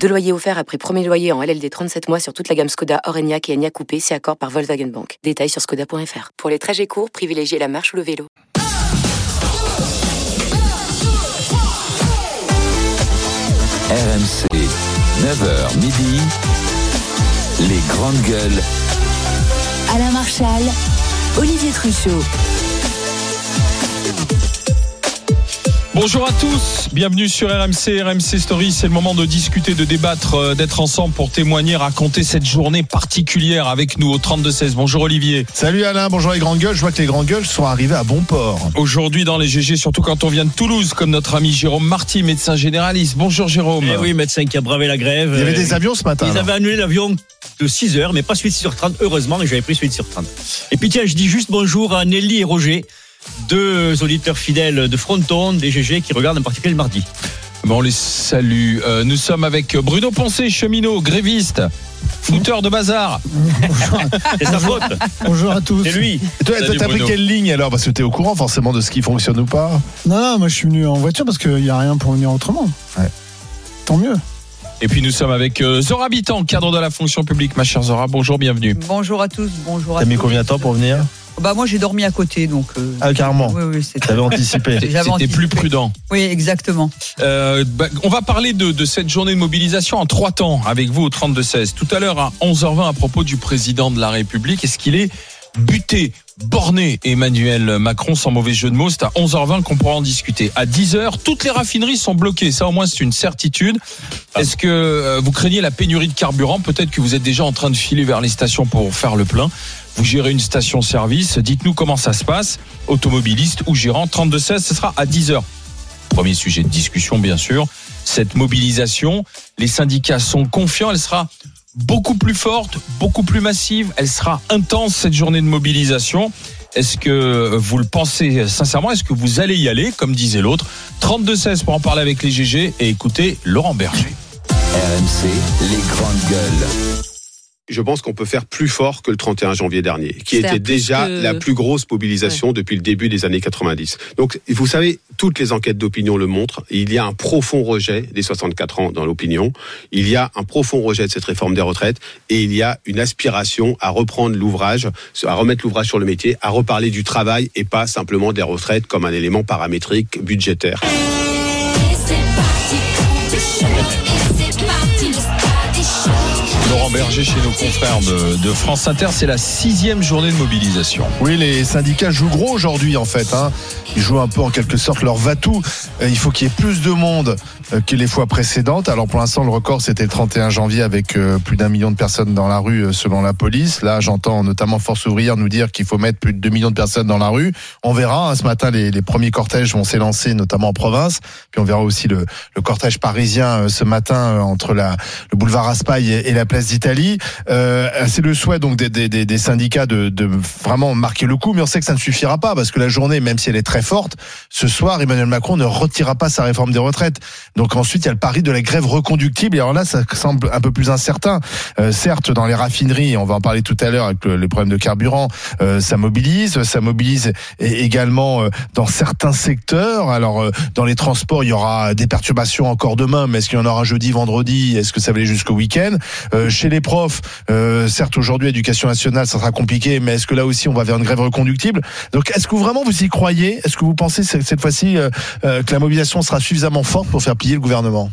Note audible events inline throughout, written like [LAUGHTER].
Deux loyers offerts après premier loyer en LLD 37 mois sur toute la gamme Skoda, Orenia et Enya Coupé, c'est accord par Volkswagen Bank. Détails sur skoda.fr. Pour les trajets courts, privilégiez la marche ou le vélo. RMC, 9h midi, les grandes gueules. Alain Marchal, Olivier Truchot. Bonjour à tous, bienvenue sur RMC, RMC Story. C'est le moment de discuter, de débattre, euh, d'être ensemble pour témoigner, raconter cette journée particulière avec nous au 32-16. Bonjour Olivier. Salut Alain, bonjour les grandes gueules. Je vois que les grandes gueules sont arrivées à bon port. Aujourd'hui dans les GG, surtout quand on vient de Toulouse, comme notre ami Jérôme Marty, médecin généraliste. Bonjour Jérôme. Eh oui, médecin qui a bravé la grève. Il y avait des avions ce matin. Ils alors. avaient annulé l'avion de 6 heures, mais pas celui de 6h30. Heureusement, et j'avais pris celui de 6h30. Et puis tiens, je dis juste bonjour à Nelly et Roger, deux auditeurs fidèles de Fronton, des GG, qui regardent en particulier le mardi. Bon, on les salue. Euh, nous sommes avec Bruno Poncé, cheminot, gréviste, fouteur de bazar. C'est sa faute. Bonjour à tous. C'est lui. Et toi, Salut, t'as pris Bruno. quelle ligne alors? Parce que t'es au courant forcément de ce qui fonctionne ou pas. Non, non, moi je suis venu en voiture parce qu'il n'y a rien pour venir autrement. Ouais. Tant mieux. Et puis nous sommes avec euh, Zora Habitant, cadre de la fonction publique. Ma chère Zora, bonjour, bienvenue. Bonjour à tous, bonjour à T'as mis tous. combien de temps pour venir? Bah moi j'ai dormi à côté donc. euh, Ah, carrément. Oui oui c'est. T'avais [LAUGHS] anticipé. J'avais C'était plus prudent. Oui exactement. Euh, bah, on va parler de, de cette journée de mobilisation en trois temps avec vous au 32-16. Tout à l'heure à 11h20 à propos du président de la République, est-ce qu'il est buté, borné Emmanuel Macron sans mauvais jeu de mots? C'est à 11h20 qu'on pourra en discuter. À 10h, toutes les raffineries sont bloquées. Ça au moins c'est une certitude. Est-ce que euh, vous craignez la pénurie de carburant? Peut-être que vous êtes déjà en train de filer vers les stations pour faire le plein. Vous gérez une station-service. Dites-nous comment ça se passe. Automobiliste ou gérant 32-16, ce sera à 10h. Premier sujet de discussion, bien sûr. Cette mobilisation, les syndicats sont confiants. Elle sera beaucoup plus forte, beaucoup plus massive. Elle sera intense, cette journée de mobilisation. Est-ce que vous le pensez sincèrement? Est-ce que vous allez y aller, comme disait l'autre 32-16 pour en parler avec les GG et écouter Laurent Berger. RMC, les grandes gueules. Je pense qu'on peut faire plus fort que le 31 janvier dernier, qui était déjà que- la plus grosse mobilisation depuis le début des années 90. Donc, vous savez, toutes les enquêtes d'opinion le montrent. Il y a un profond rejet des 64 ans dans l'opinion. Il y a un profond rejet de cette réforme des retraites et il y a une aspiration à reprendre l'ouvrage, à remettre l'ouvrage sur le métier, à reparler du travail et pas simplement des retraites comme un élément paramétrique budgétaire. Berger chez nos confrères de, France Inter, c'est la sixième journée de mobilisation. Oui, les syndicats jouent gros aujourd'hui en fait. hein. Ils jouent un peu en quelque sorte leur va-tout. Euh, Il faut qu'il y ait plus de monde euh, que les fois précédentes. Alors pour l'instant, le record c'était le 31 janvier avec euh, plus d'un million de personnes dans la rue selon la police. Là, j'entends notamment Force ouvrière nous dire qu'il faut mettre plus de 2 millions de personnes dans la rue. On verra. hein. Ce matin, les, premiers cortèges vont s'élancer, notamment en province. Puis on verra aussi le, cortège parisien ce matin entre la, le boulevard Raspail et, et la place Euh, c'est le souhait donc des, des- des- syndicats de, de vraiment marquer le coup, mais on sait que ça ne suffira pas parce que la journée, même si elle est très forte, ce soir, Emmanuel Macron ne retirera pas sa réforme des retraites. Donc ensuite, il y a le pari de la grève reconductible. Et alors là, ça semble un peu plus incertain. Euh, certes, dans les raffineries, on va en parler tout à l'heure avec le- les problèmes de carburant, euh, ça mobilise, ça mobilise également euh, dans certains secteurs. Alors euh, dans les transports, il y aura des perturbations encore demain, mais est-ce qu'il y en aura jeudi, vendredi? Est-ce que ça va aller jusqu'au week-end? Euh, les profs, euh, certes aujourd'hui, éducation nationale, ça sera compliqué, mais est-ce que là aussi on va vers une grève reconductible? Donc est-ce que vraiment vous y croyez? Est-ce que vous pensez cette fois-ci euh, euh, que la mobilisation sera suffisamment forte pour faire plier le gouvernement?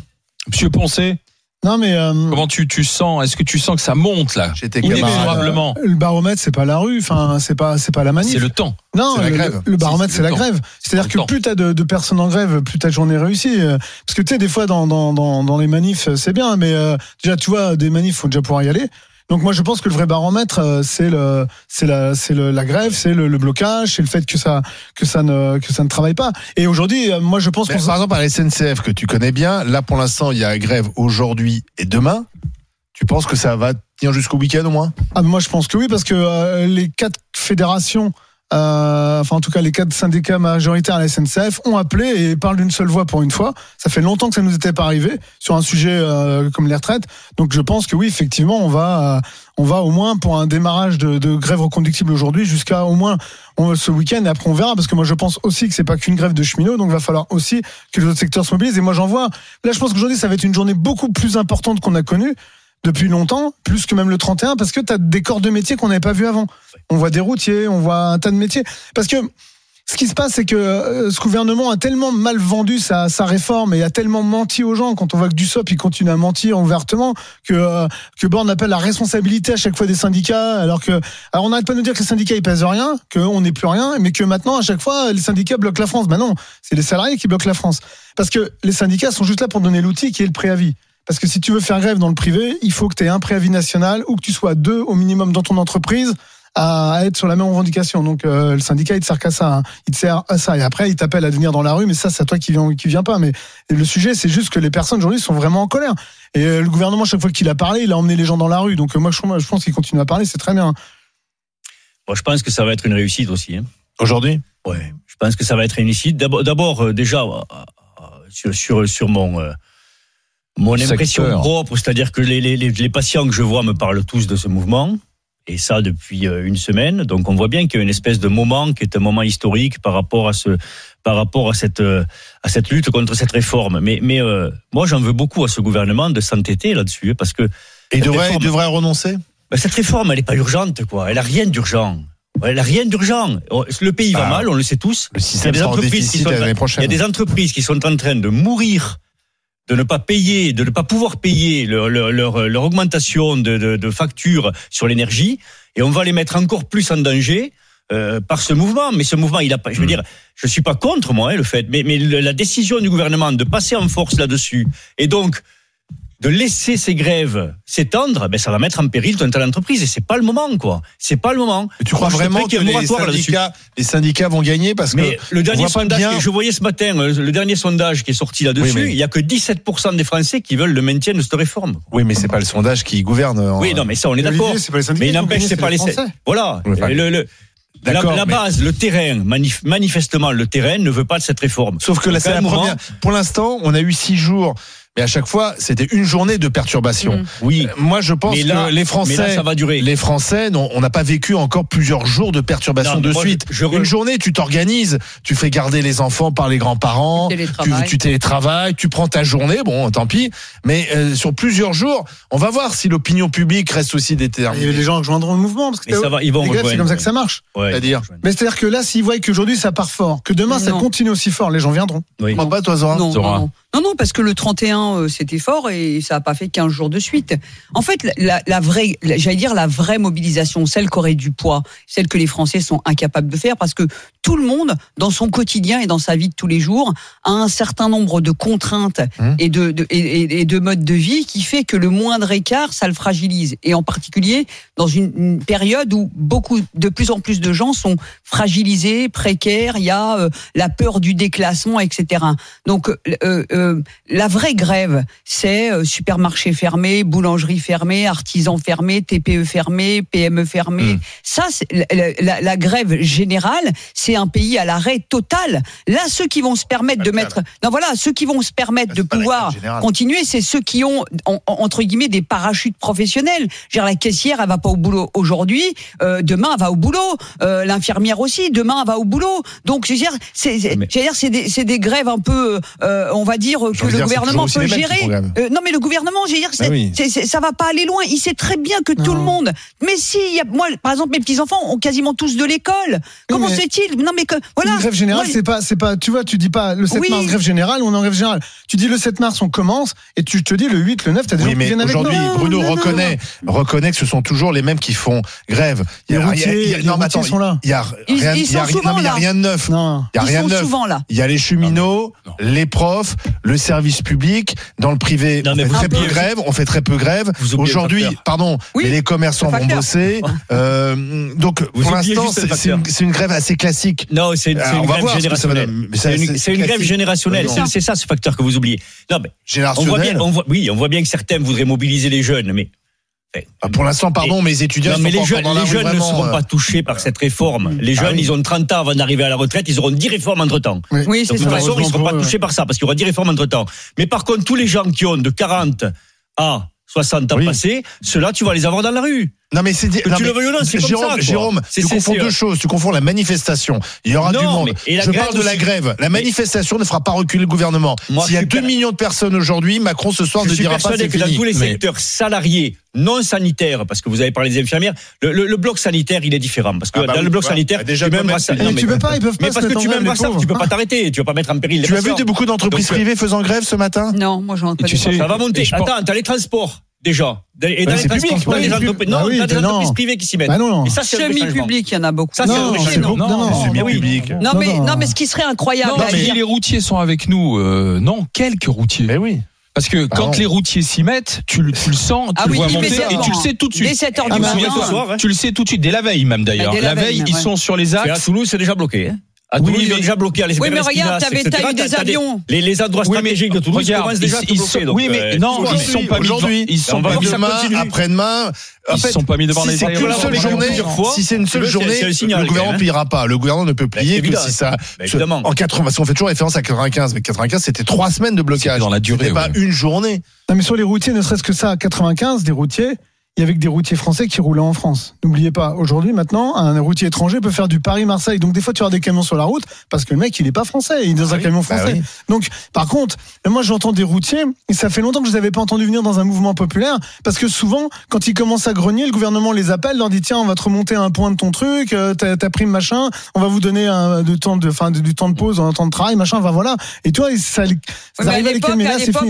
Monsieur Poncé, Non, mais. euh, comment tu, tu sens Est-ce que tu sens que ça monte là? J'étais Inexorablement. euh, le baromètre, c'est pas la rue, enfin, c'est pas, c'est pas la manif. C'est le temps. Non, C'est la le, grève. le baromètre, c'est la temps. grève. C'est-à-dire que temps. plus t'as de, de personnes en grève, plus ta journée réussie. Euh, Parce que tu sais, des fois, dans, dans, dans, dans les manifs, c'est bien, mais euh, déjà, tu vois, des manifs, faut déjà pouvoir y aller. Donc moi, je pense que le vrai baromètre, euh, c'est le, c'est la, c'est la grève, c'est le, le blocage, c'est le fait que ça, que ça ne, que ça ne travaille pas. Et aujourd'hui, euh, moi, je pense qu'on par exemple, à la SNCF, que tu connais bien, là pour l'instant, il y a grève aujourd'hui et demain. Tu penses que ça va tenir jusqu'au week-end au moins? Ah, moi, je pense que oui, parce que euh, les quatre fédérations euh, enfin en tout cas les quatre syndicats majoritaires à la SNCF ont appelé et parlent d'une seule voix pour une fois. Ça fait longtemps que ça nous était pas arrivé sur un sujet euh, comme les retraites. Donc je pense que oui, effectivement, on va, euh, on va au moins pour un démarrage de, de grève reconductible aujourd'hui jusqu'à au moins on- ce week-end. Et après on verra parce que moi je pense aussi que c'est pas qu'une grève de cheminots, donc il va falloir aussi que les autres secteurs se mobilisent. Et moi j'en vois. Là, je pense qu'aujourd'hui ça va être une journée beaucoup plus importante qu'on a connue depuis longtemps, plus que même le 31, parce que tu as des corps de métier qu'on n'avait pas vu avant. On voit des routiers, on voit un tas de métiers. Parce que ce qui se passe, c'est que euh, ce gouvernement a tellement mal vendu sa, réforme et a tellement menti aux gens. Quand on voit que Dussopt il continue à mentir ouvertement, que euh, que appelle la responsabilité à chaque fois des syndicats, alors que on n'arrête pas de nous dire que les syndicats ils pèsent rien, qu'on n'est plus rien, mais que maintenant à chaque fois les syndicats bloquent la France. Ben non, c'est les salariés qui bloquent la France. Parce que les syndicats sont juste là pour donner l'outil qui est le préavis. Parce que si tu veux faire grève dans le privé, il faut que tu aies un préavis national ou que tu sois deux au minimum dans ton entreprise à être sur la même revendication. Donc euh, le syndicat il te sert qu'à ça, hein. il te sert à ça et après il t'appelle à venir dans la rue, mais ça c'est à toi qui vient qui vient pas. Mais le sujet c'est juste que les personnes aujourd'hui sont vraiment en colère. Et euh, le gouvernement chaque fois qu'il a parlé, il a emmené les gens dans la rue. Donc euh, moi je, je pense qu'il continue à parler, c'est très bien. Moi, je pense que ça va être une réussite aussi. hein. Aujourd'hui? Ouais, je pense que ça va être une réussite. D'abord, euh, déjà sur sur sur mon euh, mon Secteur. impression propre, c'est-à-dire que les, les les les patients que je vois me parlent tous de ce mouvement. Et ça depuis euh, une semaine. Donc on voit bien qu'il y a une espèce de moment qui est un moment historique par rapport à ce, par rapport à cette, euh, à cette lutte contre cette réforme. Mais, mais euh, moi j'en veux beaucoup à ce gouvernement de s'entêter là-dessus, hein, parce que Et devrait, il devrait renoncer? Ben, cette réforme, elle n'est pas urgente, quoi. Elle a rien d'urgent. Elle a rien d'urgent. Le pays va Bah, mal, on le sait tous. Le Il y a système des sera en entreprises qui déficit sont l'année il y a des entreprises qui sont en train de mourir, de ne pas payer, de ne pas pouvoir payer leur, leur, leur, leur augmentation de, de, de factures sur l'énergie, et on va les mettre encore plus en danger. euh, par ce mouvement, mais ce mouvement, il a pas. Je veux dire, je suis pas contre moi hein, le fait, mais, mais la décision du gouvernement de passer en force là-dessus et donc de laisser ces grèves s'étendre, ben ça va mettre en péril toute l'entreprise et c'est pas le moment quoi. C'est pas le moment. Et tu crois je vraiment que les syndicats, les syndicats vont gagner parce que Mais le dernier sondage bien- que je voyais ce matin, euh, le dernier sondage qui est sorti là-dessus, Oui, mais- il y a que 17% des Français qui veulent le maintien de cette réforme. Oui, mais c'est pas le sondage qui gouverne. en- Oui, non, mais ça, on est d'accord. Mais il n'empêche, c'est pas les. Français. Voilà. Oui, enfin, Le- le- la, mais- base, le terrain, manif- manifestement, le terrain ne veut pas de cette réforme. Sauf que là, c'est la première. Pour l'instant, on a eu six jours. Mais à chaque fois, c'était une journée de perturbation. Mm. Oui. Euh, Moi, je pense Mais là- que les Français, mais là, ça va durer. les Français, non, on n'a pas vécu encore plusieurs jours de perturbation Non, de moi, suite. je- je re- Une journée, tu t'organises, tu fais garder les enfants par les grands-parents, tu, télétravail. tu télétravailles, tu prends ta journée, bon, tant pis. Mais euh, sur plusieurs jours, on va voir si l'opinion publique reste aussi Et déterminée. les gens rejoindront le mouvement parce que Mais ça va, ils vont c'est comme ça que ça marche. Ouais, C'est-à-dire Mais c'est-à-dire que là, s'ils voient qu'aujourd'hui ça part fort, que demain ça continue aussi fort, les gens viendront. Oui. Pas, toi, Zora Non, Zora. non, non. Non, parce que le 31, euh, c'était fort et ça n'a pas fait 15 jours de suite. En fait, la, la- vraie, la- j'allais dire la vraie mobilisation, celle qui aurait du poids, celle que les Français sont incapables de faire, parce que tout le monde, dans son quotidien et dans sa vie de tous les jours, a un certain nombre de contraintes Hum. et, de, de- et de modes de vie qui fait que le moindre écart, ça le fragilise. Et en particulier dans une, une période où beaucoup, de plus en plus de gens sont fragilisés, précaires, il y a euh, la peur du déclassement, etc. Donc euh, euh, la vraie grève, c'est euh, supermarché fermé, boulangerie fermée, artisans fermés, TPE fermé, PME fermé. Mm. Ça, la, la- la- la grève générale, c'est un pays à l'arrêt total. Là, ceux qui vont se permettre de mettre, non voilà, ceux qui vont se permettre de pouvoir continuer, c'est ceux qui ont en- en- entre guillemets des parachutes professionnels. Je veux dire, la caissière, elle va pas au boulot aujourd'hui, euh, demain elle va au boulot. Euh, L'infirmière aussi, demain elle va au boulot. Donc je veux dire, c'est, des, grèves un peu, euh, on va dire Que le dire, gouvernement peut gérer. Euh, non mais le gouvernement, je veux dire, Bah oui. ça va pas aller loin. Il sait très bien que tout le monde. Mais si, il y a, moi, par exemple, mes petits enfants ont quasiment tous de l'école. Comment se fait-il Non mais que voilà. Une grève générale, c'est pas, c'est pas, tu vois, tu dis pas le 7 Oui. mars grève générale, on est en grève générale. Tu dis le 7 mars on commence et tu te dis le 8, le 9, t'as des gens Oui, qui mais viennent avec aujourd'hui. Bruno Non, non, reconnaît, reconnaît que ce sont toujours les mêmes qui font grève. Les Il y a- sont là. Il y a Ils- rien, de neuf. Il y a Ils rien sont de neuf. souvent là. Il y a les cheminots, les profs, le service public, dans le privé. Non, on fait très peu oubliez- grève, on fait très peu grève. Aujourd'hui, pardon, Oui, mais les commerçants le vont bosser. [LAUGHS] Euh, donc, Vous pour l'instant, c'est une, grève assez classique. Non, c'est Alors, une grève générationnelle. C'est une, c'est une grève générationnelle. Ça ce facteur que vous oubliez. Non, mais on voit bien, Générationnel. on voit, oui, on voit bien que certains voudraient mobiliser les jeunes, mais bah, pour l'instant, pardon, mes étudiants mais les, jeunes, ne seront pas euh. touchés par cette réforme. Les jeunes, ils ont 30 ans avant d'arriver à la retraite, ils auront 10 réformes entre-temps. Oui, c'est De toute façon, ils ne seront pas touchés par ça, parce qu'il y aura 10 réformes entre-temps. Mais par contre, tous les gens qui ont de 40 à 60 ans passés, ceux-là, tu vas les avoir dans la rue. Non mais c'est tu le veux ou non, c'est comme Jérôme, ça, Jérôme, tu confonds deux choses, tu confonds la manifestation, il y aura du monde. Je parle de la grève. La manifestation ne fera pas reculer le gouvernement. S'il y a 2 millions de personnes aujourd'hui, Macron ce soir ne dira pas c'est que dans tous les secteurs salariés non sanitaires, parce que vous avez parlé des infirmières, le, bloc sanitaire, il est différent. Parce que ah bah dans le bloc sanitaire, bah tu même pas tu peux pas, ils peuvent pas. Parce que tu même peux pas t'arrêter, tu vas pas mettre en péril. Tu as vu beaucoup d'entreprises euh, privées faisant grève ce matin Non, moi j'entends pas. Ça va monter. Attends, t'as les transports déjà. Et dans les publics, pas des entreprises, ah privées qui s'y mettent. Bah non. Et ça, c'est semi-public, il y en a beaucoup. Ça, c'est non, non, non, semi-public. Non, mais, non, mais ce qui serait incroyable. Non, mais si les routiers sont avec nous, euh, non, quelques routiers. Mais oui. Parce que bah quand les routiers s'y mettent, tu, le, tu le sens, tu ah le oui, vois monter et tu le sais tout de suite. Dès 7 heures du bah, matin. Tu le sais tout de suite, dès la veille même d'ailleurs. Bah, la, veille, ils sont sur les axes. À Toulouse, c'est déjà bloqué. Hein. Ah, à Toulouse, oui, ils déjà bloqué à les Oui, mais regarde, t'avais t'as eu des avions. Les, les endroits stratégiques de Toulouse commencent déjà ils, à bloquer. oui, mais euh, non, ils sont pas aujourd'hui. Ils sont pas demain, après-demain. Ils sont pas mis devant les Si si c'est une seule journée, le gouvernement ne hein. pliera pas. Le gouvernement ne peut bah, plier. que si ça. Bah, évidemment. En 80, parce qu'on fait toujours référence à 95, mais 95, c'était trois semaines de blocage. Dans la durée. Pas une journée. Non, mais sur les routiers, ne serait-ce que ça, 95, des routiers il y avait des routiers français qui roulaient en France. N'oubliez pas, aujourd'hui, maintenant, un routier étranger peut faire du Paris-Marseille. Donc, des fois, tu as des camions sur la route parce que le mec, il n'est pas français, il est dans ah un camion bah français. Donc, par contre, moi, j'entends des routiers, et ça fait longtemps que je ne les avais pas entendus venir dans un mouvement populaire parce que souvent, quand ils commencent à grogner, le gouvernement les appelle, leur dit tiens, on va te remonter un point de ton truc, euh, ta, prime, machin, on va vous donner du, temps de, fin, du temps de pause, un temps de travail, machin, voilà. Et toi, ça, ça arrive à l'époque,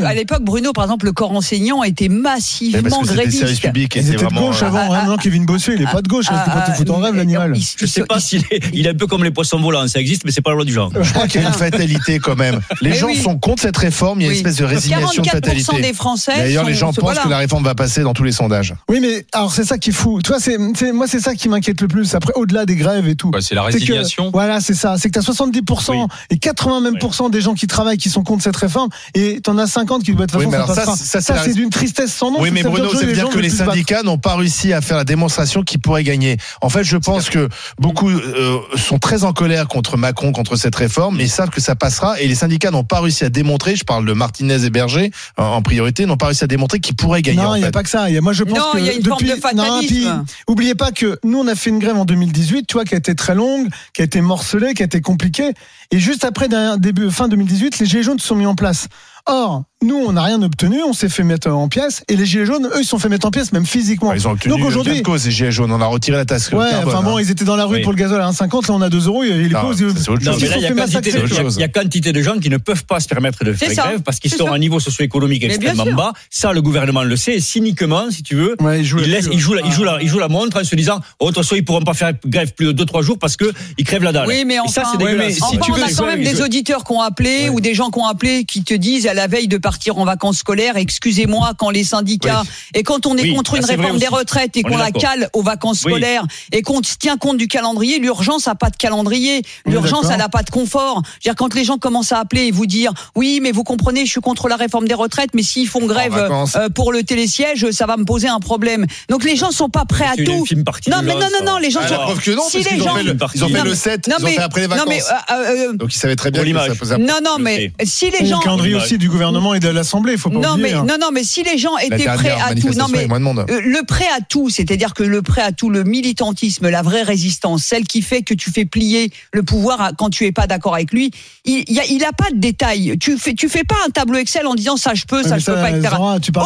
à l'époque, Bruno, par exemple, le corps enseignant eh ben, était massivement gréviste qui était, était de gauche euh, avant, hein, Jean-Kevin Bossuet, il est pas de gauche, hein, il peut pas te foutre en rêve l'animal. Je sais pas s'il est, il est un peu comme les poissons volants, ça existe, mais c'est pas la loi du genre. Je crois qu'il y a une fatalité quand même. Les eh gens sont contre cette réforme, il y a une espèce de résignation de fatalité. des Français. D'ailleurs, les gens pensent que la réforme va passer dans tous les sondages. Oui, mais alors c'est ça qui est fou. Tu vois, moi c'est ça qui m'inquiète le plus. Après, au-delà des grèves et tout, c'est la résignation. Voilà, c'est ça. C'est que t'as 70% et 80 même des gens qui travaillent qui sont contre cette réforme, et t'en as 50 qui bah, de toute façon ça, c'est d'une tristesse sans nom. Oui, mais Bruno, c'est dire que les syndicats syndicats n'ont pas réussi à faire la démonstration qu'ils pourraient gagner. En fait, je pense que beaucoup euh, sont très en colère contre Macron, contre cette réforme, mais ils savent que ça passera. Et les syndicats n'ont pas réussi à démontrer, je parle de Martinez et Berger hein, en priorité, n'ont pas réussi à démontrer qu'ils pourraient gagner. Non, il n'y a pas que ça. Moi, je pense non, y a une depuis, forme de non, puis, oubliez pas que nous, on a fait une grève en 2018, tu vois, qui a été très longue, qui a été morcelée, qui a été compliquée. Et juste après, début, fin 2018, les Gilets jaunes se sont mis en place. Or, nous, on n'a rien obtenu, on s'est fait mettre en pièces. Et les Gilets jaunes, eux, ils se sont fait mettre en pièces, même physiquement. Ils ont obtenu Donc aujourd'hui, cause, les Gilets jaunes. On a retiré la tasse. Ouais, enfin bon, hein. ils étaient dans la rue pour le gazole à 1,50. Là, on a 2 euros. Il est pause. Il y a quantité de gens qui ne peuvent pas se permettre de faire grève parce qu'ils sont à un niveau socio-économique extrêmement bas. Ça, le gouvernement le sait. Cyniquement, si tu veux, il joue la montre en se disant, oh, de toute façon, ils pourront pas faire grève plus de 2-3 jours parce qu'ils crèvent la dalle. Oui, mais ça, c'est dégueulasse. on a quand même des auditeurs qui ont appelé ou des gens qui ont appelé qui te disent à la veille de partir partir en vacances scolaires. Excusez-moi, quand les syndicats et quand on est contre bah, une réforme des retraites et qu'on la cale aux vacances scolaires et qu'on tient compte du calendrier, l'urgence n'a pas de calendrier. L'urgence, elle n'a pas de confort. Je veux dire, quand les gens commencent à appeler et vous dire oui, mais vous comprenez, je suis contre la réforme des retraites, mais s'ils font grève euh, pour le télésiège, ça va me poser un problème. Donc les gens sont pas prêts à tout. Non, mais non, non, non, les gens sont. Ah, que non, si les gens ils ont fait le 7, ils ont fait après les vacances. Euh, euh, Donc ils savaient très bien que ça Non, non, mais si les gens. Le calendrier aussi du gouvernement est de l'Assemblée, il faut pas non, oublier, Mais. Hein. Non, non, mais si les gens étaient prêts à tout, non, mais, le prêt à tout, c'est-à-dire que le prêt à tout, le militantisme, la vraie résistance, celle qui fait que tu fais plier le pouvoir quand tu es pas d'accord avec lui, il n'a il a pas de détails. Tu fais, tu fais pas un tableau Excel en disant ça je peux, ça je peux pas, etc.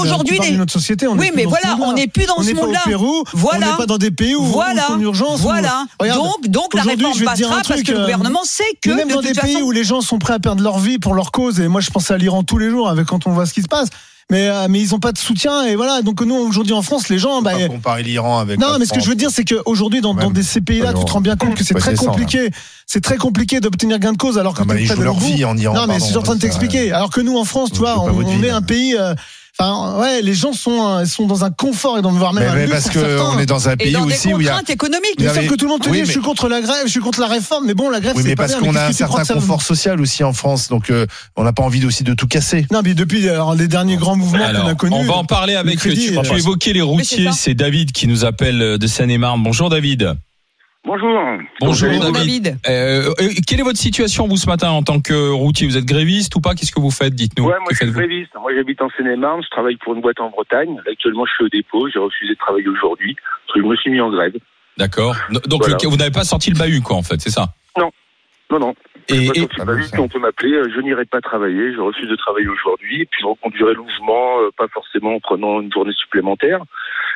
Aujourd'hui, des... notre société, on oui, mais voilà, on n'est plus dans ce monde-là. On n'est pas dans des pays où voilà, on urgence. Voilà. Donc, donc la réforme passera parce que le euh, gouvernement sait que même dans des pays où les gens sont prêts à perdre leur vie pour leur cause, et moi je pense à l'Iran tous les jours quand on voit ce qui se passe. Mais, euh, mais ils n'ont pas de soutien et voilà. Donc nous aujourd'hui en France les gens bah, comparer l'Iran avec non mais ce que je veux dire c'est qu'aujourd'hui dans, dans ces pays là tu te rends bien compte que c'est très compliqué. C'est très compliqué d'obtenir gain de cause alors que non, bah, ils jouent leur vie en Iran non mais je suis en train de t'expliquer. Euh, alors que nous en France tu vois on, est un pays euh, Enfin, ouais, les gens sont, euh, sont dans un confort et dans voire même Mais, un mais luxe parce qu'on est dans un pays dans aussi où il y a. contraintes économiques. Il y Sauf avait- que tout le monde te Oui, dit, mais- je suis contre la grève, je suis contre la réforme, mais bon, la grève, Oui, c'est mais pas parce qu'on mais a un certain confort social aussi en France, donc euh, on n'a pas envie aussi de tout casser. Non, mais depuis alors, les derniers grands mouvements qu'on a connus. on va en parler avec. crédit, tu, tu évoquais les routiers. C'est David qui nous appelle de Seine-et-Marne. Bonjour David. Bonjour. Bonjour, Bonjour, David. David. Euh, euh, quelle est votre situation vous ce matin en tant que routier? Vous êtes gréviste ou pas? Qu'est-ce que vous faites? Dites-nous. Ouais, moi je suis gréviste. Moi j'habite en Seine-et-Marne, je travaille pour une boîte en Bretagne. Actuellement je suis au dépôt, j'ai refusé de travailler aujourd'hui parce que je me suis mis en grève. D'accord. Donc Voilà. le- vous n'avez pas sorti le bahut quoi en fait, c'est ça? Non, non. Et, Moi, et- dit qu'on peut m'appeler, euh, je n'irai pas travailler, je refuse de travailler aujourd'hui, et puis je reconduirai le mouvement, pas forcément en prenant une journée supplémentaire.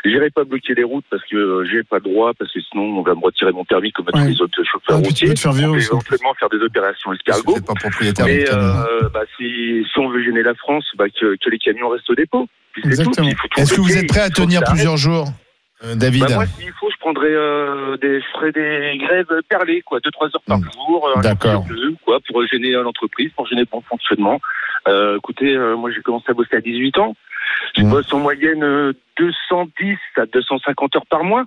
J'irai pas bloquer les routes parce que euh, j'ai pas le droit, parce que sinon on va me retirer mon permis comme à tous les autres chauffeurs Ah, routiers. faire virer on peut aussi. éventuellement faire des opérations n'êtes pas propriétaire Mais euh, bah, si, si on veut gêner la France, bah, que, que les camions restent au dépôt. Puis. Exactement. Est-ce que vous êtes prêt à tenir plusieurs jours, euh, David bah moi, s'il faut, je prendrais euh, des, je ferais des grèves perlées, quoi, deux trois heures par Hmm. jour, euh, D'accord. quoi, pour gêner euh, l'entreprise, pour gêner le bon fonctionnement. Euh, écoutez, euh, moi, j'ai commencé à bosser à 18 ans. Je Hmm. bosse en moyenne euh, 210 à 250 heures par mois.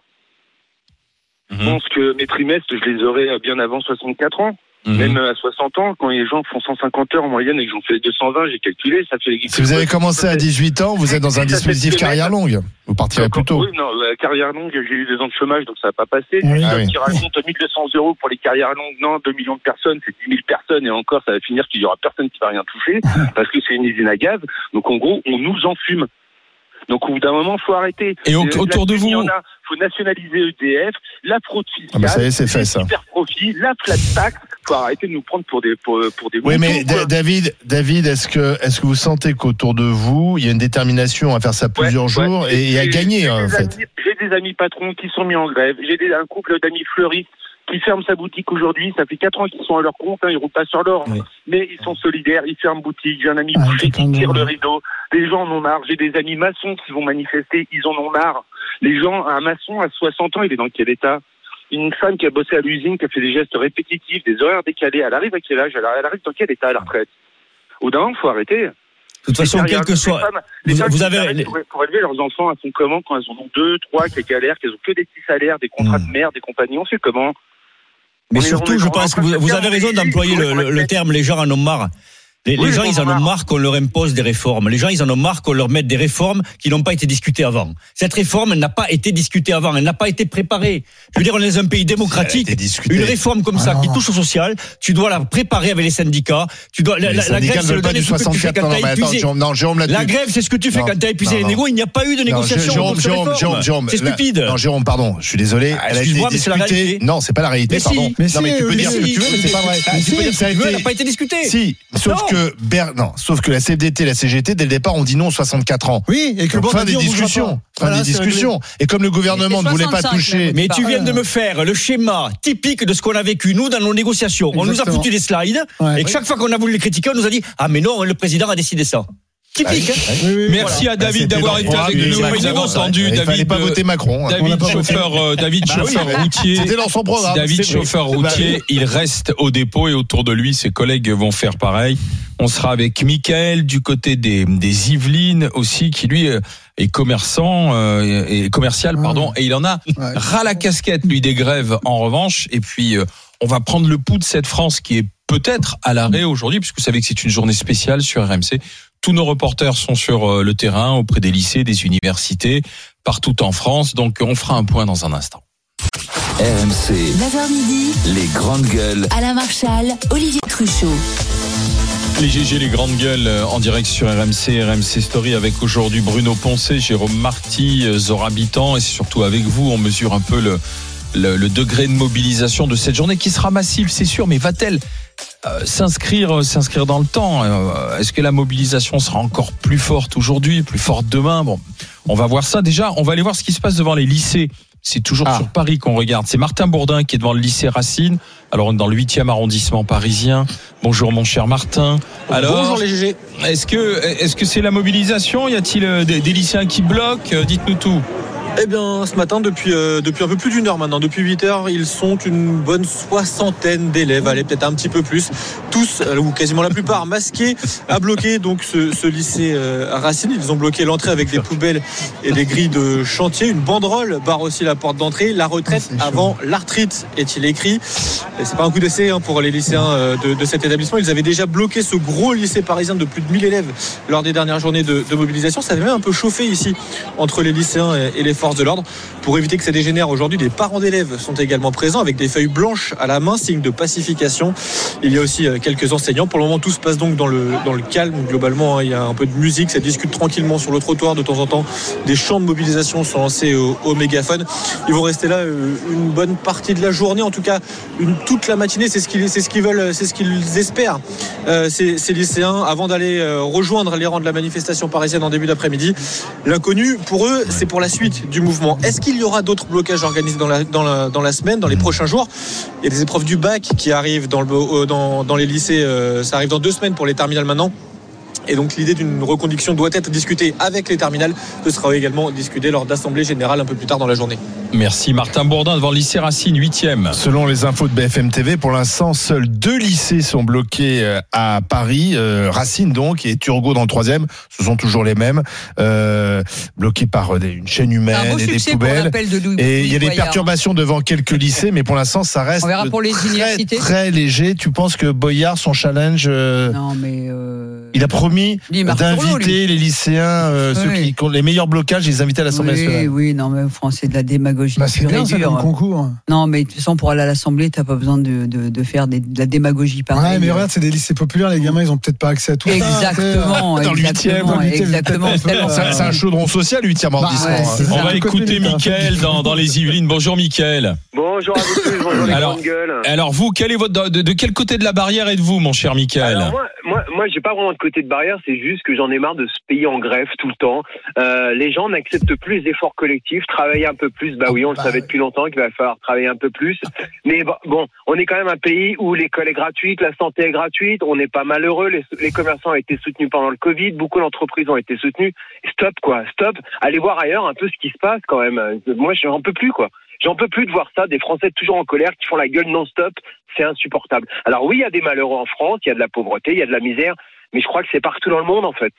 Je Mhm. pense que mes trimestres, je les aurai euh, bien avant 64 ans. Mhm. Même euh, à 60 ans, quand les gens font 150 heures en moyenne et que j'en fais 220, j'ai calculé, ça fait... Si vous avez commencé à 18 ans, vous êtes dans un dispositif carrière longue. Vous partirez plus tôt. Oui, non, la carrière longue, j'ai eu deux ans de chômage, donc ça n'a pas passé. Oui. Ah oui. Qui raconte 1200 euros pour les carrières longues, non, 2 millions de personnes, c'est 10 000 personnes, et encore, ça va finir qu'il y aura personne qui va rien toucher, [LAUGHS] parce que c'est une usine à gaz. Donc en gros, on nous enfume. Donc au bout d'un moment, faut arrêter. Et au- Euh, autour de vous- il a, faut nationaliser EDF, la fraude Ah fiscale, bah ça y est, c'est fait ça. super la flat tax. Faut arrêter de nous prendre pour des pour, pour des Oui, mais quoi. David, David, est-ce que, est-ce que vous sentez qu'autour de vous, il y a une détermination à faire ça plusieurs Ouais, jours et, et à gagner, j'ai hein, en des fait amis- J'ai des amis patrons qui sont mis en grève. J'ai un couple d'amis fleuristes qui ferment sa boutique aujourd'hui. Ça fait quatre ans qu'ils sont à leur compte. Hein, ils roulent pas sur l'or. Oui. Mais ils sont solidaires. Ils ferment boutique. J'ai un ami Ah, boucher qui tire le rideau. Les gens en ont marre. J'ai des amis maçons qui vont manifester. Ils en ont marre. Les gens, un maçon à 60 ans, il est dans quel état? Une femme qui a bossé à l'usine, qui a fait des gestes répétitifs, des horaires décalés, elle arrive à quel âge? Elle arrive dans quel état à la retraite? Au d'un moment, faut arrêter. De toute façon, quel que soit. femmes- vous- vous avez- pour, pour élever leurs enfants, elles font comment quand elles en ont deux, trois, qu'elles galèrent, qu'elles ont que des petits salaires, des contrats Hmm. de mère, des compagnies, on fait comment Mais surtout, je pense en que vous, avez raison d'employer le, terme les gens en ont marre. Les, Oui, les gens, ils en ont marre. qu'on leur impose des réformes. Les gens, ils en ont marre qu'on leur mette des réformes qui n'ont pas été discutées avant. Cette réforme, elle n'a pas été discutée avant. Elle n'a pas été préparée. Je veux dire, on est dans un pays démocratique. Une réforme comme ça Ah qui non. touche au social, tu dois la préparer avec les syndicats. Tu dois, la, Les la- la syndicats grève, c'est truc que tu fais 64. quand Non, non, t'as mais attends, épuisé. Jérôme, non, Jérôme là-dessus. La grève, c'est ce que tu fais Non, quand t'as épuisé non, les négos. Il n'y a pas eu de négociation. Jérôme, contre ce Jérôme, réforme. Jérôme, Jérôme, C'est stupide. Non, Jérôme, pardon, je suis désolé. Elle a été discutée. Non, c'est pas la réalité, pardon. Non, mais tu peux dire ce que tu veux, mais c'est pas vrai. Tu peux dire ce ça a que tu veux, elle n'a pas été discutée. Si, sauf. Que Ber... non, sauf que la CFDT et la CGT dès le départ ont dit non aux 64 ans. Oui, et que le Donc, fin des discussions, fin Voilà, des c'est réglé. discussions. Et comme le gouvernement ne voulait pas 65 toucher. Mais tu viens de me faire le schéma typique de ce qu'on a vécu nous dans nos négociations. On nous a foutu des slides Ouais. et que chaque fois qu'on a voulu les critiquer, on nous a dit ah mais non, le président a décidé ça. Typique. hein. Oui, oui, Merci à David d'avoir été avec nous. de entendu fallait David. pas euh, voter Macron. hein. On David l'a pas voté. chauffeur, euh, David Bah oui, chauffeur routier. C'était dans son programme. David chauffeur Bah routier, il reste au dépôt et autour de lui, ses collègues vont faire pareil. On sera avec Michael du côté des, des Yvelines aussi, qui lui euh, est commerçant euh, et commercial, pardon, et il en a Ouais. ras la casquette lui des grèves en revanche. Et puis euh, on va prendre le pouls de cette France qui est peut-être à l'arrêt aujourd'hui, puisque vous savez que c'est une journée spéciale sur RMC. Tous nos reporters sont sur euh, le terrain, auprès des lycées, des universités, partout en France. Donc on fera un point dans un instant. RMC, 9h midi, les grandes gueules. Alain Marchal, Olivier Truchot. Les GG, les grandes gueules euh, en direct sur RMC, RMC Story avec aujourd'hui Bruno Poncé, Jérôme Marty, euh, Zora Habitant et c'est surtout avec vous, on mesure un peu le, le, le degré de mobilisation de cette journée qui sera massive, c'est sûr, mais va-t-elle s'inscrire s'inscrire dans le temps Euh, Est-ce que la mobilisation sera encore plus forte aujourd'hui, plus forte demain? Bon, on va voir ça. Déjà, on va aller voir ce qui se passe devant les lycées. C'est toujours Ah. sur Paris qu'on regarde. C'est Martin Bourdin qui est devant le lycée Racine. Alors, on est dans le 8e arrondissement parisien. Bonjour, mon cher Martin. Alors, Bonjour les GG. est-ce que est-ce que c'est la mobilisation? Y a-t-il euh, des, des lycéens qui bloquent? Euh, Dites-nous tout. Eh bien, ce matin, depuis, euh, depuis un peu plus d'une heure maintenant, depuis 8 heures, ils sont une bonne soixantaine d'élèves, allez, peut-être un petit peu plus, tous, euh, ou quasiment la plupart, [LAUGHS] masqués, à bloquer donc ce, ce lycée euh, Racine. Ils ont bloqué l'entrée avec des poubelles et des grilles de chantier. Une banderole barre aussi la porte d'entrée. La retraite avant l'arthrite, est-il écrit. Et c'est pas un coup d'essai hein, pour les lycéens euh, de, de cet établissement. Ils avaient déjà bloqué ce gros lycée parisien de plus de 1000 élèves lors des dernières journées de, de mobilisation. Ça avait même un peu chauffé ici entre les lycéens et, et les forces de l'ordre. Pour éviter que ça dégénère aujourd'hui, des parents d'élèves sont également présents avec des feuilles blanches à la main, signe de pacification. Il y a aussi euh, quelques enseignants. Pour le moment, tout se passe donc dans le, dans le calme. Globalement, hein, il y a un peu de musique, ça discute tranquillement sur le trottoir. De temps en temps, des chants de mobilisation sont lancés au, au mégaphone. Ils vont rester là euh, une bonne partie de la journée, en tout cas une, toute la matinée. C'est ce qu'ils c'est ce qu'ils veulent, c'est ce qu'ils espèrent, euh, ces, ces lycéens, avant d'aller euh, rejoindre les rangs de la manifestation parisienne en début d'après-midi. L'inconnu, pour eux, c'est pour la suite Est-ce qu'il y aura d'autres blocages organisés dans la, dans la, dans la semaine, dans les prochains jours? Il y a des épreuves du bac qui arrivent dans, le, euh, dans, dans les lycées. euh, ça arrive dans deux semaines pour les terminales maintenant. Et donc l'idée d'une reconduction doit être discutée avec les terminales. Ce sera également discuté lors d'assemblée générale un peu plus tard dans la journée. Merci Martin Bourdin devant le lycée Racine, 8e. Selon les infos de BFM TV, pour l'instant, seuls deux lycées sont bloqués euh, à Paris. Euh, Racine donc et Turgot dans le troisième. Ce sont toujours les mêmes, euh, bloqués par des- une chaîne humaine et des poubelles. l'appel de Louis. Et il y a des perturbations devant quelques lycées, mais pour l'instant, ça reste On verra pour les très, léger. Tu penses que Boyard, son challenge, euh, Non, mais. euh, il a promis d'inviter les lycéens, euh, ceux Oui. qui, qui ont les meilleurs blocages, les inviter à l'Assemblée Oui, nationale. oui, non, mais France, c'est de la démagogie. Bah, c'est bien ça comme concours. Non, mais de toute façon, pour aller à l'Assemblée, t'as pas besoin de, de, de faire des- de la démagogie pareille. Ouais, mais regarde, c'est des lycées populaires, les gamins, ils ont peut-être pas accès à tout ça. Exactement, Dans exactement, dans exactement. [LAUGHS] tellement. C'est un chaudron social, le 8e arrondissement. ouais, hein. On ça. va écouter. Mickaël dans, dans les Yvelines. Bonjour Mickaël. Bonjour à vous tous, bonjour [LAUGHS] les Alors- grandes gueules. Alors vous, quel est votre, de, de quel côté de la barrière êtes-vous, mon cher Mickaël Alors moi, moi, moi, j'ai pas vraiment de côté de barrière, c'est juste que j'en ai marre de ce pays en grève tout le temps. Euh, les gens n'acceptent plus les efforts collectifs, travailler un peu plus. Bah oui, on le savait depuis longtemps qu'il va falloir travailler un peu plus. [LAUGHS] Mais bon, on est quand même un pays où l'école est gratuite, la santé est gratuite, on n'est pas malheureux, les, les commerçants ont été soutenus pendant le Covid, beaucoup d'entreprises ont été soutenues. Stop quoi, stop. Allez voir ailleurs un peu ce qui se passe quand même. Moi, j'en peux plus quoi. J'en peux plus de voir ça, des Français toujours en colère qui font la gueule non-stop. C'est insupportable. Alors oui, il y a des malheureux en France, il y a de la pauvreté, il y a de la misère, mais je crois que c'est partout dans le monde en fait.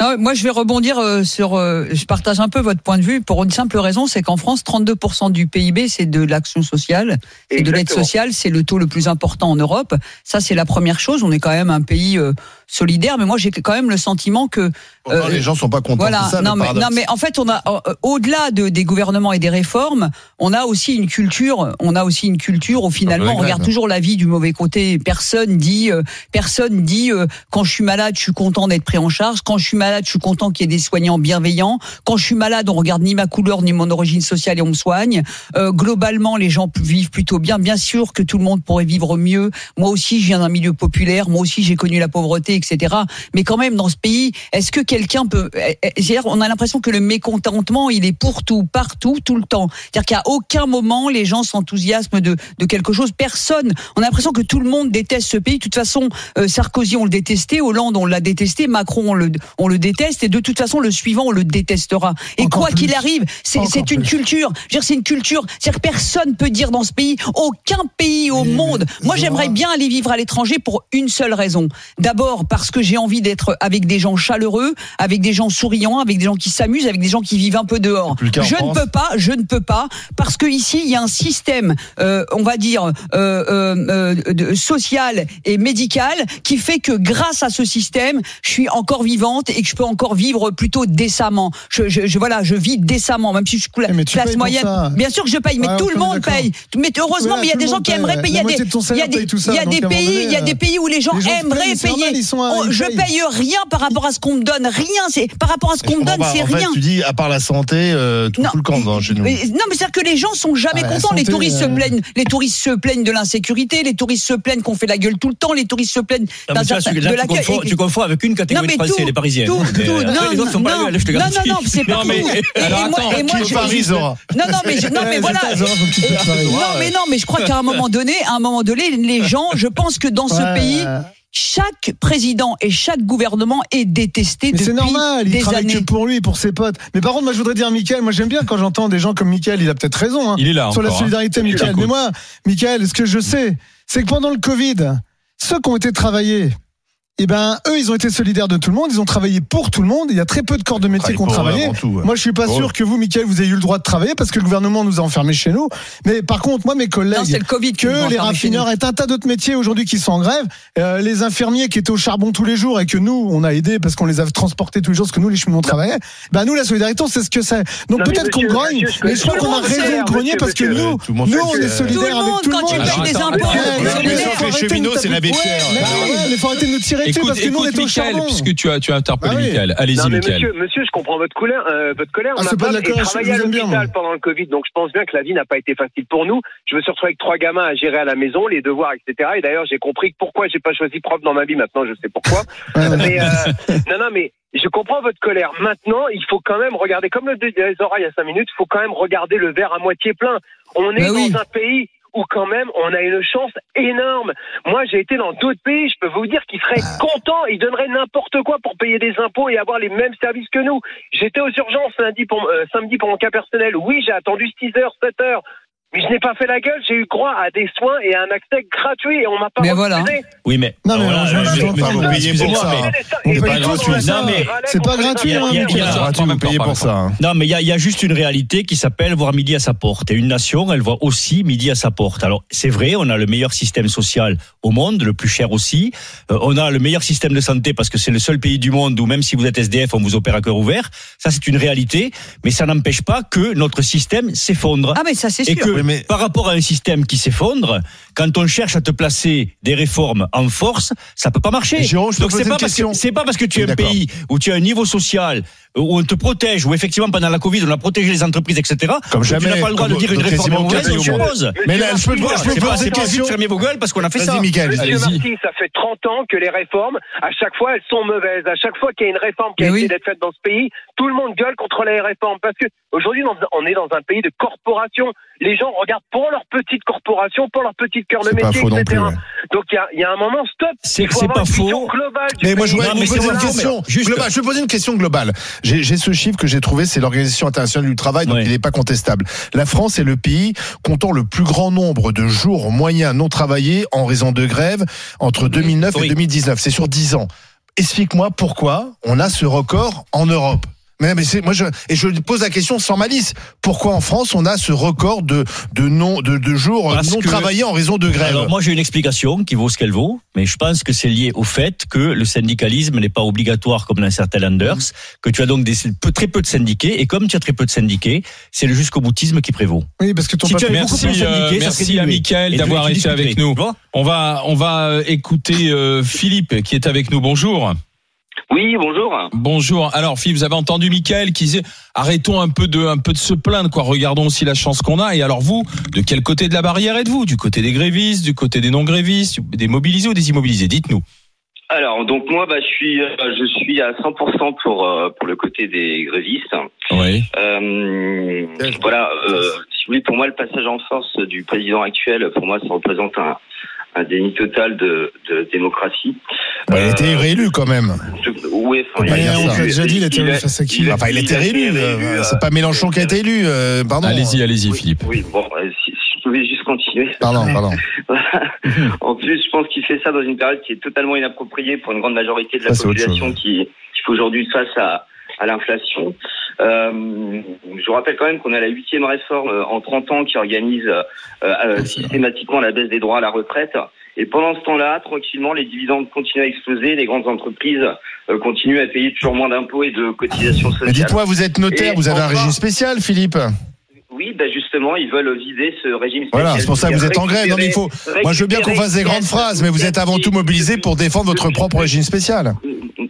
Non, moi, je vais rebondir euh, sur. euh, je partage un peu votre point de vue pour une simple raison, c'est qu'en France, 32% du PIB, c'est de l'action sociale, c'est de l'aide sociale, c'est le taux le plus important en Europe. Ça, c'est la première chose. On est quand même un pays euh, solidaire, mais moi, j'ai quand même le sentiment que Euh, les gens sont pas contents. Voilà, ça, non, mais, non mais en fait on a euh, au-delà de, des gouvernements et des réformes, on a aussi une culture, on a aussi une culture où finalement on regarde toujours la vie du mauvais côté. Personne dit, euh, personne dit euh, quand je suis malade, je suis content d'être pris en charge. Quand je suis malade, je suis content qu'il y ait des soignants bienveillants. Quand je suis malade, on regarde ni ma couleur ni mon origine sociale et on me soigne. Euh, globalement, les gens vivent plutôt bien. Bien sûr que tout le monde pourrait vivre mieux. Moi aussi, je viens d'un milieu populaire. Moi aussi, j'ai connu la pauvreté, etc. Mais quand même, dans ce pays, est-ce que quelqu'un peut eh, eh, c'est-à-dire, on a l'impression que le mécontentement, il est pour tout, partout, tout le temps. C'est-à-dire qu'à aucun moment, les gens s'enthousiasment de, de quelque chose. Personne. On a l'impression que tout le monde déteste ce pays. De toute façon, euh, Sarkozy, on le détestait. Hollande, on l'a détesté. Macron, on le, on le déteste. Et de toute façon, le suivant, on le détestera. Et Encore quoi qu'il arrive, c'est une culture. Dire, c'est une culture. C'est-à-dire que personne peut dire dans ce pays, aucun pays au Mais- monde. Moi, j'aimerais bien aller vivre à l'étranger pour une seule raison. D'abord, parce que j'ai envie d'être avec des gens chaleureux, avec des gens souriants, avec des gens qui s'amusent, avec des gens qui vivent un peu dehors. Je ne peux pas, je ne peux pas, parce que ici, il y a un système, euh, on va dire, euh, euh, euh, de- social et médical qui fait que grâce à ce système, je suis encore vivante et que je peux encore vivre plutôt décemment. Je, je, je- voilà, je vis décemment, même si je suis Eh, classe moyenne. Bien sûr que je paye, mais Ouais, tout le monde paye. Mais heureusement, mais il y a des gens qui aimeraient payer. Il y a des, de ton il y a des, pays, il y a euh, des pays où les gens aimeraient payer. Oh, je paye rien par rapport à ce qu'on me donne, rien. C'est par rapport à ce qu'on me donne, c'est fait, rien. tu dis, à part la santé, euh, tout Non. le camp dans- chez nous. Mais- non, mais c'est-à-dire que les gens sont jamais Ah, la contents. les touristes se euh, plaignent, les touristes se plaignent de l'insécurité, les touristes se plaignent qu'on fait la gueule tout le temps, les touristes se plaignent Non, là, de tu l'accueil. confonds, tu confonds avec une catégorie Non, de mais Français, tout, les Parisiens. tout, Mais, tout, euh, après, les non, autres sont pas non, la gueule, je te non, garantis. non, non, c'est pas mais- tout. Et- moi- je- non, non, mais je, non, mais [LAUGHS] voilà. Non, mais non, mais je crois qu'à un moment donné, à un moment donné, les gens, je pense que dans ce pays, chaque président et chaque gouvernement est détesté Mais depuis c'est normal, il des travaille années. que pour lui et pour ses potes. Mais par contre, moi, je voudrais dire, Michael, moi, j'aime bien quand j'entends des gens comme Michael, il a peut-être raison, hein, Il est là sur la encore, hein. solidarité, Je Michael. Mais moi, Michael, ce que je sais, c'est que pendant le Covid, ceux qui ont été travaillés, eh ben, eux, ils ont été solidaires de tout le monde, ils ont travaillé pour tout le monde. Il y a très peu de corps de métier qui ont travaillé. avant tout, ouais. Moi, je suis pas sûr que vous, Michael, vous ayez eu le droit de travailler parce que le gouvernement nous a enfermés chez nous. Mais par contre, moi, mes collègues, Non, c'est le Covid que les raffineurs et un tas d'autres métiers aujourd'hui qui sont en grève, euh, les infirmiers qui étaient au charbon tous les jours et que nous, on a aidé parce qu'on les a transportés tous les jours parce que nous, les cheminots travaillaient. Ben, nous, la solidarité, on sait ce que c'est. Donc peut-être qu'on grogne, mais je crois qu'on a raison de grogner parce que nous, nous, on est Tout le solidaires monde, avec tout le quand monde. tu payes des impôts, les cheminots, c'est mais ouais, mais faut arrêter de nous tirer dessus Écoute, parce que nous, on est au Michael, charbon. puisque tu as, tu as interpellé Ah oui. Michael. Allez-y, Non, mais Michael. monsieur, monsieur, je comprends votre colère. euh, votre colère. Ah, Ma femme est travaillée à l'hôpital pendant le Covid, donc je pense bien que la vie n'a pas été facile pour nous. Je me suis retrouvé avec trois gamins à gérer à la maison, les devoirs, etc. Et d'ailleurs, j'ai compris pourquoi j'ai pas choisi prof dans ma vie. Maintenant, je sais pourquoi. [LAUGHS] mais euh, non, non, mais je comprends votre colère. Maintenant, il faut quand même regarder, comme le disait Zora il y a cinq minutes, il faut quand même regarder le verre à moitié plein. On est Bah oui. dans un pays où quand même on a une chance énorme. Moi, j'ai été dans d'autres pays, je peux vous dire qu'ils seraient contents, ils donneraient n'importe quoi pour payer des impôts et avoir les mêmes services que nous. J'étais aux urgences lundi pour, euh, samedi pour mon cas personnel. Oui, j'ai attendu 6 heures, 7 heures. Mais je n'ai pas fait la gueule, j'ai eu droit à des soins et à un accès gratuit et on m'a pas Mais voilà. Oui, mais. Non, mais voilà, je- mais vous payez pour ça. pas gratuit, C'est pas gratuit, hein, C'est vous payez pour ça. hein. Non, mais il y a, il y a juste une réalité qui s'appelle voir midi à sa porte. Et une nation, elle voit aussi midi à sa porte. Alors, c'est vrai, on a le meilleur système social au monde, le plus cher aussi. Euh, on a le meilleur système de santé parce que c'est le seul pays du monde où même si vous êtes SDF, on vous opère à cœur ouvert. Ça, c'est une réalité. Mais ça n'empêche pas que notre système s'effondre. Ah, mais ça, c'est sûr. Que Oui, mais- par rapport à un système qui s'effondre, quand on cherche à te placer des réformes en force, ça peut pas marcher. Jérôme, je Donc c'est pas parce que pas parce que tu es un pays où tu as un niveau social où on te protège, où effectivement pendant la Covid on a protégé les entreprises, etc. Comme que tu jamais, n'as pas le droit de dire une réforme mauvaise, on suppose. Mais là, je peux, je peux C'est poser pas, une question. de fermer vos gueules parce qu'on a fait ça. Monsieur Allez-y. Marty, ça fait 30 ans que les réformes, à chaque fois, elles sont mauvaises. À chaque fois qu'il y a une réforme qui a été d'être faite dans ce pays, tout le monde gueule contre les réformes. Parce que aujourd'hui, on est dans un pays de corporations. Les gens regardent pour leur petite corporation, pour leur petite cœur de métier, etc. Donc il y a, il y a un moment, stop. C'est- pas faux. globale Mais moi, je voudrais vous poser une question globale. Je vais poser une question globale. J'ai j'ai ce chiffre que j'ai trouvé, c'est l'Organisation internationale du travail, donc il n'est pas contestable. La France est le pays comptant le plus grand nombre de jours moyens non travaillés en raison de grève entre 2009 et Oui. 2019. C'est sur 10 ans. Explique-moi pourquoi on a ce record en Europe. Mais, mais c'est moi je et je pose la question sans malice. Pourquoi en France on a ce record de de non de, de jours Parce non que- travaillés en raison de grève Alors moi j'ai une explication qui vaut ce qu'elle vaut, mais je pense que c'est lié au fait que le syndicalisme n'est pas obligatoire comme dans certains landers, que tu as donc des, peu- très peu de syndiqués, et comme tu as très peu de syndiqués, c'est le jusqu'au boutisme qui prévaut. Oui, parce que ton Si tu beaucoup Merci, euh, merci à. Michael d'avoir été avec nous. On va, on va écouter euh, Philippe qui est avec nous. Bonjour. Oui, bonjour. Bonjour. Alors, Philippe, vous avez entendu Michael qui disait arrêtons un peu de, un peu de se plaindre, quoi. Regardons aussi la chance qu'on a. Et alors, vous, de quel côté de la barrière êtes-vous? Du côté des grévistes, du côté des non-grévistes, des mobilisés ou des immobilisés? Dites-nous. Alors, donc moi, bah, je suis, euh, je suis à 100% pour euh, pour le côté des grévistes. Oui. Euh, voilà. Euh, si vous voulez, pour moi, le passage en force du président actuel, pour moi, ça représente un, un déni total de, de démocratie. Bah, il a été réélu quand même. Je- oui, enfin, pas il- on l'a déjà dit, il a été il a- élu face à qui il a- Enfin, il a été il a réélu. été euh, réélu, C'est pas Mélenchon qui a été élu. euh, pardon. Allez-y, allez-y, Oui, Philippe. Oui, bon, euh, si, si je pouvais juste continuer. Pardon, pardon. [LAUGHS] en plus, je pense qu'il fait ça dans une période qui est totalement inappropriée pour une grande majorité de la Ça, population qui, qui fait aujourd'hui face à, à l'inflation. Euh, je vous rappelle quand même qu'on a la huitième réforme euh, en 30 ans qui organise euh, euh, systématiquement la baisse des droits à la retraite. Et pendant ce temps-là, tranquillement, les dividendes continuent à exploser, les grandes entreprises euh, continuent à payer toujours moins d'impôts et de cotisations sociales. Mais dites-moi, vous êtes notaire, Et vous avez un régime spécial, Philippe? Oui, bah justement, ils veulent vider ce régime spécial. Voilà, c'est pour ça que vous êtes en grève. Non, mais il faut. Moi, je veux bien qu'on fasse des grandes phrases, mais vous êtes avant tout mobilisé pour défendre votre propre régime spécial.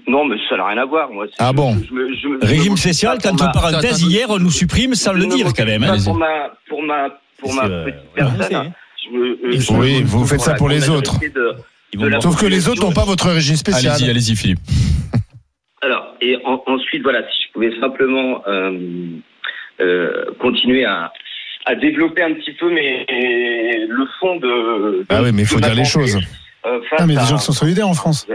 Non, mais ça n'a rien à voir. Moi, Ah bon je me- je me- je Régime me- spécial, qu'entre ma- parenthèses, hier on nous supprime sans le dire quand même. hein. Pour ma, pour ma, pour ma euh, petite le personne. hein. euh, je Oui, vous faites ça pour les autres. Sauf que les autres n'ont pas votre régime spécial. Allez-y, allez-y, Philippe. Alors, et en- ensuite, voilà, si je pouvais simplement euh, euh, continuer à, à développer un petit peu mais le fond de. Ah oui, mais il faut dire les choses. euh, Ah, mais à- gens qui sont solidaires en France.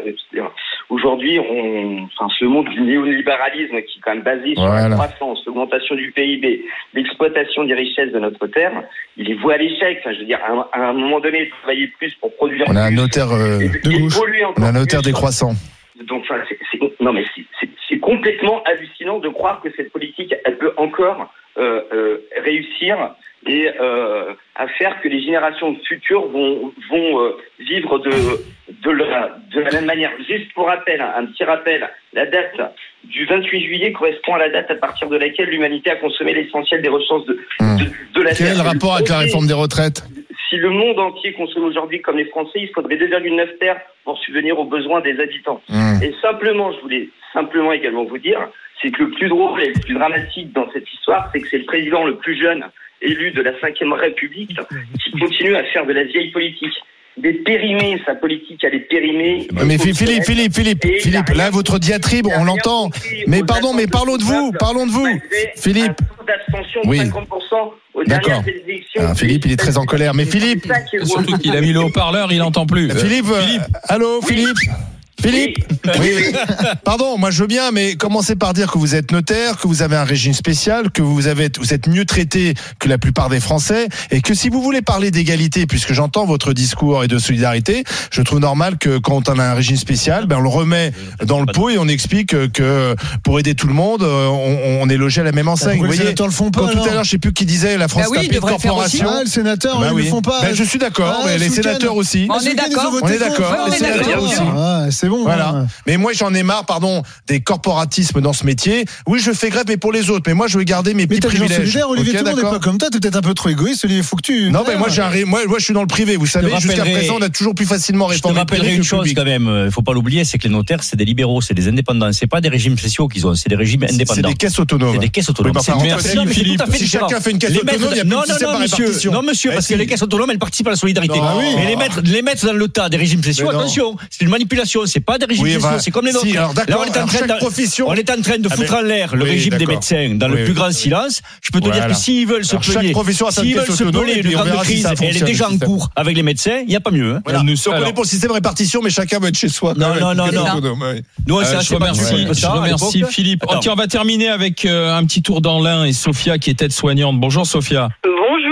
Aujourd'hui, on, enfin, ce monde du néolibéralisme qui est quand même basé sur Voilà. la croissance, l'augmentation du PIB, l'exploitation des richesses de notre terre, il est voué à l'échec. Enfin, je veux dire, à un, à un moment donné, travailler plus pour produire On a un plus, notaire euh, de gauche. on a un notaire décroissant. Donc, enfin, non, mais c'est- complètement hallucinant de croire que cette politique, elle peut encore euh, euh, réussir et euh, à faire que les générations futures vont, vont vivre de, de, la, de la même manière. Juste pour rappel, un, petit rappel, la date du 28 juillet correspond à la date à partir de laquelle l'humanité a consommé l'essentiel des ressources de, de, de la Quel Terre. le rapport avec la réforme des retraites? Si le monde entier consomme aujourd'hui comme les Français, il faudrait 2,9 terres pour subvenir aux besoins des habitants. Hum. Et simplement, je voulais simplement également vous dire, c'est que le plus drôle et le plus dramatique dans cette histoire, c'est que c'est le président le plus jeune élu de la Ve République qui continue à faire de la vieille politique. Il est périmé, sa politique, elle est périmée. Mais Philippe, Philippe, Philippe, Philippe, là, votre diatribe, on l'entend. Mais pardon, mais parlons de vous, parlons de vous. Philippe. un taux d'abstention de Oui. 50% aux D'accord. dernières élections. Ah, Philippe, il est très en colère. Mais Philippe. Surtout qu'il a mis le haut-parleur, il n'entend plus. Philippe, euh, allô, Philippe Philippe Oui. [LAUGHS] Pardon, moi je veux bien, mais commencez par dire que vous êtes notaire, que vous avez un régime spécial, que vous avez vous êtes mieux traité que la plupart des Français, et que si vous voulez parler d'égalité, puisque j'entends votre discours et de solidarité, je trouve normal que quand on a un régime spécial, ben on le remet dans le pot et on explique que pour aider tout le monde, euh, on, on est logé à la même enseigne. Vous les voyez, sénateurs le font pas, quand tout à l'heure, je sais plus qui disait la France Bah oui, corporation. Ah, le sénateur, Bah ils oui. le font pas. Ben, je suis d'accord, Ah, mais les sénateurs aussi. On Ce est d'accord. On est d'accord, Ouais, les sénateurs aussi. C'est bon. Voilà. hein. Mais moi, j'en ai marre, pardon, des corporatismes dans ce métier. Oui, je fais grève, mais pour les autres. Mais moi, je veux garder mes Mais petits privilèges. solidaires, Olivier, Ok, tout le monde n'est pas comme toi, t'es peut-être un peu trop égoïste, Olivier, faut que tu. Non, mais moi, j'ai moi, moi, je suis dans le privé. Vous savez, jusqu'à présent, on a toujours plus facilement Je te réformé le privé rappellerai une chose public. quand même, il faut pas l'oublier, c'est que les notaires, c'est des libéraux, c'est des indépendants. C'est pas des régimes spéciaux qu'ils ont, c'est des régimes C'est indépendants. des caisses autonomes. C'est des caisses autonomes. Oui, bah, C'est- Merci, Philippe, si chacun fait une caisse autonome, il y a plus de non, non, système non, monsieur, non, monsieur, Eh, parce que les caisses autonomes, elles participent à la solidarité. Oui. Mais les mettre, les mettre dans le tas des régimes spéciaux, Mais attention, c'est une manipulation, c'est pas des régimes Oui, spéciaux, bah, c'est comme les si, nôtres. alors, Là, on est en train chaque de- profession- on est en train de Ah, foutre mais- en l'air le oui, régime des médecins dans Oui, le plus grand silence. Je peux te dire que s'ils veulent se Alors, chaque payer, profession a sa s'ils veulent se puis on grande si crise, elle est déjà le en cours avec les médecins, il n'y a pas mieux. hein. Voilà. Nous- Donc, on alors- est pour le système répartition, mais chacun va être chez soi. Non, non, non, non. Nous, on Euh, s'est je remercie, je remercie. Philippe. On va terminer avec euh, un petit tour dans l'Ain et Sophia qui est aide-soignante. Bonjour Sophia. Bonjour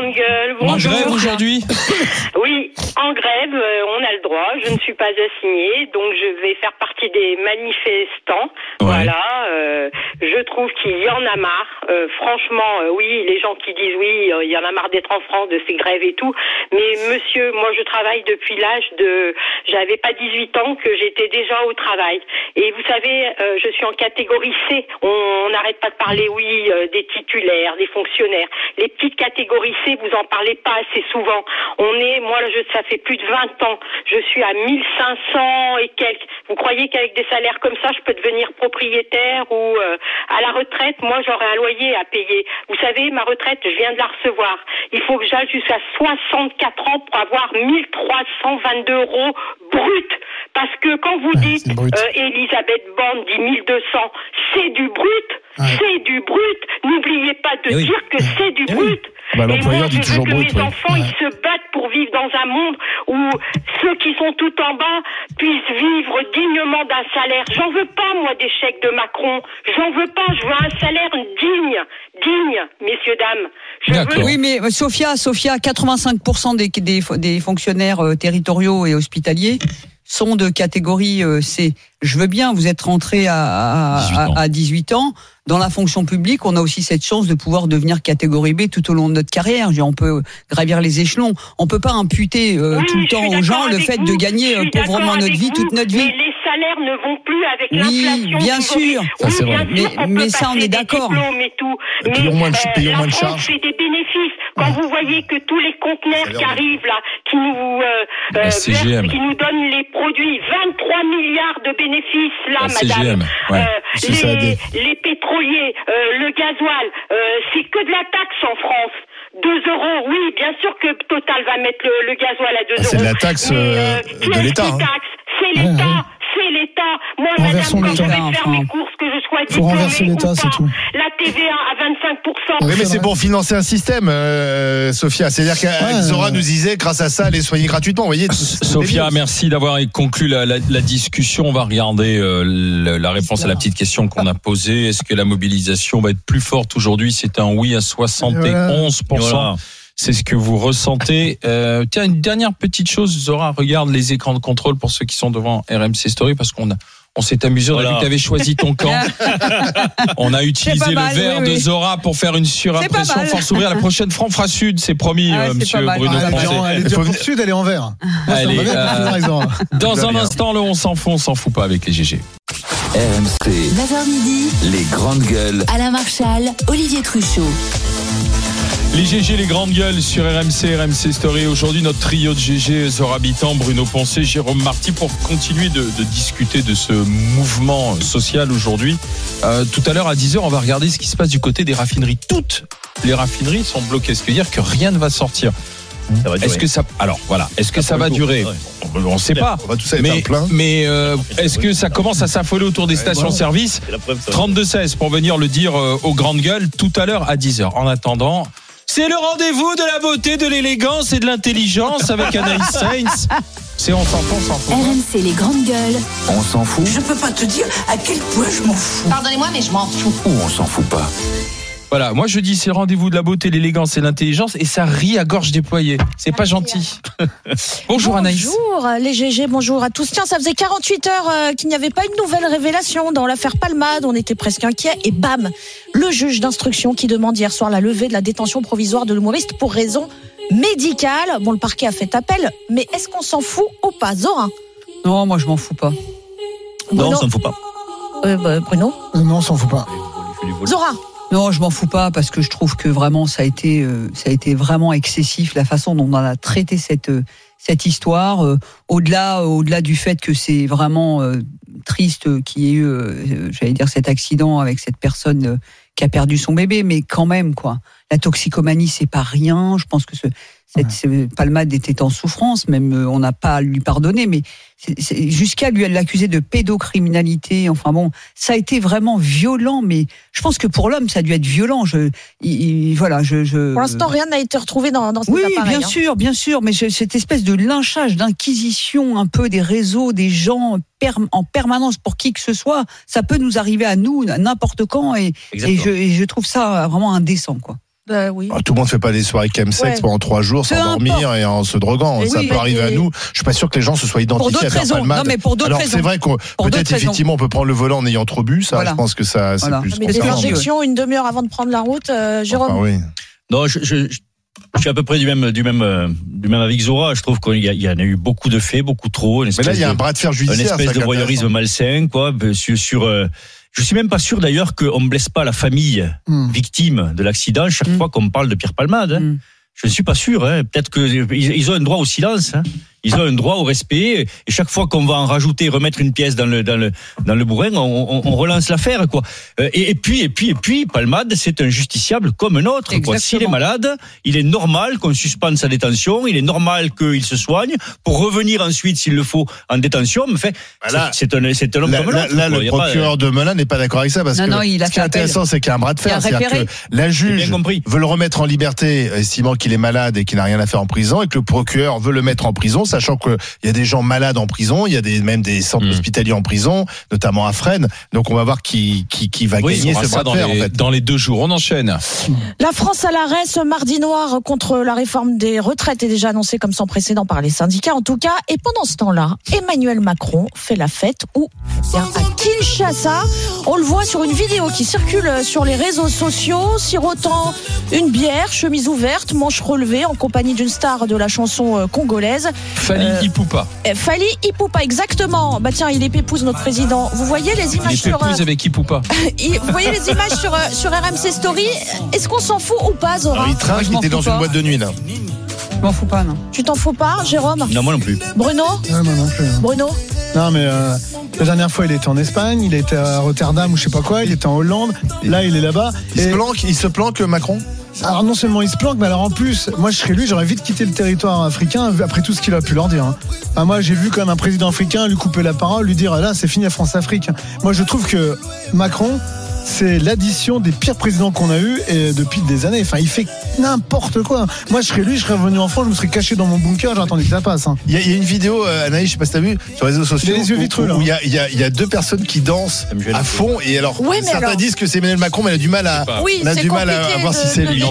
grandes gueules. En Bonjour. grève aujourd'hui [LAUGHS] Oui, en grève, euh, on a le droit. Je ne suis pas assignée, donc je vais faire partie des manifestants. Voilà. euh, je trouve qu'il y en a marre. Euh, franchement, euh, oui, les gens qui disent oui, il y en a marre d'être en France, de ces grèves et tout. Mais monsieur, moi je travaille depuis l'âge de, j'avais pas 18 ans que j'étais déjà au travail. Et vous savez, je suis en catégorie C. On n'arrête pas de parler, oui, des titulaires, des fonctionnaires. Les petites catégories C, vous en parlez pas assez souvent. On est, moi, je, ça fait plus de 20 ans. Je suis à 1500 et quelques. Vous croyez qu'avec des salaires comme ça, je peux devenir propriétaire ou euh, à la retraite, moi, j'aurais un loyer à payer. Vous savez, ma retraite, je viens de la recevoir. Il faut que j'aille jusqu'à 64 ans pour avoir 1322 euros brut. Parce que quand vous dites, euh, Elisabeth Borne dit 1200, c'est du brut. C'est du brut. N'oubliez pas de Eh oui. dire que c'est du Eh oui. brut. Bah, Et l'employeur moi, dit je toujours veux que brut, mes ouais. enfants, ils se battent pour vivre dans un monde où ceux qui sont tout en bas puissent vivre dignement d'un salaire. J'en veux pas, moi, des chèques de Macron. J'en veux pas. Je veux un salaire digne. Digne, messieurs, dames. Je veux Oui, mais euh, Sophia, Sophia, 85% des, des, des fonctionnaires euh, territoriaux et hospitaliers sont de catégorie euh, C. Je veux bien, vous êtes rentré à, à, 18 ans. à 18 ans. Dans la fonction publique, on a aussi cette chance de pouvoir devenir catégorie B tout au long de notre carrière. Je veux dire, On peut gravir les échelons. On peut pas imputer euh, Oui, tout le temps aux gens le fait vous. de gagner euh, pauvrement notre vie vous, toute notre vie. Mais les salaires ne vont plus avec Oui, l'inflation. bien sûr. Ça, Oui, vrai. bien sûr Mais- ça, on est d'accord. diplômes Et tout. Et Mais payons moins de- euh, payons la moins de France charges. fait des bénéfices. Quand vous voyez que tous les conteneurs qui arrivent là, qui nous, euh, euh, qui nous donnent les produits, 23 milliards de bénéfices là, madame. Ouais. Euh, les, pétroliers, euh, le gasoil, c'est que de la taxe en France. 2 euros, oui, bien sûr que Total va mettre le, le gasoil à 2 Ah, euros. c'est de la taxe, Mais, qui de l'État, qui hein. taxe? C'est Ouais, l'État, ouais. C'est l'État. Moi, Renversons madame, quand je vais faire enfin. mes courses, que je sois Faut renverser diplômée l'État, ou c'est pas, tout. la TVA à Oui, mais c'est pour financer un système, euh, Sophia. C'est-à-dire qu'Azora nous disait, grâce à ça, aller soigner gratuitement. Vous voyez, Sophia, merci d'avoir conclu la, la- la discussion. On va regarder euh, la réponse à la petite question qu'on a posée. Est-ce que la mobilisation va être plus forte aujourd'hui? C'est un oui à 71%. Voilà. C'est ce que vous ressentez. Euh, tiens, une dernière petite chose, Zora, regarde les écrans de contrôle pour ceux qui sont devant RMC Story parce qu'on a on s'est amusé, on a Voilà. vu que tu avais choisi ton camp. [LAUGHS] On a utilisé le verre oui, de. Zora pour faire une surimpression. Force ouvrir la prochaine franc fera sud, c'est promis, Ah ouais, euh, monsieur. Bruno Ah, elle est Français. dure- elle est dure pour sud, elle est en vert. Allez, bien, euh. Dans un instant, le on s'en fout, on s'en fout pas avec les GG. RMC, 9h midi, les grandes gueules. Alain Marchal, Olivier Truchot. Les GG, les grandes gueules sur RMC, RMC Story. Aujourd'hui, notre trio de GG, Zora Habitant, Bruno Poncé, Jérôme Marty, pour continuer de, de discuter de ce mouvement social aujourd'hui. Euh, tout à l'heure, à 10h, on va regarder ce qui se passe du côté des raffineries. Toutes les raffineries sont bloquées, ce qui veut dire que rien ne va sortir. Ça. Est-ce que ça, alors voilà, est-ce que ça va durer ouais. On ne sait pas. On va tous aller Mais, plein. mais euh, est-ce que ça commence à s'affoler autour des stations-service C'est la preuve, ça. 32-16 pour venir le dire euh, aux grandes gueules tout à l'heure à 10h. En attendant, c'est le rendez-vous de la beauté, de l'élégance et de l'intelligence avec Anaïs Sainz. C'est on s'en fout, on s'en fout. RMC les grandes gueules. On s'en fout Je peux pas te dire à quel point je m'en fous. Pardonnez-moi, mais je m'en fous. ou on s'en fout pas Voilà, moi je dis c'est le rendez-vous de la beauté, l'élégance et l'intelligence et ça rit à gorge déployée. C'est pas gentil. [LAUGHS] Bonjour Anaïs. Bonjour les GG, bonjour à tous. Tiens, ça faisait 48 heures euh, qu'il n'y avait pas une nouvelle révélation dans l'affaire Palmade. On était presque inquiets et bam, le juge d'instruction qui demande hier soir la levée de la détention provisoire de l'humoriste pour raison médicale. Bon, le parquet a fait appel, mais est-ce qu'on s'en fout ou pas, Zora? Non, moi je m'en fous pas. Non, Bruno ça me fout pas. Euh, bah, Bruno Euh, Non, on s'en fout pas. Zora Non, je m'en fous pas parce que je trouve que vraiment ça a été euh, ça a été vraiment excessif la façon dont on a traité cette euh, cette histoire euh, au-delà au-delà du fait que c'est vraiment triste qu'il y ait eu j'allais dire cet accident avec cette personne qui a perdu son bébé mais quand même quoi. La toxicomanie c'est pas rien, je pense que ce cette ce palmade était en souffrance, même euh, on n'a pas à lui pardonner, mais jusqu'à lui l'accuser de pédocriminalité. Enfin bon, ça a été vraiment violent, mais je pense que pour l'homme, ça a dû être violent. Je, il- il- voilà, je, je. Pour l'instant, rien n'a été retrouvé dans, dans cet Oui, appareil. bien hein. sûr, bien sûr, mais je- cette espèce de lynchage, d'inquisition un peu des réseaux, des gens en permanence pour qui que ce soit, ça peut nous arriver à nous à n'importe quand, et, je, et je trouve ça vraiment indécent, quoi. Bah oui. Ah, Tout le monde fait pas des soirées chemsex Ouais. pendant trois jours sans dormir et en se droguant. Et ça oui, peut arriver à nous. Je suis pas sûr que les gens se soient identifiés d'autres à faire raisons. palmade. Non, mais pour d'autres Alors raisons. c'est vrai qu'on Pour peut-être raisons. effectivement on peut prendre le volant en ayant trop bu. Ça, Voilà. je pense que ça c'est Voilà. plus Mais des injections une demi-heure avant de prendre la route, euh, Jérôme Enfin, oui. Non, je, je, je- je suis à peu près du même, du même, euh, du même avec Zora. Je trouve qu'il y, en a eu beaucoup de faits, beaucoup trop. Une Mais là, il y a un bras de fer judiciaire. une espèce de voyeurisme malsain, quoi. euh, Sur, sur euh, je suis même pas sûr d'ailleurs qu'on ne blesse pas la famille Hmm. victime de l'accident chaque Hmm. fois qu'on parle de Pierre Palmade. hein. Hmm. Je ne suis pas sûr. Hein. Peut-être qu'ils ils ont un droit au silence. hein. Ils ont un droit au respect. Et chaque fois qu'on va en rajouter, remettre une pièce dans le dans le dans le bourrin, on, on- on relance l'affaire, quoi. Euh, Et, et puis et puis et puis, Palmade, c'est un justiciable comme un autre. Quoi. S'il est malade, il est normal qu'on suspende sa détention. Il est normal qu'il se soigne pour revenir ensuite, s'il le faut, en détention. Mais fait, Voilà. c'est un c'est un homme Là, comme là, là, le pas- procureur de Melun n'est pas d'accord avec ça parce Non, que non, il a ce qui est intéressant, c'est qu'il y a un bras de fer. que la juge veut le remettre en liberté, estimant qu'il est malade et qu'il n'a rien à faire en prison, et que le procureur veut le mettre en prison, sachant qu'il y a des gens malades en prison, il y a des, même des centres Mm. hospitaliers en prison, notamment à Fresnes. Donc on va voir qui, qui, qui va Oui, gagner ce bras dans en les, fait. dans les deux jours. On enchaîne. La France à l'arrêt, ce mardi noir contre la réforme des retraites est déjà annoncé comme sans précédent par les syndicats en tout cas. Et pendant ce temps-là, Emmanuel Macron fait la fête où Bien, À Kinshasa, on le voit sur une vidéo qui circule sur les réseaux sociaux, sirotant une bière, chemise ouverte, manche relevée, en compagnie d'une star de la chanson euh, congolaise. Fali Euh, Ipupa. Euh, Fali Ipupa, exactement. Bah tiens, il est notre président. Vous voyez les Il images est sur euh, pépouze avec Ipupa. [LAUGHS] il- vous voyez les images sur, euh, sur RMC Story? Est-ce qu'on s'en fout ou pas, Zora? Alors, il je il m'en était dans fous une pas. boîte de nuit, là. Je m'en fous pas, non. Tu t'en fous pas, Jérôme? Non, moi non plus. Bruno? Ouais, moi non plus. hein. Bruno? Non, mais euh, la dernière fois, il était en Espagne, il était à Rotterdam ou je sais pas quoi, il était en Hollande. Là, il est là-bas. Il se Et- planque, il se planque, Macron Alors non seulement il se planque, mais alors en plus, moi je serais lui, j'aurais vite quitté le territoire africain après tout ce qu'il a pu leur dire. hein. Moi j'ai vu quand même un président africain lui couper la parole, lui dire là c'est fini la France-Afrique. Moi je trouve que Macron, c'est l'addition des pires présidents qu'on a eu depuis des années. Enfin, il fait n'importe quoi. Moi, je serais lui, je serais revenu en France, je me serais caché dans mon bunker, j'attendais que ça passe. Hein. Il, y a, une vidéo, euh, Anaïs, je sais pas si t'as vu, sur les réseaux sociaux. Où, il, y a, y y, a deux personnes qui dansent à fond. Et alors, certains disent que c'est Emmanuel Macron, mais elle a du mal à, oui, voir si c'est lui.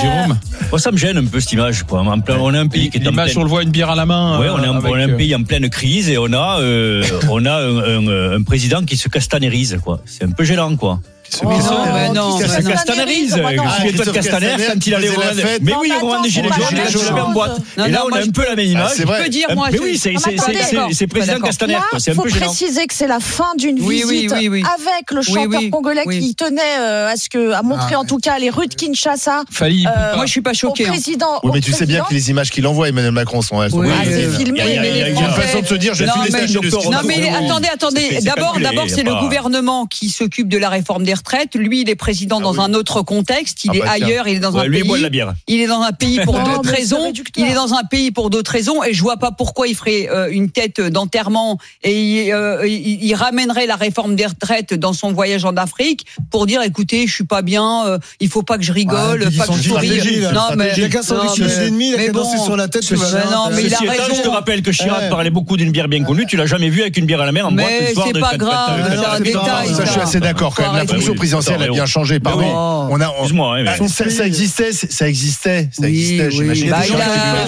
Jérôme Moi, ça me gêne un peu cette image. Quoi. En plein, on est un pays qui est L'image, pleine... on le voit, une bière à la main. On est, un, euh, pays en pleine crise et on a, euh, [COUGHS] un, président qui se castanérise c'est un peu gênant, quoi. Oh mais non, mais non, ça castanérise. Ah, Christophe Castaner, quand il allait au Rwanda. Mais oui, au Rwanda, gilets jaunes, il en boîte. Et là, on a un peu la même ah, image. Je peux dire, ah, moi. Mais oui, c'est président Castaner. Il faut préciser que c'est la fin d'une visite avec le chanteur congolais qui tenait euh, à ce que, à montrer en tout cas les rues de Kinshasa. Euh, moi, je suis pas choqué. Hein. Président. Mais tu sais bien que les images qu'il envoie, Emmanuel Macron, sont elles. Filmé. Il y a une façon de se dire, je suis des Non, mais attendez, attendez. D'abord, c'est le gouvernement qui s'occupe de la réforme des des retraites. Lui, il est président ah dans oui. un autre contexte. Il ah est bah ailleurs. Il est dans ouais, un lui pays. Il, la bière. il est dans un pays pour [LAUGHS] d'autres raisons. Il est dans un pays pour d'autres raisons. Et je vois pas pourquoi il ferait euh, une tête d'enterrement et il, euh, il, il, ramènerait la réforme des retraites dans son voyage en Afrique pour dire écoutez, je suis pas bien. Euh, il faut pas que je rigole, ah, pas que je souris. Non mais. Il a dansé sur la tête. Non mais il a raison. Je te rappelle que Chirac parlait beaucoup d'une bière bien connue. Tu l'as jamais vu avec une bière à la mer en boîte. Mais c'est pas grave. C'est un détail. Je suis assez d'accord quand même. L'élection présidentielle a bien changé, pardon. On a, Excuse-moi. Ah, ça existait, ça existait, ça existait. J'imagine. Bah,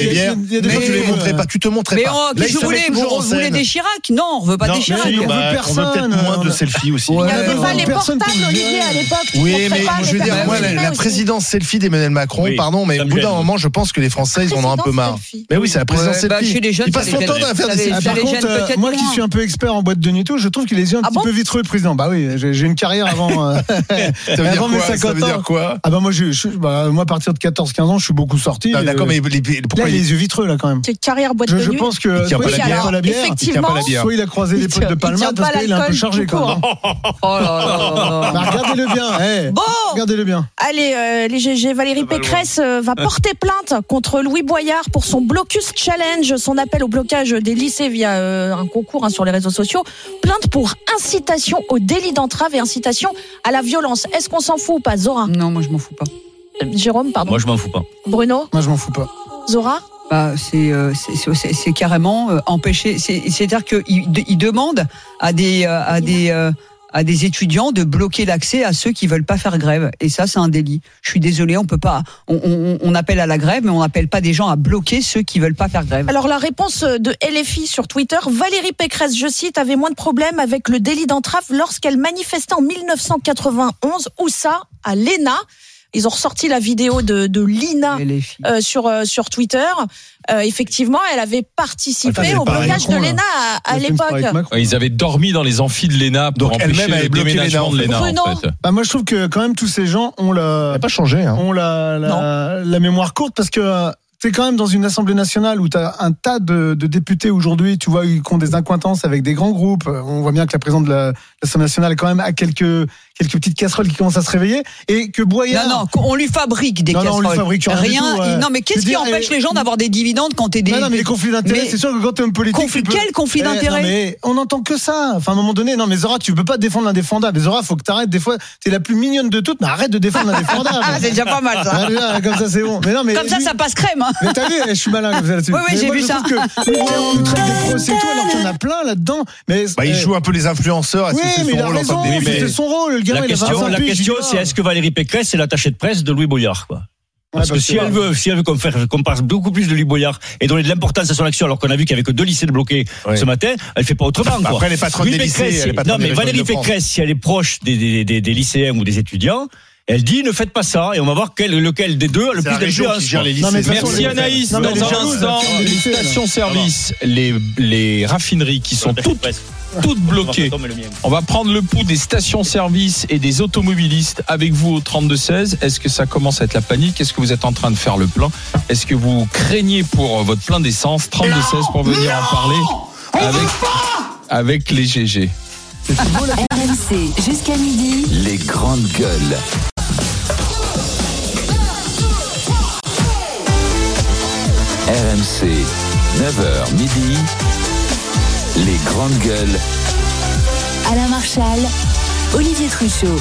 il y a des gens les montraient euh, pas. Tu te montrais pas. Mais je voulais, vous voulez des Chirac? Non, on veut pas des Chirac. Bah, on veut personne. Moins de selfies aussi. Il n'y avait pas les portables, Olivier, à l'époque. Oui, mais je veux dire, moi, la présidence selfie d'Emmanuel Macron, pardon, mais au bout d'un moment, je pense que les Français, ils en ont un peu marre. Mais oui, c'est la présidence bah, selfie. Ils passent leur temps à faire des Par contre, euh, moi qui suis un peu expert en boîte de nuit tout, je trouve qu'il est un petit peu vitreux, le président. Bah oui, j'ai une carrière avant Hein. [LAUGHS] ça veut dire [LAUGHS] quoi, ah bah, moi, bah, moi, à partir de 14-15 ans, je suis beaucoup sorti. Ah, D'accord, mais les, pourquoi les yeux vitreux là quand même. Carrière boîte de. Je, pense que il tient pas la bière, effectivement, soit il a croisé les potes de Palma parce qu'il est un peu chargé quand même. Oh là là. [LAUGHS] Bah, regardez-le bien. Eh. Bon. Regardez-le bien. Allez, euh, les GG, Valérie Pécresse euh, va porter plainte contre Louis Boyard pour son blocus challenge, son appel au blocage des lycées via euh, un concours hein, sur les réseaux sociaux. Plainte pour incitation au délit d'entrave et incitation à la violence. Est-ce qu'on s'en fout ou pas, Zora Non, moi je m'en fous pas. Jérôme, pardon. Moi je m'en fous pas. Bruno Moi je m'en fous pas. Zora bah, c'est euh, carrément euh, empêché. C'est-à-dire qu'ils demandent à euh, à des à des étudiants de bloquer l'accès à ceux qui veulent pas faire grève. Et ça, c'est un délit. Je suis désolé, on peut pas. On, appelle à la grève, mais on n'appelle pas des gens à bloquer ceux qui veulent pas faire grève. Alors la réponse euh, de LFI sur Twitter, Valérie Pécresse, je cite, avait moins de problèmes avec le délit d'entrave lorsqu'elle manifestait en 1991. Où ça? À l'ENA. Ils ont ressorti la vidéo de, de Lina euh, sur, euh, sur Twitter. Euh, effectivement, elle avait participé au blocage de l'ENA à, à l'époque. Ils avaient dormi dans les amphis de l'ENA pour Donc empêcher le déménagement de l'ENA. En fait. bah moi, je trouve que quand même tous ces gens ont la, a pas changé, hein. ont la, la, mémoire courte parce que t'es quand même dans une assemblée nationale où t'as un tas de, députés aujourd'hui, tu vois, qui ont des incointances avec des grands groupes. On voit bien que la présidente de l'Assemblée nationale est quand même à quelques quelques petites casseroles qui commencent à se réveiller et que Boyard. Non, non, on lui fabrique des casseroles. Non, on lui fabrique rien. Euh, non, mais qu'est-ce qui empêche les gens d'avoir des dividendes quand t'es des. Non, non, mais les conflits d'intérêts, c'est sûr que quand t'es homme politique. Confl... Peux... Quel conflit eh, d'intérêts Mais on entend que ça. Enfin, à un moment donné, non, mais Zora, tu peux pas défendre l'indéfendable. Zora, faut que t'arrêtes. Des fois, t'es la plus mignonne de toutes, mais arrête de défendre l'indéfendable. [LAUGHS] Ah, c'est déjà pas mal, ça. Ah, comme ça, c'est bon. Mais non, mais. Comme ça, ça passe crème, hein. Mais t'as vu, eh, je suis malin comme ça là-dessus. Oui, oui, j'ai vu ça. Tout, a plein là-dedans. Mais. Bah, il eh. joue un peu les influenceurs. Oui, mais il a. C'est son rôle la question, la question c'est est-ce que Valérie Pécresse est l'attachée de presse de Louis Boyard, quoi parce, que, si elle veut, si elle veut qu'on qu passe beaucoup plus de Louis Boyard et donner de l'importance à son action, alors qu'on a vu qu'il n'y avait que deux lycées bloqués ce matin, elle fait pas autrement. Quoi. Après, des lycées, Pécresse, elle est non, mais Valérie Pécresse, si elle est proche des lycéens ou des étudiants, elle dit ne faites pas ça et on va voir quel, lequel des deux a le plus d'influence. Merci Anaïs. Dans un instant, les stations service, les, les raffineries qui sont toutes toutes bloquées. On va prendre le pouls des stations-service et des automobilistes avec vous au 32-16. Est-ce que ça commence à être la panique? Est-ce que vous êtes en train de faire le plein? Est-ce que vous craignez pour euh, votre plein d'essence? 32-16 pour venir en parler avec, avec les GG. C'est jusqu'à midi. Les grandes gueules. RMC, 9h midi. Les grandes gueules. Alain Marchal, Olivier Truchot.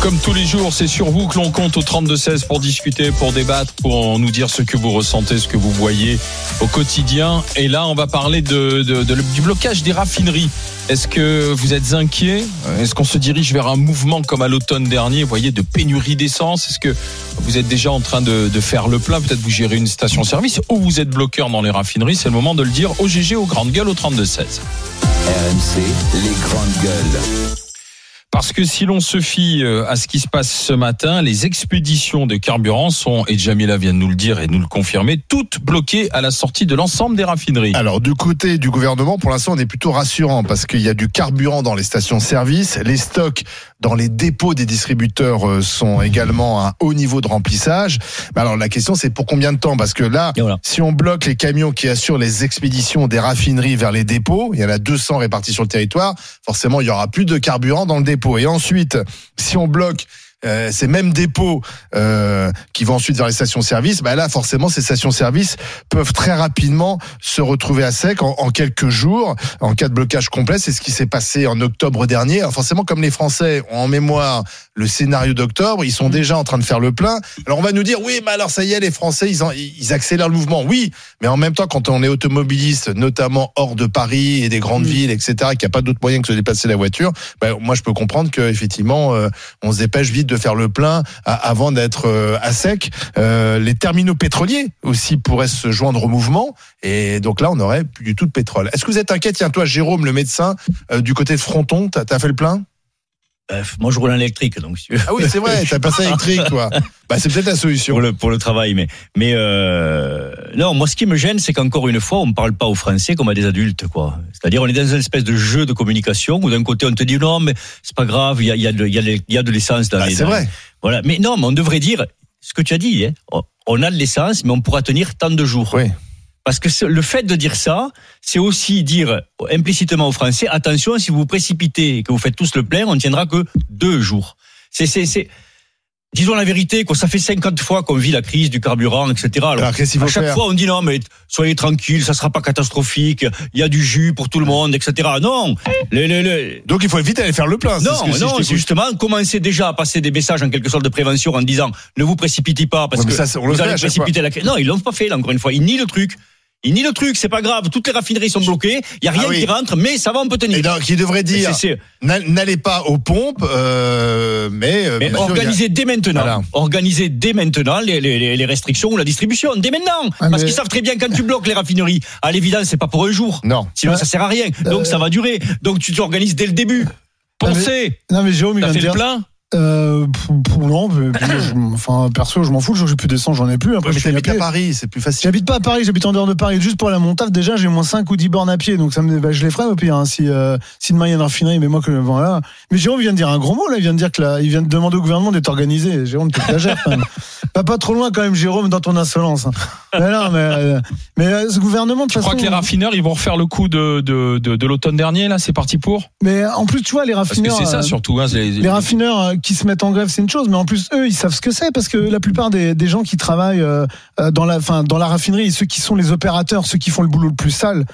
Comme tous les jours, c'est sur vous que l'on compte au 32-16 pour discuter, pour débattre, pour nous dire ce que vous ressentez, ce que vous voyez au quotidien. Et là, on va parler du blocage des raffineries. Est-ce que vous êtes inquiet? Est-ce qu'on se dirige vers un mouvement comme à l'automne dernier, vous voyez, de pénurie d'essence? Est-ce que vous êtes déjà en train de, de faire le plein? Peut-être vous gérez une station-service ou vous êtes bloqueur dans les raffineries? C'est le moment de le dire au GG, aux grandes gueules, au 32-16. RMC, les grandes gueules. Parce que si l'on se fie euh, à ce qui se passe ce matin, les expéditions de carburant sont, et Jamila vient de nous le dire et nous le confirmer, toutes bloquées à la sortie de l'ensemble des raffineries. Alors du côté du gouvernement, pour l'instant, on est plutôt rassurant parce qu'il y a du carburant dans les stations-service. Les stocks dans les dépôts des distributeurs euh, sont également à un haut niveau de remplissage. Alors la question, c'est pour combien de temps? Parce que là, si on bloque les camions qui assurent les expéditions des raffineries vers les dépôts, il y en a 200 répartis sur le territoire, forcément, il y aura plus de carburant dans le dépôt. Et ensuite, si on bloque euh, ces mêmes dépôts euh, qui vont ensuite vers les stations-service, bah là forcément ces stations-service peuvent très rapidement se retrouver à sec en, en quelques jours en cas de blocage complet. C'est ce qui s'est passé en octobre dernier. Alors forcément, comme les Français ont en mémoire le scénario d'octobre, ils sont déjà en train de faire le plein. Alors on va nous dire oui, mais alors ça y est, les Français ils, en- ils accélèrent le mouvement. Oui, mais en même temps, quand on est automobiliste, notamment hors de Paris et des grandes villes, etc., qu'il n'y a pas d'autre moyen que de se déplacer la voiture, bah, moi je peux comprendre que effectivement euh, on se dépêche vite de faire le plein à- avant d'être euh, à sec. Euh, les terminaux pétroliers aussi pourraient se joindre au mouvement et donc là on n'aurait plus du tout de pétrole. Est-ce que vous êtes inquiet? Tiens toi Jérôme, le médecin euh, du côté de Fronton, t'as as fait le plein? Bref, moi je roule en électrique, donc. si. Ah oui c'est vrai, t'as passé électrique toi. Bah c'est peut-être la solution. Pour le, pour le travail, mais, mais euh, non, moi ce qui me gêne, c'est qu'encore une fois, on ne parle pas aux Français comme à des adultes, quoi. C'est-à-dire, on est dans une espèce de jeu de communication où d'un côté on te dit non, mais c'est pas grave, il y a, y a de, de- l'essence dans Ah, les. c'est vrai. Voilà, mais non, mais on devrait dire ce que tu as dit. Hein. On a de l'essence, mais on pourra tenir tant de jours. Oui. Parce que le fait de dire ça, c'est aussi dire implicitement aux Français attention, si vous vous précipitez et que vous faites tous le plein, on ne tiendra que deux jours. C'est, c'est, c'est. Disons la vérité, quoi. Ça fait 50 fois qu'on vit la crise du carburant, etc. Alors, à chaque fois, on dit non, mais soyez tranquille, ça sera pas catastrophique. Il y a du jus pour tout le monde, etc. Non. Le, le, le- Donc il faut vite aller faire le plein. non, ce que non, c'est justement commencer déjà à passer des messages en quelque sorte de prévention en disant ne vous précipitez pas parce Ouais, que ça, on vous allez précipiter la crise. Non, ils l'ont pas fait là encore une fois. Ils nient le truc. Ils nient le truc, c'est pas grave. Toutes les raffineries sont bloquées. Il y a rien Ah oui. qui rentre, mais ça va, on peut tenir. Et donc, il devrait dire, n'allez pas aux pompes, euh, mais, euh, Mais bien il organiser dès maintenant, Voilà. organiser dès maintenant les, les, les restrictions ou la distribution, dès maintenant. Ah, Parce mais- qu'ils savent très bien quand tu bloques les raffineries, à l'évidence, c'est pas pour un jour. Non. Sinon, Ouais. ça sert à rien. Donc, Euh, ça va durer. Donc, tu t'organises dès le début. Pensez. Non mais Jérôme il vient fait de le dire. plein Euh, pour, pour- non, [COUGHS] enfin perso je m'en fous. Le jour où j'ai plus d'essence j'en ai plus. Après Ouais, mais je fais t'habites à. Paris, c'est plus facile. J'habite pas à Paris, j'habite en dehors de Paris. Juste pour aller à mon taf, déjà, j'ai moins 5 ou 10 bornes à pied. Donc, ça me, bah, je les ferai au pire. hein, si, euh, si demain il y a une raffinerie, mais moi, que, voilà. Mais Jérôme vient de dire un gros mot, là. Il vient de dire que là, il vient de demander au gouvernement d'être organisé. Jérôme, tu gères quand même. [LAUGHS] Pas, pas trop loin, quand même, Jérôme, dans ton insolence. hein. Mais non, mais, euh, mais euh, ce gouvernement, de Tu crois que les raffineurs, ils vont refaire le coup de, de, de, de l'automne dernier, là C'est parti pour? Mais en plus, tu vois, les raffineurs. c'est ça euh, surtout. Hein, les, Les raffineurs euh, qui se mettent en grève, c'est une chose, mais en plus eux, ils savent ce que c'est parce que la plupart des, des gens qui travaillent euh, euh, dans la, dans la raffinerie, ceux qui sont les opérateurs, ceux qui font le boulot le plus sale.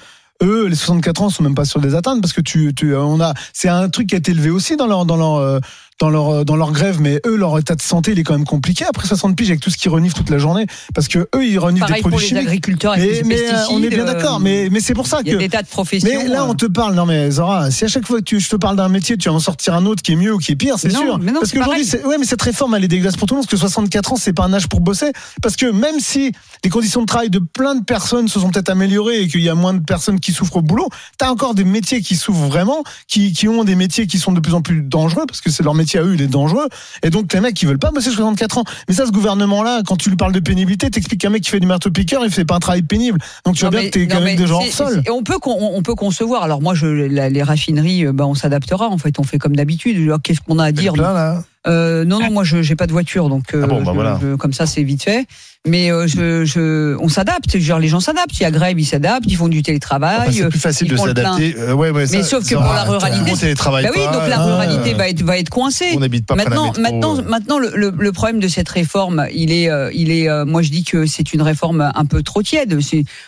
Eux, les 64 ans sont même pas sûrs de les atteindre parce que tu, tu euh, on a, c'est un truc qui a été élevé aussi dans leur, dans leur, dans leur, euh, dans leur grève, mais eux, leur état de santé, il est quand même compliqué après 60 piges avec tout ce qu'ils reniflent toute la journée parce que eux, ils reniflent Pareil des pour produits les chimiques. agriculteurs avec mais, les mais, euh, on est bien euh, d'accord, mais, mais c'est pour ça Il y a que. des tas de professions. Mais là, euh, on te parle, non mais Zora, si à chaque fois que tu, je te parle d'un métier, tu vas en sortir un autre qui est mieux ou qui est pire, c'est sûr. mais non, parce qu'aujourd'hui, ouais, mais cette réforme, elle est dégueulasse pour tout le monde, parce que 64 ans, c'est pas un âge pour bosser. Parce que même si les conditions de travail de plein de personnes se sont peut-être améliorées et qu'il y a moins de personnes qui souffrent au boulot, t'as encore des métiers qui souffrent vraiment, qui, qui ont des métiers qui sont de plus en plus dangereux, parce que c'est leur métier à eux, il est dangereux. Et donc, les mecs qui veulent pas bosser 64 ans. Mais ça, ce gouvernement-là, quand tu lui parles de pénibilité, t'expliques qu'un mec qui fait du marteau-piqueur, il fait pas un travail pénible. Donc, tu vois bien que t'es quand même des gens On peut, on peut concevoir. Alors moi, je, la- les raffineries, euh, bah, on s'adaptera. En fait, on fait comme d'habitude. Qu'est-ce qu'on a à dire Plein, là. Euh, non, non, moi, je j'ai pas de voiture, donc euh, Ah bon, bah je- voilà. je- comme ça, c'est vite fait. Mais euh, je, je, on s'adapte. Genre, les gens s'adaptent. Il y a grève, ils s'adaptent, ils font du télétravail. Enfin, c'est plus facile de s'adapter. Euh, ouais, ouais, mais sauf que pour la ruralité, monde télétravaille bah oui, pas, donc la ruralité va être va être coincée. On n'habite pas près de la maintenant, métro, maintenant, maintenant, le, le, le problème de cette réforme, il est, il est. moi, je dis que c'est une réforme un peu trop tiède.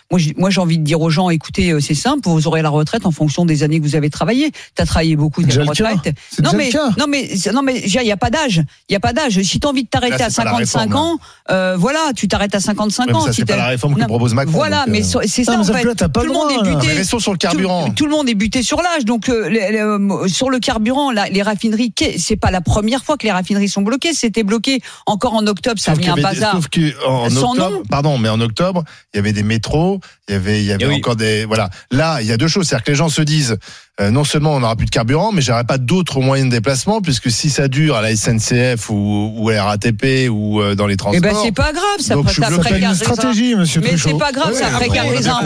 Moi, j'ai- moi, j'ai envie de dire aux gens, écoutez, c'est simple, vous aurez la retraite en fonction des années que vous avez travaillé. Tu as travaillé beaucoup, t'as la retraite. Non mais, le cas. non mais, non mais, il y a pas d'âge. Il y a pas d'âge. Si tu as envie de t'arrêter à c'est pas la 55 réforme, ans, euh, voilà, tu t'arrêtes à 55 Ouais, mais ans. ça, Si c'est pas la réforme que propose Macron, Voilà, euh. mais so- c'est Ah, ça mais en fait. là, pas tout le monde est buté. Sur le carburant. Tout, tout le monde est buté sur l'âge. Donc euh, les- les, euh, sur le carburant, la- les raffineries, c'est pas la première fois que les raffineries sont bloquées. C'était bloqué encore en octobre. Ça a mis un bazar. sauf en octobre, pardon, mais en octobre, il y avait des métros, il y avait, il y avait Eh encore des, voilà. Là, il y a deux choses, c'est-à-dire que les gens se disent, euh, non seulement on n'aura plus de carburant, mais j'aurai pas d'autres moyens de déplacement, puisque si ça dure à la SNCF ou, ou à la RATP ou euh, dans les Eh transports. ben c'est pas grave, ça, Donc, je suis ça précarisera. stratégie, monsieur Mais c'est pas grave, Ouais, ça précarise un.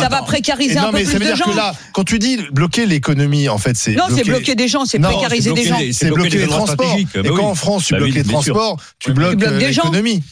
Ça va précariser un non, peu mais plus ça veut de dire gens. que là, quand tu dis bloquer l'économie, en fait, c'est Non, c'est bloquer des gens, c'est précariser des gens. C'est bloquer les transports. stratégiques, Et bah quand en France tu Bah bloques les transports, tu bloques euh, l'économie.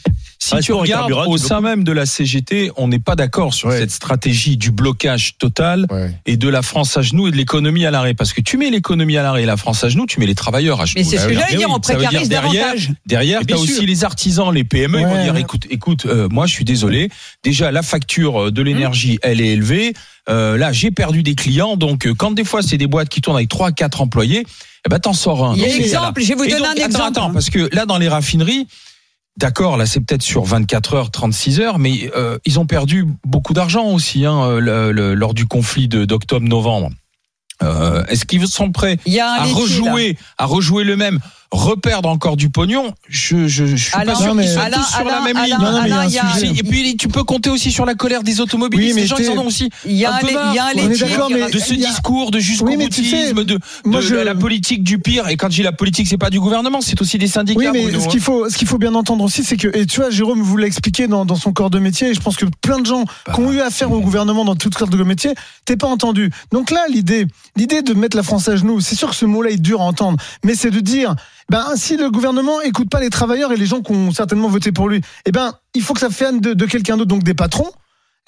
Si tu Transport et regardes au tu sein même de la CGT, on n'est pas d'accord sur Ouais. cette stratégie du blocage total Ouais. et de la France à genoux et de l'économie à l'arrêt. Parce que tu mets l'économie à l'arrêt et la France à genoux, tu mets les travailleurs à genoux. Mais c'est ce Ah que j'allais dire, oui, on précarise derrière, davantage. derrière, tu as bien aussi les artisans, les PME, ils vont Ouais. dire écoute, écoute, euh, moi je suis désolé. Déjà, la facture de l'énergie, elle est élevée. Euh, là, j'ai perdu des clients. Donc, euh, quand des fois, c'est des boîtes qui tournent avec 3 quatre employés, eh ben, t'en sors un. Il y a Dans ces exemple, je vais vous donner donc, un attends, exemple. Attends, parce que là, dans les raffineries, D'accord, là c'est peut-être sur 24 heures, 36 heures, mais euh, ils ont perdu beaucoup d'argent aussi hein, le- le- lors du conflit de- d'octobre-novembre. Euh, Est-ce qu'ils sont prêts à rejouer, à rejouer le même, reperdre encore du pognon Je je, je suis Alain, pas sûr qu'ils soient Alain, tous sur la Alain, même Alain, ligne. Non, non, mais il y a un il sujet. Et puis tu peux compter aussi sur la colère des automobilistes. Oui, mais Les gens ils en ont aussi Il y a un peu marre, il de ce il discours de jusqu'au Oui, mais tu sais, boutisme, de, de la politique du pire. Et quand je dis la politique, c'est pas du gouvernement, c'est aussi des syndicats. Oui, mais ce hein. qu'il faut, ce qu'il faut bien entendre aussi, c'est que, et tu vois, Jérôme vous l'a expliqué dans, dans son corps de métier, et je pense que plein de gens Bah, qui ont eu affaire au gouvernement dans tout corps de métier, t'es pas entendu. Donc là, l'idée, l'idée de mettre la France à genoux, c'est sûr que ce mot-là est dur à entendre, mais c'est de dire, ben, si le gouvernement écoute pas les travailleurs et les gens qui ont certainement voté pour lui, eh ben, il faut que ça vienne de, de quelqu'un d'autre, donc des patrons.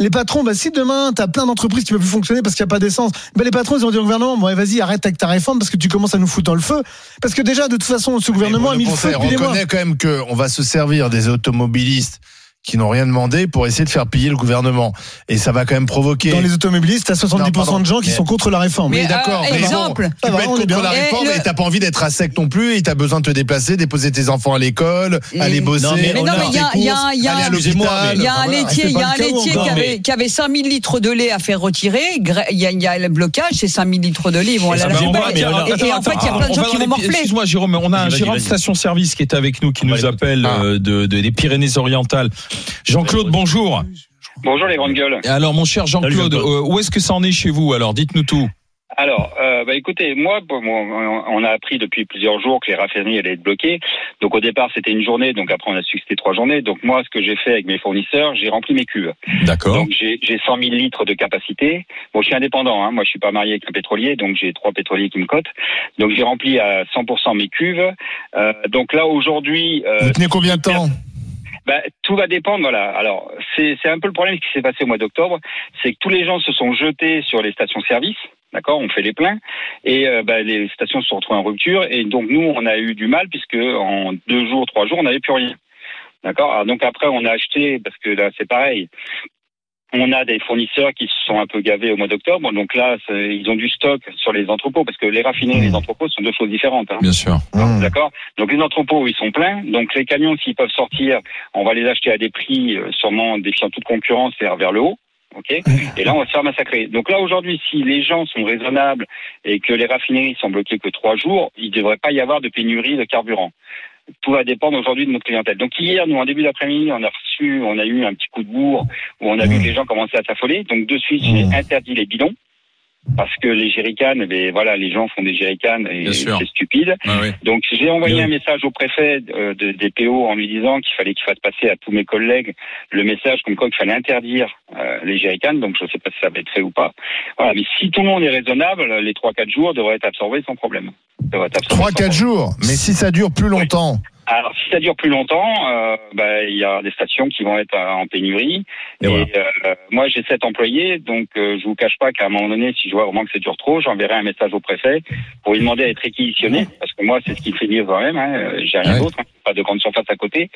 Les patrons, bah, si demain, t'as plein d'entreprises qui peuvent plus fonctionner parce qu'il n'y a pas d'essence, bah, les patrons, ils vont dire au gouvernement, bon, vas-y, arrête avec ta réforme parce que tu commences à nous foutre dans le feu. Parce que déjà, de toute façon, ce gouvernement a mis le feu on reconnaît quand même qu'on va se servir des automobilistes qui n'ont rien demandé pour essayer de faire piller le gouvernement. Et ça va quand même provoquer. Dans les automobilistes, t'as 70% Non, pardon. de gens qui Mais- sont contre la réforme. Mais, Oui, d'accord. euh, mais bon, exemple. tu peux être contre bien. la Et réforme le- et t'as pas envie d'être à sec non plus et t'as besoin de te déplacer, déposer tes enfants à l'école, aller Et- bosser. Non, mais non, il y a, y y aller y un laitier, il y a un laitier non, qui, mais- avait, qui avait 5000 litres de lait à faire retirer. Il y a, il y a le blocage, c'est 5000 litres de lait. Aller Ah Et, en fait, il y a plein de on gens qui vont morfler. Excuse-moi, Jérôme, on a un gérant de station-service qui est avec nous, qui nous appelle Ah. euh, de, de- des Pyrénées-Orientales. Jean-Claude, bonjour. Bonjour les grandes gueules. Et Alors, mon cher Jean-Claude, euh, où est-ce que ça en est chez vous Alors, dites-nous tout. Alors, euh, bah écoutez, moi, bon, on on a appris depuis plusieurs jours que les raffineries allaient être bloquées. Donc au départ, c'était une journée, donc après on a su que c'était trois journées. Donc moi, ce que j'ai fait avec mes fournisseurs, j'ai rempli mes cuves. D'accord. Donc j'ai j'ai 100 000 litres de capacité. Bon, je suis indépendant, hein. moi je suis pas marié avec un pétrolier, donc j'ai trois pétroliers qui me cotent. Donc j'ai rempli à 100% mes cuves. Euh, donc là aujourd'hui, euh, Vous tenez combien de temps? Bah, tout va dépendre, voilà. Alors, c'est un peu le problème qui s'est passé au mois d'octobre, c'est que tous les gens se sont jetés sur les stations-service. D'accord, on fait les pleins et euh, bah, les stations se sont retrouvées en rupture et donc nous on a eu du mal puisque en deux jours, trois jours, on n'avait plus rien. D'accord. Donc après on a acheté parce que là c'est pareil. On a des fournisseurs qui se sont un peu gavés au mois d'octobre, donc là ils ont du stock sur les entrepôts parce que les raffineries et les entrepôts sont deux choses différentes. hein. Bien sûr. Mmh. D'accord Donc les entrepôts, ils sont pleins. Donc les camions, s'ils peuvent sortir, on va les acheter à des prix euh, sûrement défiant toute concurrence, c'est-à-dire vers le haut. Ok Et là, on va se faire massacrer. Donc là, aujourd'hui, si les gens sont raisonnables et que les raffineries sont bloquées que trois jours, il ne devrait pas y avoir de pénurie de carburant. Tout va dépendre aujourd'hui de notre clientèle. Donc hier, nous, en début d'après-midi, on a reçu, on a eu un petit coup de bourre où on a vu que les gens commençaient à s'affoler. Donc de suite, j'ai interdit les bidons. Parce que les jerrycans, eh voilà, les gens font des jerrycans et c'est stupide. Ah oui. Donc j'ai envoyé un message au préfet euh, de- des PO en lui disant qu'il fallait qu'il fasse passer à tous mes collègues le message comme quoi qu'il fallait interdire euh, les jerrycans. Donc je ne sais pas si ça va être fait ou pas. Voilà, mais si tout le monde est raisonnable, les trois quatre jours devraient être absorbés sans problème. De votre absence. 3-4 jours. Mais si ça dure plus longtemps. Alors, si ça dure plus longtemps, euh, bah, il y a des stations qui vont être euh, en pénurie. Et, euh, moi, j'ai sept employés, donc euh, je vous cache pas qu'à un moment donné, si je vois vraiment que ça dure trop, j'enverrai un message au préfet pour lui demander à être réquisitionné, parce que moi, c'est ce qui fait vivre quand même. Hein, euh, j'ai rien Ouais. d'autre, hein, pas de grande surface à côté,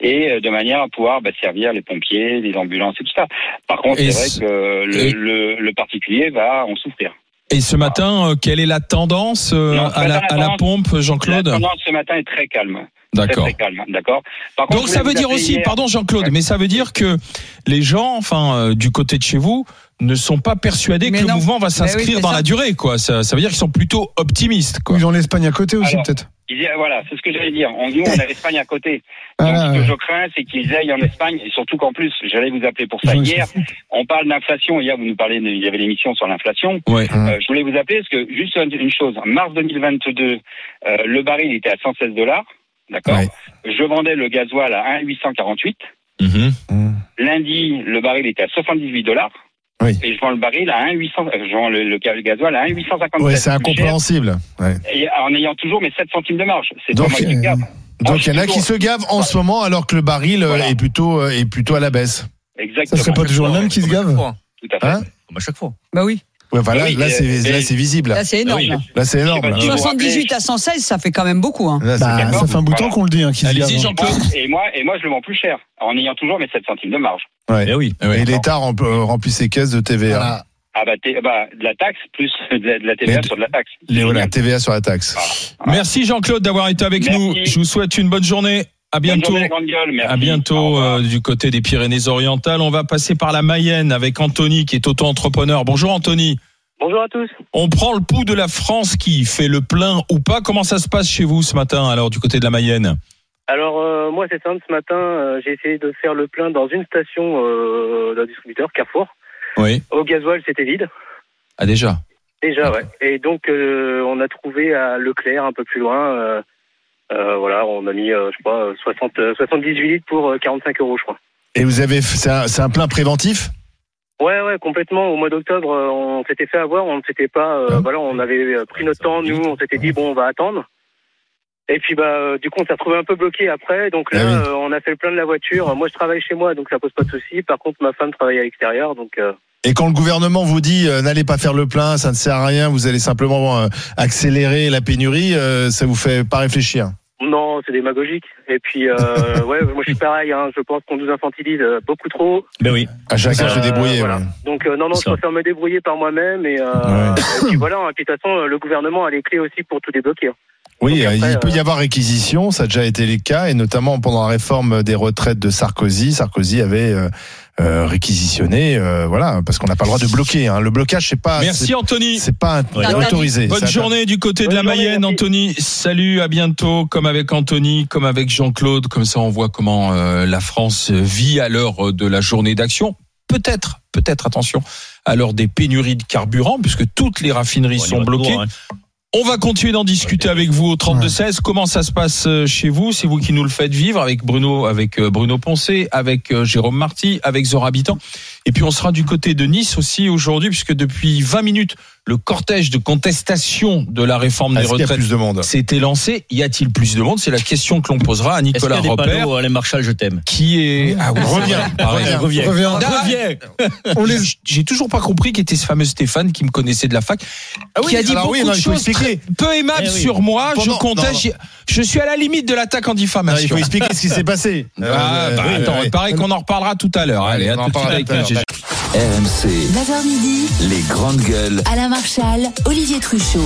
et euh, de manière à pouvoir bah, servir les pompiers, les ambulances et tout ça. Par contre, c'est ce- vrai que le, le, le particulier va en souffrir. Et ce matin, euh, quelle est la tendance euh, Non, à, la, à la pompe, Jean-Claude La tendance ce matin est très calme. D'accord. Calme, d'accord. Par contre, Donc je ça veut vous dire aussi, hier- pardon Jean-Claude, mais ça veut dire que les gens, enfin euh, du côté de chez vous, ne sont pas persuadés Mais que le mouvement va oui, s'inscrire dans ça. la durée, quoi. Ça, ça veut dire qu'ils sont plutôt optimistes, quoi. Ils ont l'Espagne à côté aussi, peut-être. Voilà, c'est ce que j'allais dire. On dit, on a l'Espagne à côté. Donc, Ah, ce que je crains, c'est qu'ils aillent en Espagne, et surtout qu'en plus, j'allais vous appeler pour ça hier. On parle d'inflation. Hier, vous nous parlez, de- il y avait l'émission sur l'inflation. Ouais. Euh, je voulais vous appeler parce que juste une une chose. En mars 2022, euh, le baril était à 116 dollars. D'accord. Ouais. Je vendais le gasoil à 1,848. Mhm. Lundi, le baril était à 78 dollars. Oui. Et je vends le baril à 1,800, euh, je vends le, le gasoil à 1,857. Ouais, c'est incompréhensible. Ouais. Et en ayant toujours mes 7 centimes de marge. C'est Donc, moi qui me gave. Donc il y en a toujours- qui se gavent en ce moment alors que le baril euh, Voilà. est plutôt euh, est plutôt à la baisse. Exactement. Ça serait pas toujours le même qui se gave Tout à fait. Hein Comme à chaque fois. Bah oui. Ouais, voilà, Oui, là et- c'est et- là c'est visible. Là, c'est énorme. oui. là. Là c'est énorme. Je sais pas là. si vous- 78 à 116, ça fait quand même beaucoup. Hein. Là, Bah, ça fait un bout de temps Voilà. qu'on le dit, hein, Allez-y, gave. Jean-Claude. [LAUGHS] Et moi, et moi, je le vends plus cher, en ayant toujours mes 7 centimes de marge. Ouais. Oui. Eh oui. Et l'État rem- euh, remplit ses caisses de TVA. Voilà. Ah bah, bah, de la taxe plus de la, de la TVA Mais- sur de la taxe. Les, voilà, TVA sur la taxe. Merci Jean-Claude d'avoir été avec Merci. nous. Je vous souhaite une bonne journée. À bientôt. À bientôt euh, du côté des Pyrénées-Orientales. On va passer par la Mayenne avec Anthony qui est auto-entrepreneur. Bonjour Anthony. Bonjour à tous. On prend le pouls de la France qui fait le plein ou pas. Comment ça se passe chez vous ce matin alors du côté de la Mayenne? Alors euh, moi c'est simple, ce matin euh, j'ai essayé de faire le plein dans une station d'un distributeur, Carrefour. Oui. Au gasoil c'était vide, Ah déjà? déjà ouais. Et donc on a trouvé à Leclerc un peu plus loin, euh, euh, voilà, on a mis euh, je euh, 60, euh, 78 litres pour euh, 45 euros je crois. Et vous avez c'est un, un plein préventif? Ouais ouais complètement. Au mois d'octobre euh, on s'était fait avoir, on ne s'était pas, euh, voilà, on avait euh, pris notre temps, nous on s'était dit bon on va attendre. Et puis bah euh, du coup on s'est retrouvé un peu bloqué après, donc là Ah oui. euh, on a fait le plein de la voiture. Moi je travaille chez moi donc ça pose pas de souci. Par contre ma femme travaille à l'extérieur donc. euh, Et quand le gouvernement vous dit euh, n'allez pas faire le plein, ça ne sert à rien, vous allez simplement euh, accélérer la pénurie, euh, ça vous fait pas réfléchir? Non, c'est démagogique. Et puis, euh, [LAUGHS] ouais, moi je suis pareil. Hein, je pense qu'on nous infantilise euh, beaucoup trop. Ben oui. À chacun se Euh, débrouiller. voilà. ouais. Donc euh, non, non, je préfère me débrouiller par moi-même. Et, euh, Ouais. et puis voilà. Et puis de toute façon, le gouvernement a les clés aussi pour tout débloquer. hein. Oui, après, il peut y avoir réquisition, ça a déjà été le cas, et notamment pendant la réforme des retraites de Sarkozy. Sarkozy avait euh, euh, réquisitionné, euh, voilà, parce qu'on n'a pas le droit de bloquer. Hein. Le blocage, c'est pas, Merci Anthony. c'est pas Ouais. autorisé. Bonne journée du côté de la journée, Mayenne, merci. Anthony. Salut, à bientôt. Comme avec Anthony, comme avec Jean-Claude. Comme ça, on voit comment euh, la France vit à l'heure de la journée d'action. Peut-être, peut-être, attention, à l'heure des pénuries de carburant, puisque toutes les raffineries sont bloquées. toujours, hein. On va continuer d'en discuter avec vous au 32-16. Comment ça se passe euh, chez vous? C'est vous qui nous le faites vivre avec Bruno, avec euh, Bruno Poncé, avec euh, Jérôme Marty, avec Zora Habitant. Et puis on sera du côté de Nice aussi aujourd'hui, puisque depuis 20 minutes, le cortège de contestation de la réforme des Est-ce qu'il retraites s'était lancé. Y a-t-il plus de monde? C'est la question que l'on posera à Est-ce qu'il y Nicolas des Repère, panneaux, Alain Marchal, je t'aime? qui est ah oui, Reviens, reviens. Reviens. Reviens. Reviens. [LAUGHS] On les... J'ai toujours pas compris qui était ce fameux Stéphane qui me connaissait de la fac, qui a dit beaucoup oui, non, de choses très- peu aimables Eh oui. sur moi. Pendant- je conteste. non, Je suis à la limite de l'attaque en Non, il diffamation. faut expliquer ce qui s'est passé. Ah, Euh, bah, oui, attends, oui. il paraît qu'on en reparlera tout à l'heure. Allez, à tout de suite avec RMC, 9h midi, les grandes gueules. Alain Marchal, Olivier Truchot.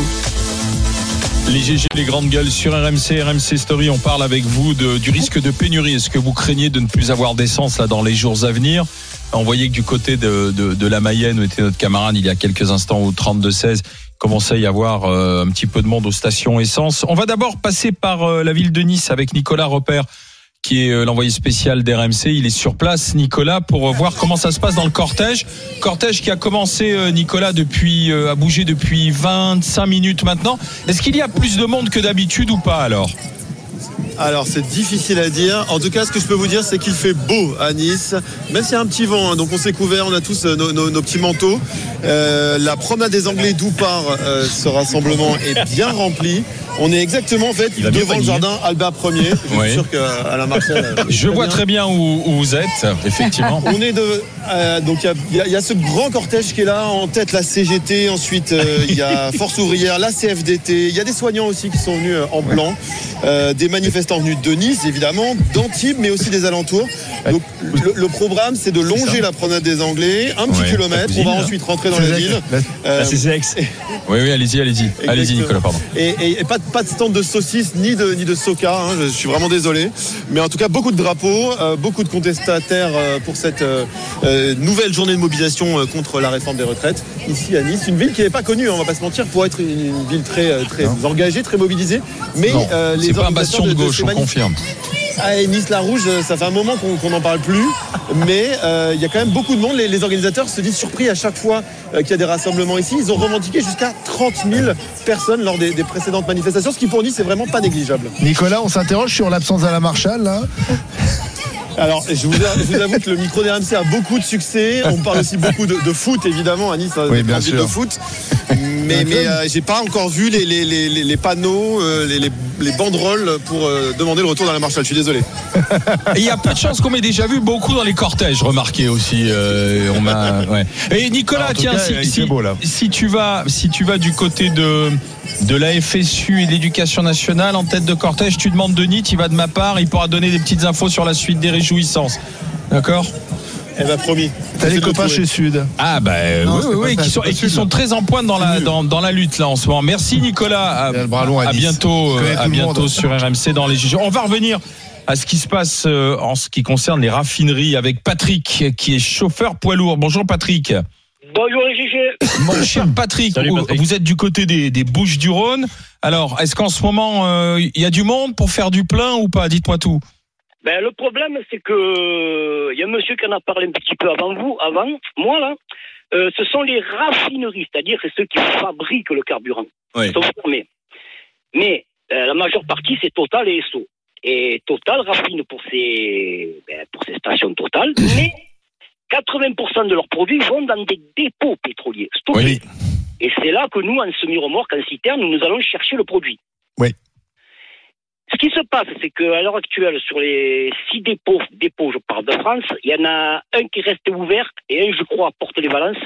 Les GG, les grandes gueules sur RMC, RMC Story. On parle avec vous de- du risque de pénurie. Est-ce que vous craignez de ne plus avoir d'essence là dans les jours à venir? On voyait que du côté de, de, de la Mayenne, où était notre camarade il y a quelques instants au 32-16, commençait à y avoir euh, un petit peu de monde aux stations essence. On va d'abord passer par euh, la ville de Nice avec Nicolas Repère qui est euh, l'envoyé spécial d'RMC. Il est sur place, Nicolas, pour euh, voir comment ça se passe dans le cortège. Cortège qui a commencé, euh, Nicolas, depuis a bougé depuis 25 minutes maintenant. Est-ce qu'il y a plus de monde que d'habitude ou pas alors? Alors c'est difficile à dire. En tout cas, ce que je peux vous dire, c'est qu'il fait beau à Nice, même s'il y a un petit vent. hein. donc on s'est couvert, on a tous euh, nos, nos- nos petits manteaux. Euh, la promenade des Anglais d'où part euh, ce rassemblement est bien remplie. On est exactement en fait devant le jardin Albert 1er. Je suis sûr qu'à la Marseille. euh, [LAUGHS] Je vois très bien où, où vous êtes, effectivement. [LAUGHS] On est de euh, donc il y a- y, y ce grand cortège qui est là en tête la CGT ensuite il y a Force ouvrière la CFDT il y a des soignants aussi qui sont venus en blanc des manifestants venus de Nice évidemment d'Antibes mais aussi des alentours donc le, le programme c'est de longer la promenade des Anglais un petit Ouais, kilomètre on va ensuite rentrer dans la ville CCX. [LAUGHS] Oui, oui, allez-y, allez-y. Allez-y, Nicolas, pardon. et, et- et pas, de- pas de stand de saucisses ni de, ni de soca, hein, je, suis vraiment désolé. Mais en tout cas, beaucoup de drapeaux, euh, beaucoup de contestataires euh, pour cette euh, euh, nouvelle journée de mobilisation euh, contre la réforme des retraites ici à Nice. Une ville qui n'est pas connue, hein, on va pas se mentir, pour être une, une ville très, euh, très engagée, très mobilisée. Mais euh, les pas un organisateurs bastion de ces gauche, on confirme. ah, et Nice la Rouge, euh, ça fait un moment qu'on n'en parle plus, [LAUGHS] mais euh, il y a quand même beaucoup de monde. Les, les organisateurs se disent surpris à chaque fois euh, qu'il y a des rassemblements ici. Ils ont revendiqué jusqu'à 30 000 personnes lors des, des précédentes manifestations, ce qui pour Nice est vraiment pas négligeable. Nicolas, on s'interroge sur l'absence à la Marshall, là. Alors, je vous, je vous avoue que le micro d'RMC a beaucoup de succès. On parle aussi beaucoup de, de foot, évidemment, à Nice, hein, Oui, bien sûr. de foot. Mais, mais euh, j'ai pas encore vu les, les, les, les- les panneaux, euh, les, les, les banderoles pour euh, demander le retour dans la Marshall. Je suis désolé. Et il y a peu de chances qu'on m'ait déjà vu beaucoup dans les cortèges, remarquez aussi. euh, on ouais. Et Nicolas, tout tiens, cas, si, si- beau, là. si tu vas, si tu vas du côté de de la FSU et de l'Éducation nationale en tête de cortège, tu demandes Denis, il va de ma part, il pourra donner des petites infos sur la suite des réjouissances. D'accord? Elle m'a promis. T'as les copains chez Sud. Ah bah euh, Non, oui, oui, oui, qui sont, et qui sont très en pointe dans la dans, dans la lutte là en ce moment. Merci Nicolas. À, long à à bientôt, euh, à bientôt sur RMC dans les juges. On va revenir à ce qui se passe euh, en ce qui concerne les raffineries avec Patrick qui est chauffeur poids lourd. Bonjour Patrick. Bonjour les GG. Mon cher Patrick, Salut, vous- Patrick. vous êtes du côté des, des Bouches du Rhône. Alors, est-ce qu'en ce moment euh, il y a du monde pour faire du plein ou pas? Dites-moi tout. Ben, le problème, c'est que il y a un monsieur qui en a parlé un petit peu avant vous, avant moi là. Euh, ce sont les raffineries, c'est-à-dire c'est ceux qui fabriquent le carburant. Oui. Ils sont fermés. Mais euh, la majeure partie, c'est Total et Esso. Et Total raffine pour ses, ben, pour ses stations Total, [LAUGHS] mais 80% de leurs produits vont dans des dépôts pétroliers stockés. Oui. Et c'est là que nous, en semi-remorque, en citerne, nous allons chercher le produit. Oui. Ce qui se passe, c'est qu'à l'heure actuelle, sur les six dépôts, dépôts, je parle de France, il y en a un qui reste ouvert et un, je crois, à Porte-les-Valences.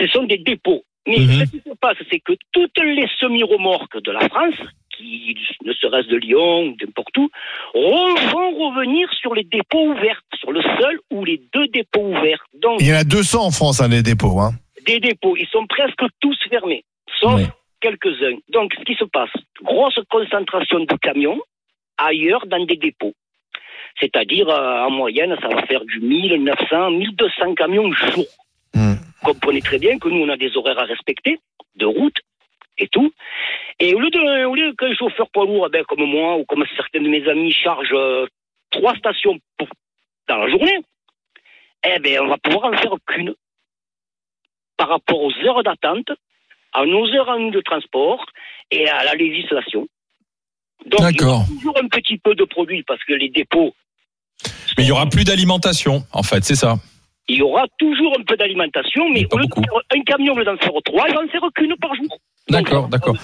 Ce sont des dépôts. Mais Mhm. ce qui se passe, c'est que toutes les semi-remorques de la France, qui ne serait-ce de Lyon ou n'importe où, vont revenir sur les dépôts ouverts, sur le seul ou les deux dépôts ouverts. Donc, Il y en a 200 en France, hein, les dépôts. Hein. des dépôts, ils sont presque tous fermés, sauf Oui. Quelques-uns. Donc, ce qui se passe, grosse concentration de camions ailleurs dans des dépôts. C'est-à-dire, euh, en moyenne, ça va faire du 1900, 1200 camions jour. Hmm. Comprenez très bien que nous, on a des horaires à respecter, de route et tout. Et au lieu, de, au lieu qu'un chauffeur poids lourd, eh ben, comme moi ou comme certains de mes amis, charge euh, trois stations pour- dans la journée, eh ben, on va pouvoir en faire qu'une par rapport aux heures d'attente, à nos heures en de transport et à la législation. Donc, il y aura toujours un petit peu de produits parce que les dépôts, Mais il y aura plus d'alimentation, en fait, c'est ça. il y aura toujours un peu d'alimentation, mais de faire un camion, lieu d'en faire trois, il va en faire qu'une par jour. D'accord, d'accord.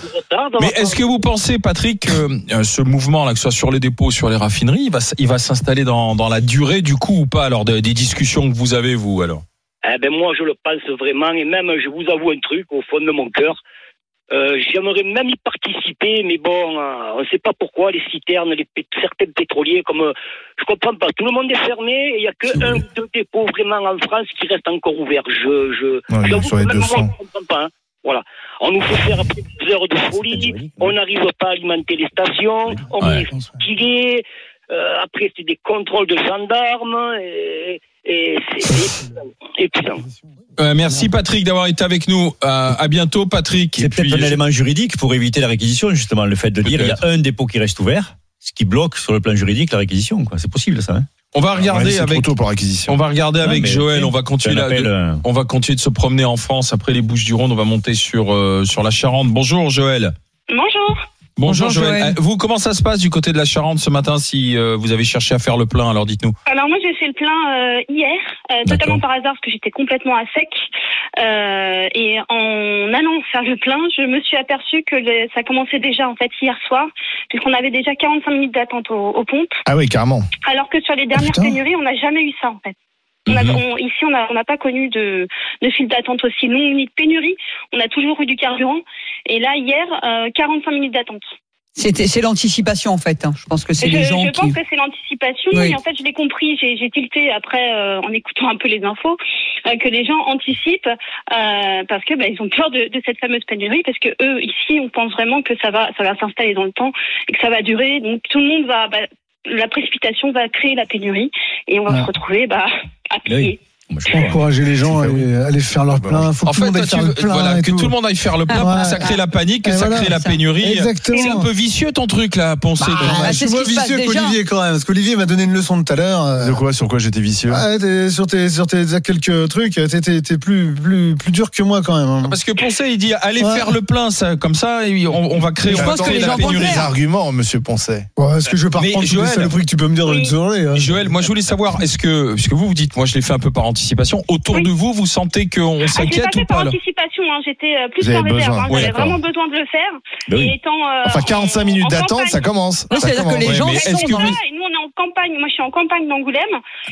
Mais est-ce que vous pensez, Patrick, que euh, ce mouvement-là, que ce soit sur les dépôts, sur les raffineries, il va, il va s'installer dans, dans la durée du coup ou pas Alors de- des discussions que vous avez vous alors? Eh ben moi, je le pense vraiment, et même, je vous avoue un truc au fond de mon cœur. Euh, J'aimerais même y participer, mais bon, euh, on ne sait pas pourquoi les citernes, les pét- certains pétroliers, comme euh, je comprends pas, tout le monde est fermé, il y a que un ou deux dépôts vraiment en France qui restent encore ouverts. Je, je, Ouais, j'avoue sur les que même 200. moi, je comprends pas. hein. Voilà, on nous fait faire après des heures de folie, on n'arrive pas à alimenter les stations, on Ouais. est fatigué. euh, après, c'est des contrôles de gendarmes, et, et c'est [LAUGHS] épuisant. épuisant. Euh, Merci Patrick d'avoir été avec nous. Euh, à bientôt Patrick. C'est peut-être un élément juridique pour éviter la réquisition, justement, le fait de dire il y a un dépôt qui reste ouvert, ce qui bloque sur le plan juridique la réquisition. quoi. C'est possible ça. hein On va regarder c'est avec trop tôt pour on va regarder Ouais, avec Joël. On va continuer là- appel, de- euh, on va continuer de se promener en France après les Bouches du Rhône. On va monter sur euh, sur la Charente. Bonjour Joël. Bonjour. Bonjour, Joël. Euh, vous, comment ça se passe du côté de la Charente ce matin si euh, vous avez cherché à faire le plein Alors dites-nous. Alors moi j'ai fait le plein euh, hier, totalement par hasard parce que j'étais complètement à sec. et en allant faire le plein, je me suis aperçue que ça commençait déjà en fait hier soir, puisqu'on avait déjà 45 minutes d'attente aux, aux, pompes. Ah oui, carrément. Alors que sur les ah, dernières pénuries, on n'a jamais eu ça en fait. Mhm. On a, on, ici, on n'a on pas connu de, de file d'attente aussi longue ni de pénurie. On a toujours eu du carburant. Et là, hier, euh, 45 minutes d'attente. C'est l'anticipation en fait. Hein. Je pense que c'est les gens je qui. Pense que c'est l'anticipation. Oui. En fait, je l'ai compris. J'ai tilté après euh, en écoutant un peu les infos euh, que les gens anticipent euh, parce que bah, ils ont peur de, de, cette fameuse pénurie parce que eux ici, on pense vraiment que ça va, ça va s'installer dans le temps et que ça va durer. Donc tout le monde va, bah, la précipitation va créer la pénurie et on va se retrouver bah, à pied faut encourager les gens à aller, faire leur ah, bah, plein. Faut en fait, que tout. le monde aille faire le plein pour ça crée la panique, ça crée la pénurie. C'est un peu vicieux ton truc là, penser. Bah, bah, je moins vicieux qu'Olivier quand même, parce qu'Olivier m'a donné une leçon de tout à l'heure. Euh. De quoi Sur quoi j'étais vicieux ah, Sur tes, sur tes quelques trucs, t'es plus, plus, plus dur que moi quand même. Hein. Parce que Poncet il dit allez faire le plein, comme ça, on, va créer. Je pense que les gens vont des arguments, Monsieur Poncet. Est-ce que je vais pas reprendre le prix que tu peux me dire dans une soirée hein. Joël, moi je voulais savoir, est-ce que, parce que vous vous dites, moi je l'ai fait un peu par Autour de vous, vous sentez qu'on ah, s'inquiète ou pas par anticipation, hein, j'étais euh, plus en réserve. Hein, j'avais vraiment besoin de le faire. Bah euh, enfin, 45 minutes d'attente, ça commence. C'est-à-dire que les gens sont là, et nous on est en campagne. Moi, je suis en campagne d'Angoulême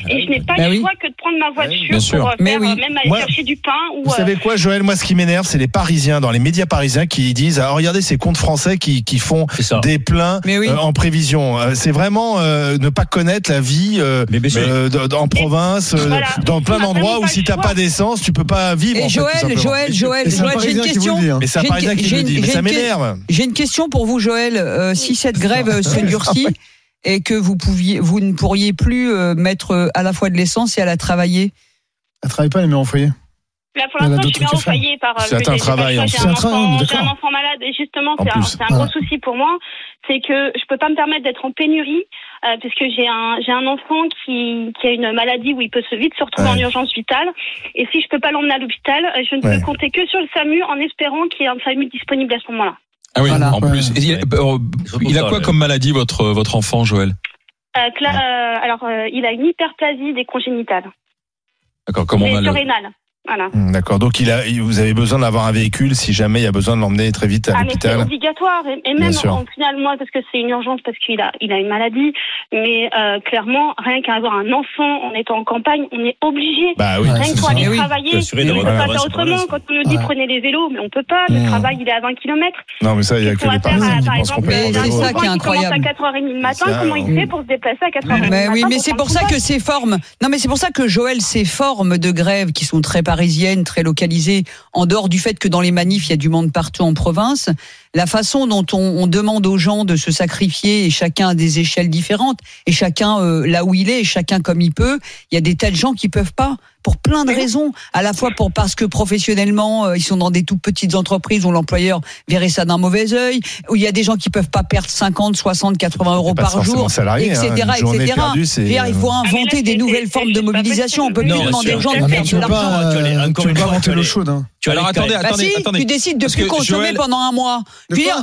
et je n'ai pas bah le choix que de prendre ma bah voiture pour euh, faire, même aller chercher du pain. Vous savez quoi, Joël? Moi, ce qui m'énerve, c'est les Parisiens, dans les médias parisiens, qui disent ah, regardez ces comptes français qui, qui font des pleins en prévision. C'est vraiment ne pas connaître la vie en province, dans plein un endroit où si t'as pas d'essence, tu peux pas vivre. Et Joël, Joël, Joël, j'ai une question. Mais ça m'énerve. J'ai une question pour vous, Joël. Euh, si cette grève euh, se durcit [LAUGHS] et que vous pouviez, vous ne pourriez plus euh, mettre à la fois de l'essence et à la travailler. Elle travaille pas, elle est en foyer. Là, pour l'instant, je suis au foyer par. C'est un travail. Hein. J'ai un, enfant malade et justement, c'est un, un, gros souci pour moi, c'est que je ne peux pas me permettre d'être en pénurie euh, parce que j'ai un j'ai un enfant qui, qui a une maladie où il peut se vite se retrouver en urgence vitale. Et si je peux pas l'emmener à l'hôpital, euh, je ne peux compter que sur le SAMU en espérant qu'il y ait un SAMU disponible à ce moment-là. Ah oui, en plus. Euh, il, a, quoi comme maladie votre votre enfant, Joël? Euh, alors, il a une hyperplasie des congénitales. D'accord, comment on va le... Hmm, d'accord. Donc, vous avez besoin d'avoir un véhicule si jamais il y a besoin de l'emmener très vite à ah, l'hôpital. C'est obligatoire. Et, même, en final, moi, parce que c'est une urgence, parce qu'il a, une maladie. Mais euh, clairement, rien qu'à avoir un enfant en étant en campagne, on est obligé. Bah, oui, rien que pour aller oui. travailler, on ne peut pas faire autrement. Quand on nous dit prenez les vélos, mais on peut pas. Le hmm. travail, il est à 20 km. Non, mais ça, il y a que les parisiens euh, qui pensent qu'on peut euh, ça qui est à 4h30 le matin, comment il fait pour se déplacer à 4h30 Oui, mais c'est pour ça que ces formes. Non, mais c'est pour ça que Joël, ces formes de grève qui sont très parisienne très localisée, en dehors du fait que dans les manifs, il y a du monde partout en province, la façon dont on, demande aux gens de se sacrifier, et chacun à des échelles différentes, et chacun euh, là où il est, et chacun comme il peut, il y a des tas de gens qui peuvent pas pour plein de raisons, à la fois pour parce que professionnellement, euh, ils sont dans des toutes petites entreprises où l'employeur verrait ça d'un mauvais œil, où il y a des gens qui peuvent pas perdre 50, 60, 80 euros par jour, etc., etc. Il faut inventer des nouvelles formes de mobilisation. On peut non, plus demander aux gens de perdre de l'argent. Tu vas pas inventer l'eau chaude. Alors attendez, attendez, Tu décides de plus consommer pendant un mois.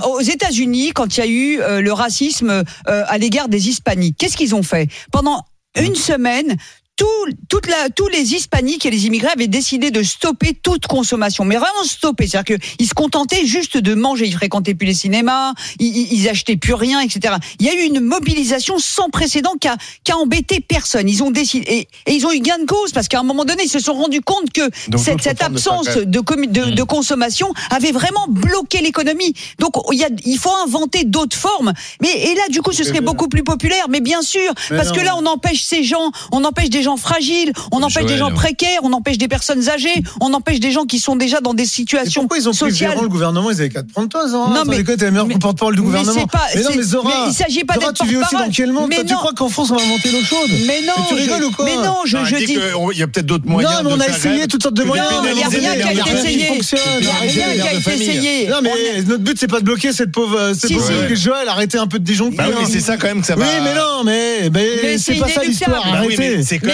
aux États-Unis, quand il y a eu euh, le racisme euh, à l'égard des Hispaniques, qu'est-ce qu'ils ont fait? Pendant une semaine, tout, toute la, tous les hispaniques et les immigrés avaient décidé de stopper toute consommation, mais vraiment stopper, c'est-à-dire qu'ils se contentaient juste de manger, ils fréquentaient plus les cinémas, ils, ils achetaient plus rien, etc. Il y a eu une mobilisation sans précédent qui a, qui a embêté personne. Ils ont décidé et, ils ont eu gain de cause parce qu'à un moment donné, ils se sont rendus compte que cette, cette absence de, de, de, consommation avait vraiment bloqué l'économie. Donc il, y a, il faut inventer d'autres formes. Mais et là, du coup, ce serait beaucoup plus populaire. Mais bien sûr, parce que là, on empêche ces gens, on empêche des gens fragiles, on empêche des gens précaires, on empêche des personnes âgées, on empêche des gens qui sont déjà dans des situations pourquoi ils ont sociales. Pris le gouvernement, ils avaient qu'à te prendre toi, Zora. Non, mais t'es la meilleure porte-parole du gouvernement. Mais, pas, s'agit pas Zora, tu vis aussi dans quel mais toi, Tu crois qu'en France on va inventer l'eau chaude Mais non, mais tu rigoles je, ou quoi Mais non, je, dis. Il y a peut-être d'autres moyens. Non, mais on a essayé toutes sortes de moyens. Il n'y a rien qui a été essayé. Non, mais notre but c'est pas de bloquer cette pauvre, euh, cette pauvre Joël, arrêtez un peu de disjoncter. Bah oui, mais c'est ça quand même que ça va. Oui, mais non, mais c'est pas ça l'histoire. Arrêtez. C'est quand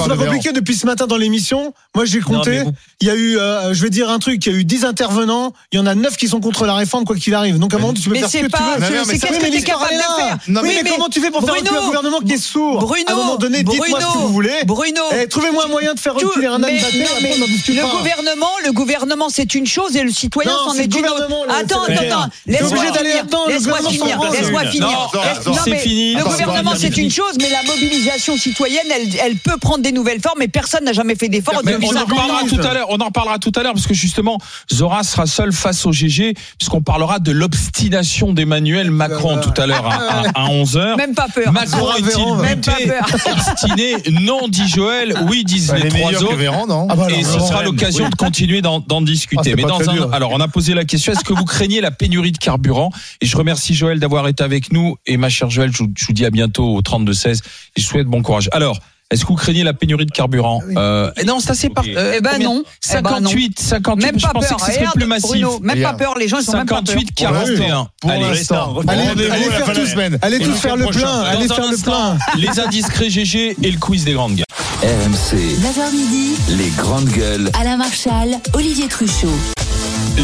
pas différent. compliqué depuis ce matin dans l'émission. Moi, j'ai compté. mais vous- Il y a eu, euh, je vais dire un truc, il y a eu 10 intervenants. Il y en a 9 qui sont contre la réforme, quoi qu'il arrive. Donc, à un moment, tu peux Mais faire ce c'est que tu pas- veux. c'est- Oui, c'est mais qu'est-ce que t'es l'histoire capable est de là. faire Oui, Oui, mais, mais comment tu fais pour faire Bruno, reculer un gouvernement qui est sourd? Bruno, À un moment donné, dites-moi ce que vous voulez. Bruno. Eh, Trouvez-moi un moyen de faire reculer un mais- mais le gouvernement, le gouvernement, c'est une chose et le citoyen, c'est est une autre. Attends, c'est attends, Laisse-moi finir. Laisse-moi finir. s'en. Laisse-moi C'est mais fini. Le gouvernement, c'est une chose, mais la mobilisation citoyenne, elle, elle peut prendre des nouvelles formes et personne n'a jamais fait depuis on en 50 ans. reparlera tout à l'heure. On en reparlera tout à l'heure parce que justement, Zora sera seul face au GG puisqu'on parlera de l'obstination d'Emmanuel Macron tout à l'heure à, à, [LAUGHS] 11 h Même pas peur. Macron est-il Véran, même pas buté, peur. [LAUGHS] obstiné Non, dit Joël. Oui, disent Elle les trois autres. Véran, non Ah bah alors, Et ce sera l'occasion Oui. de continuer d'en Ah, discuter. Mais dans un, dur. alors, on a posé la question est-ce que vous craignez la pénurie de carburant? Et je remercie Joël d'avoir été avec nous. Et ma chère Joël, je vous dis à bientôt au 32 16 et je souhaite bon courage. Alors. Est-ce que vous craignez la pénurie de carburant? Euh, Non, c'est assez par. euh, Eh ben combien non. Eh ben non. 58, 58. Même je pas pensais peur. que ce serait Regarde, plus massif. Bruno, même pas peur. Les gens, ils sont même pas peur. 58, 41. Pour Allez, l'instant. Allez, allez la faire fin de la tous- semaine. allez tous le faire le prochain. plein. Allez faire le plein. [LAUGHS] les indiscrets GG et le quiz des grandes gueules. RMC, 9h midi, les grandes gueules. Alain Marchal, Olivier Truchot.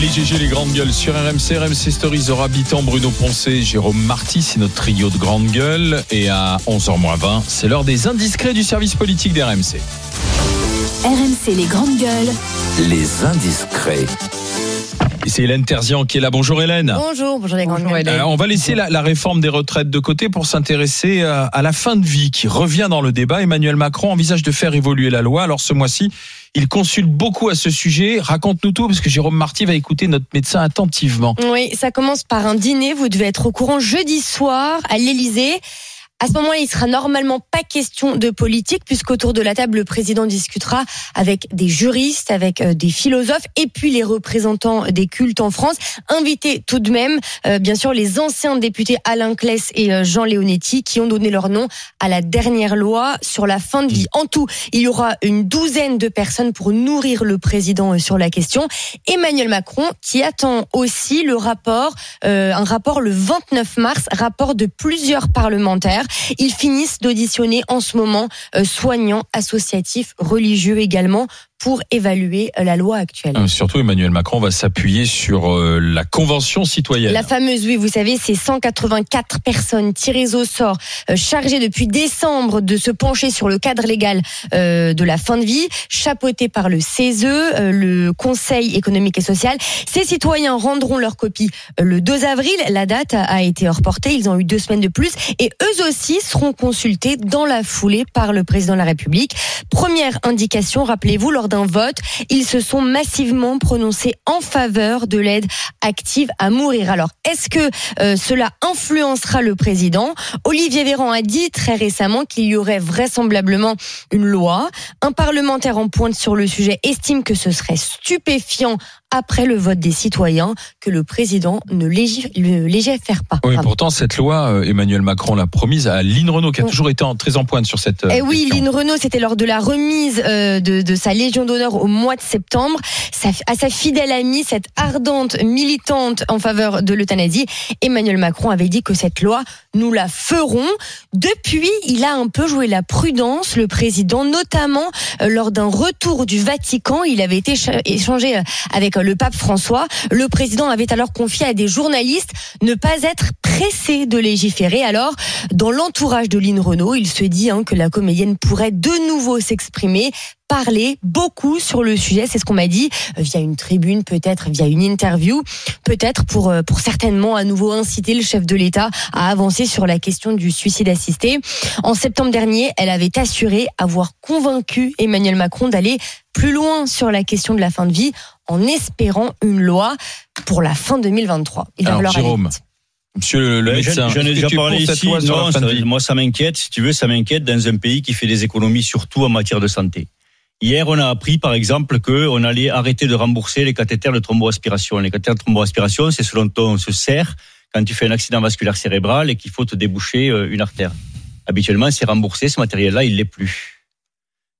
Les GG, les grandes gueules sur RMC, RMC Stories, Zora Habitant, Bruno Poncé, Jérôme Marty, c'est notre trio de grandes gueules. Et à 11h20, c'est l'heure des indiscrets du service politique d'RMC. RMC les grandes gueules. Les indiscrets. Et c'est Hélène Terzian qui est là. Bonjour Hélène. Bonjour, bonjour les Bonjour. Hélène. Euh, on va laisser la, la réforme des retraites de côté pour s'intéresser euh, à la fin de vie qui revient dans le débat. Emmanuel Macron envisage de faire évoluer la loi. Alors ce mois-ci, il consulte beaucoup à ce sujet. Raconte-nous tout parce que Jérôme Marty va écouter notre médecin attentivement. Oui, ça commence par un dîner. Vous devez être au courant jeudi soir à l'Élysée. À ce moment-là, il sera normalement pas question de politique puisqu'autour de la table, le président discutera avec des juristes, avec euh, des philosophes et puis les représentants des cultes en France. Invités tout de même, euh, bien sûr, les anciens députés Alain Claes et euh, Jean Leonetti qui ont donné leur nom à la dernière loi sur la fin de vie. En tout, il y aura une douzaine de personnes pour nourrir le président euh, sur la question. Emmanuel Macron qui attend aussi le rapport, euh, un rapport le 29 mars, rapport de plusieurs parlementaires. Ils finissent d'auditionner en ce moment euh, soignants, associatifs, religieux également pour évaluer euh, la loi actuelle. Euh, Surtout Emmanuel Macron va s'appuyer sur euh, la convention citoyenne. La fameuse, oui, vous savez, ces 184 personnes tirées au sort, chargées depuis décembre de se pencher sur le cadre légal de la fin de vie, chapeauté par le CESE, le Conseil économique et social. Ces citoyens rendront leur copie le 2 avril. La date a, a été reportée. Ils ont eu deux semaines de plus. Et eux aussi seront consultés dans la foulée par le président de la République. Première indication, rappelez-vous, lors vote, ils se sont massivement prononcés en faveur de l'aide active à mourir. Alors, est-ce que euh, cela influencera le président? Olivier Véran a dit très récemment qu'il y aurait vraisemblablement une loi. Un parlementaire en pointe sur le sujet estime que ce serait stupéfiant après le vote des citoyens que le président ne légifère pas. Oui, pourtant cette loi, euh, Emmanuel Macron l'a promise à Lynn Renault, qui a Oui. toujours été en- très en pointe sur cette. euh, Eh oui. Lynn Renault, c'était lors de la remise euh, de, de sa Légion d'honneur au mois de septembre. Sa- à sa fidèle amie, cette ardente militante en faveur de l'euthanasie, Emmanuel Macron avait dit que cette loi, nous la ferons. Depuis, il a un peu joué la prudence, le président, notamment euh, lors d'un retour du Vatican. Il avait été cha- échangé euh, avec euh, le pape François. Le président avait alors confié à des journalistes ne pas être pressé de légiférer. Alors, dans l'entourage de Lynn Renault, il se dit hein, que la comédienne pourrait de nouveau s'exprimer parler beaucoup sur le sujet, c'est ce qu'on m'a dit euh, via une tribune, peut-être via une interview, peut-être pour euh, pour certainement à nouveau inciter le chef de l'État à avancer sur la question du suicide assisté. En septembre dernier, elle avait assuré avoir convaincu Emmanuel Macron d'aller plus loin sur la question de la fin de vie en espérant une loi pour la fin 2023. Il va Alors, falloir aller Jérôme, vite. Monsieur le, le Ben, médecin, J'en ai déjà parlé ici. Non, ça- moi, ça m'inquiète. Si tu veux, ça m'inquiète dans un pays qui fait des économies surtout en matière de santé. Hier, on a appris, par exemple, qu'on allait arrêter de rembourser les cathéters de thromboaspiration. Les cathéters de thromboaspiration, c'est ce dont on se sert quand tu fais un accident vasculaire cérébral et qu'il faut te déboucher euh, une artère. Habituellement, c'est remboursé. Ce matériel-là, il l'est plus.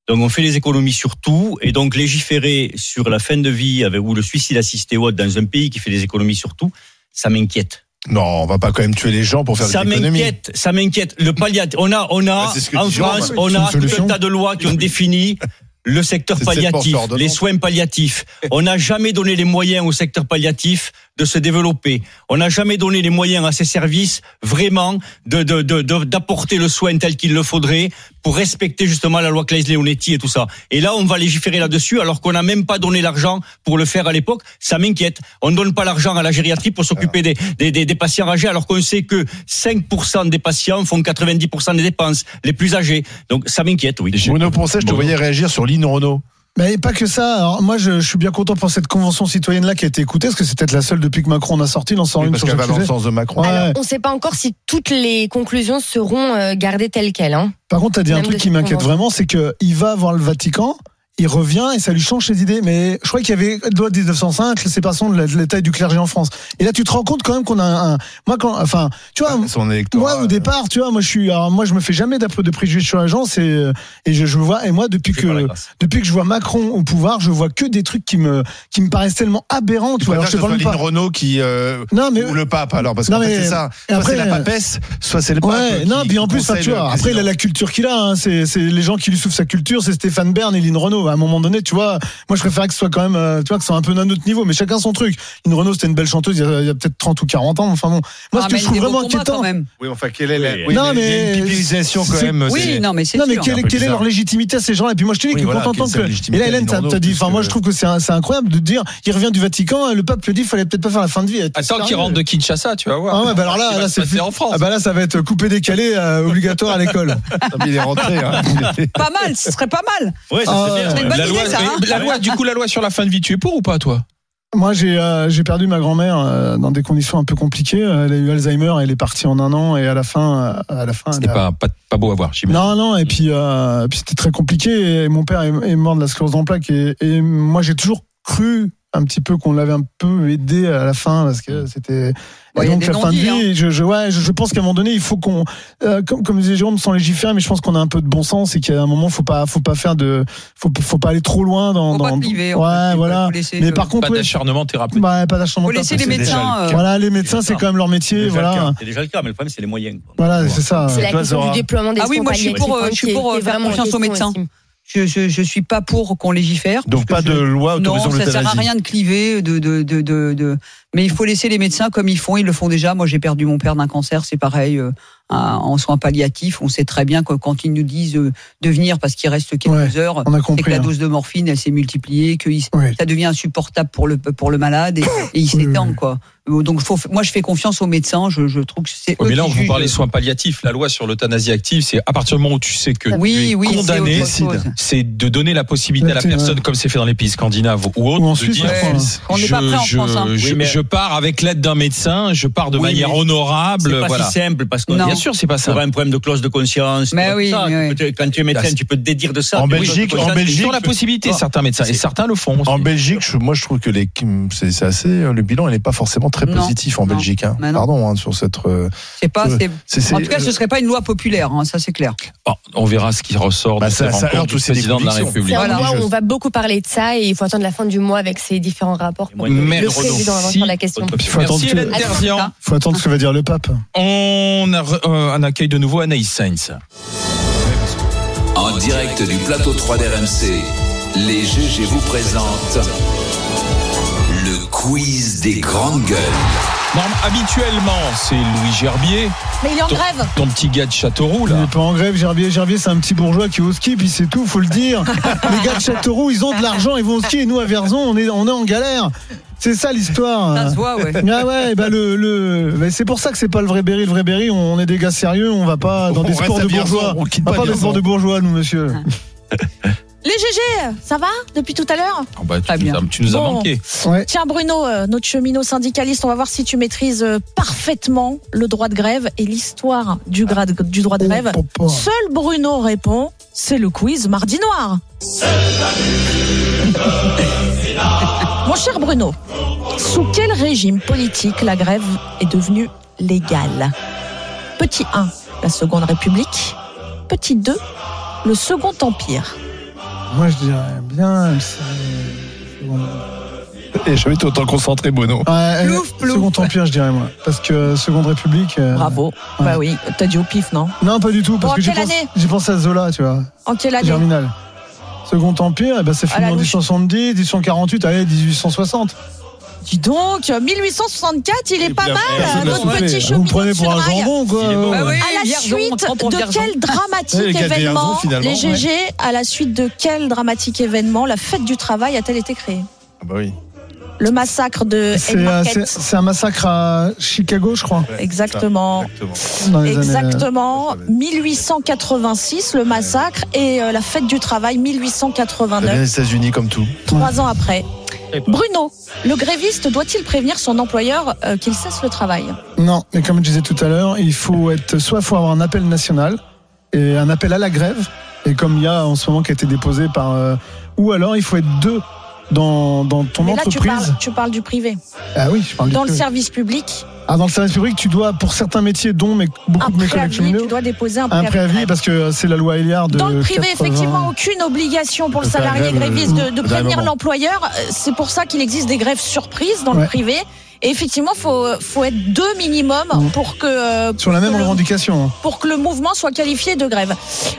Donc, on fait des économies sur tout. Et donc, légiférer sur la fin de vie avec, ou le suicide assisté ou autre dans un pays qui fait des économies sur tout, ça m'inquiète. Non, on va pas quand même tuer les gens pour faire Ça des économies. m'inquiète, ça m'inquiète. Le palliatif, on a, on a, Bah, en. France, on a tout un tas de lois qui ont défini le secteur palliatif, les soins palliatifs. On n'a jamais donné les moyens au secteur palliatif de se développer. On n'a jamais donné les moyens à ces services vraiment de, de, de, de- d'apporter le soin tel qu'il le faudrait pour respecter justement la loi Claes-Leonetti et tout ça. Et là, on va légiférer là-dessus alors qu'on n'a même pas donné l'argent pour le faire à l'époque. Ça m'inquiète. On ne donne pas l'argent à la gériatrie pour s'occuper des, des, des, des patients âgés alors qu'on sait que 5% des patients font 90% des dépenses, les plus âgés. Donc ça m'inquiète, oui. Bruno Poncet, je te voyais réagir sur Lynn Renault. Mais pas que ça. Alors, moi, je, je suis bien content pour cette convention citoyenne-là qui a été écoutée, parce que c'est peut-être la seule depuis que Macron en a sorti. Il en sort Oui, une parce sur va dans le sens de Macron. Ouais. Alors, on ne sait pas encore si toutes les conclusions seront euh, gardées telles quelles. Hein. Par contre, t'as dit un truc qui m'inquiète vraiment, c'est que il va voir le Vatican. Il revient et ça lui change ses idées. Mais je crois qu'il y avait loi de 1905, la séparation de la, de la taille du clergé en France. Et là, tu te rends compte quand même qu'on a un, moi quand, enfin, tu vois, Son électorat. moi au départ, tu vois, moi je suis, alors moi je me fais jamais d'après de préjugés sur les gens, c'est euh, et je, je vois et moi depuis que depuis que je vois Macron au pouvoir, je vois que des trucs qui me qui me paraissent tellement aberrants. Tu vois, alors je te parle pas. Renault qui euh, Non mais ou le pape alors parce mais- c'est ça. et Soit après- c'est la papesse, soit c'est le pape. Ouais, non, puis en plus, tu vois, après, il a la culture qu'il a, hein, c'est, c'est les gens qui lui souffrent sa culture, c'est Stéphane Bern et Lynn Renault. À un moment donné, tu vois, moi, je préférais que ce soit quand même, euh, tu vois, que ce soit un peu d'un autre niveau, mais chacun son truc. Lynn Renault, c'était une belle chanteuse, il y a, peut-être 30 ou 40 ans, enfin bon. Moi, Ah, ce que je trouve vraiment inquiétant. quand même. Oui, enfin quelle est la Oui, non, mais mais une pipilisation quand même. Oui, non, mais c'est Non, mais quelle, quelle est leur légitimité à ces gens-là? Et puis moi, je te dis Oui, que voilà, quand est que. Et là, Hélène, t'as dit, enfin, moi, je trouve que c'est, incroyable de dire, il revient du Vatican, le pape lui dit, il fallait peut-être pas faire la fin de vie. Attends qu'il rentre de Kinshasa, tu vas voir. Ah ouais, bah alors là, c'est en France. Ah bah là, ça va être coupé décalé euh, obligatoire à l'école. [LAUGHS] Ah, il est rentré. hein. Pas mal, ce serait pas mal. Ouais, ça Ah, c'est bien. C'est une ouais. bonne La loi, idée, ça, hein. mais la loi, du coup, la loi sur la fin de vie, tu es pour ou pas, toi? Moi, j'ai euh, j'ai perdu ma grand-mère euh, dans des conditions un peu compliquées. Elle a eu Alzheimer, elle est partie en un an et à la fin, euh, à la fin, C'était elle a- pas, pas, pas beau à voir, j'imagine. non, non, et puis, euh, puis c'était très compliqué. Et mon père est, est mort de la sclérose en plaques et, et moi j'ai toujours cru un petit peu qu'on l'avait un peu aidé à la fin parce que c'était et Ouais, donc la fin de vie. Je, je, ouais, je, je pense qu'à un moment donné, il faut qu'on, euh, comme, comme disait Jérôme, sans légiférer, mais je pense qu'on a un peu de bon sens et qu'à un moment, faut pas, faut pas faire de, faut, faut pas aller trop loin dans. Faut pas dans cliver, en ouais, faut- voilà. laisser Mais le- par contre, Pas d'acharnement thérapeutique. bah, pas d'acharnement Faut laisser les médecins. euh, Voilà, les médecins, c'est quand même leur métier. déjà le Voilà. C'est déjà le cas, mais le problème c'est les moyens. quoi. voilà, c'est ça. C'est la question du déploiement des Ah oui, moi, je suis pour, euh, hein, je suis pour, euh, faire confiance aux médecins. Je, je, je suis pas pour qu'on légifère. Donc pas de loi Non, ça sert à rien de cliver, de, de, de, de, mais il faut laisser les médecins comme ils font. Ils le font déjà. Moi, j'ai perdu mon père d'un cancer, c'est pareil. euh, en soins palliatifs, on sait très bien que quand ils nous disent euh, de venir parce qu'il reste quelques Ouais, heures, on a c'est que compris. la hein. dose de morphine, elle s'est multipliée, que il- ça devient insupportable pour le pour le malade et, et il Oui, s'étend oui. quoi. Euh, Donc faut, moi, je fais confiance aux médecins. Je, je trouve que c'est mais là, on vous jugent. parle des soins palliatifs. La loi sur l'euthanasie active, c'est à partir du moment où tu sais que tu Oui, es oui, c'est condamné, c'est de donner la possibilité à la personne, comme c'est fait dans les pays scandinaves ou autres, Ou en de Suisse, dire je. On n'est pas prêt en je, France, hein. je, Oui, mais- je pars avec l'aide d'un médecin, je pars de Oui, manière honorable. C'est pas Voilà. si simple parce que Non. Bien sûr, c'est pas tu auras ça. un problème de clause de conscience. Mais tu oui, ça. mais Tu Quand tu es médecin, tu peux te dédire de ça. En Tu Belgique, en Belgique, Ils ont la possibilité, Ah. certains médecins, et certains le font. aussi. En Belgique, je- moi je trouve que les, c'est c'est assez, le bilan il n'est pas forcément très Non, positif en non, Belgique. hein. non. Pardon hein, sur cette. euh, C'est pas. C'est- c'est- c'est- c'est- En tout cas, ce serait pas une loi populaire, hein, ça c'est clair. Bon, on verra ce qui ressort Bah, de ça- ça heurte aussi les président de la. République. Un Voilà. où on va beaucoup parler de ça et il faut attendre la fin du mois avec ces différents rapports pour que le Merci. président avance sur la question. Il faut attendre, que- faut ce que va dire le pape. On a euh, un accueil de nouveau Anaïs Sainz. En direct du plateau 3 d'RMC, les GG vous présentent quiz des grandes gueules. Non, habituellement, c'est Louis Gerbier, Mais il est en Ton- grève. ton petit gars de Châteauroux, Il là. n'est pas en grève, Gerbier. Gerbier, c'est un petit bourgeois qui est au ski, puis c'est tout, faut le dire. [LAUGHS] Les gars de Châteauroux, ils ont de l'argent, ils vont au ski, et nous, à Verzon, on est, on est en galère. C'est ça l'histoire. ça se voit, ouais. Ah ouais, bah le, le, bah c'est pour ça que c'est pas le vrai Berry. Le vrai Berry, on est des gars sérieux, on va pas dans On des sports de bourgeois. on quitte va pas pas des Vierzon. sports de bourgeois, nous, monsieur. [LAUGHS] Les GG, ça va depuis tout à l'heure? Oh, bah, Très tu, nous bien. as, tu nous as Bon. manqué. Ouais. Tiens Bruno, euh, notre cheminot syndicaliste, on va voir si tu maîtrises euh, parfaitement le droit de grève et l'histoire du, droit de grève. Oh, papa. Seul Bruno répond, c'est le quiz Mardi Noir. [LAUGHS] Mon cher Bruno, sous quel régime politique la grève est devenue légale? Petit 1, la Seconde République. Petit 2, le Second Empire. Moi, je dirais bien. Et jamais été autant concentré, Bruno. Ouais, euh, Second Empire, je dirais moi. Parce que Seconde République. euh, Bravo. Bah oui, t'as dit au pif, non Non, pas du tout. Parce Bon, que j'ai quelle pensé, année j'ai pensé à Zola, tu vois. En quelle année Germinal. Second Empire, eh ben, c'est fini en louche. 1870, 1848, allez, 1860. Dis donc, 1864, il est pas mal, notre petit Vous chemin me prenez pour un jambon, quoi. À la suite de quel dramatique les événement, les GG, à la suite de quel dramatique événement la fête du travail a-t-elle été créée Ah bah oui. Le massacre de C'est euh, un massacre à Chicago, je crois. Exactement. Les années- Exactement. 1886, le massacre, et euh, la fête du travail, Ça vient 1889, des États-Unis comme tout. trois ans après. Bruno, le gréviste doit-il prévenir son employeur euh, qu'il cesse le travail? Non, mais comme je disais tout à l'heure, il faut être soit faut avoir un appel national et un appel à la grève, et comme il y a en ce moment qui a été déposé par, euh, ou alors il faut être deux dans, dans ton Mais là, tu entreprise. parles, tu parles du privé. Ah oui, je parle du Dans le privé. service public, Ah, dans le service public, tu dois, pour certains métiers, dont mes- beaucoup un de mes collègues tu dois déposer un un préavis. parce que c'est la loi Eliard de Dans le privé, 80. effectivement, aucune obligation pour le salarié grève, gréviste de, euh, de prévenir l'employeur. Euh, C'est pour ça qu'il existe des grèves surprises dans le privé. Et effectivement, faut faut être deux minimum pour que euh, Sur la même que revendication. hein. pour que le mouvement soit qualifié de grève.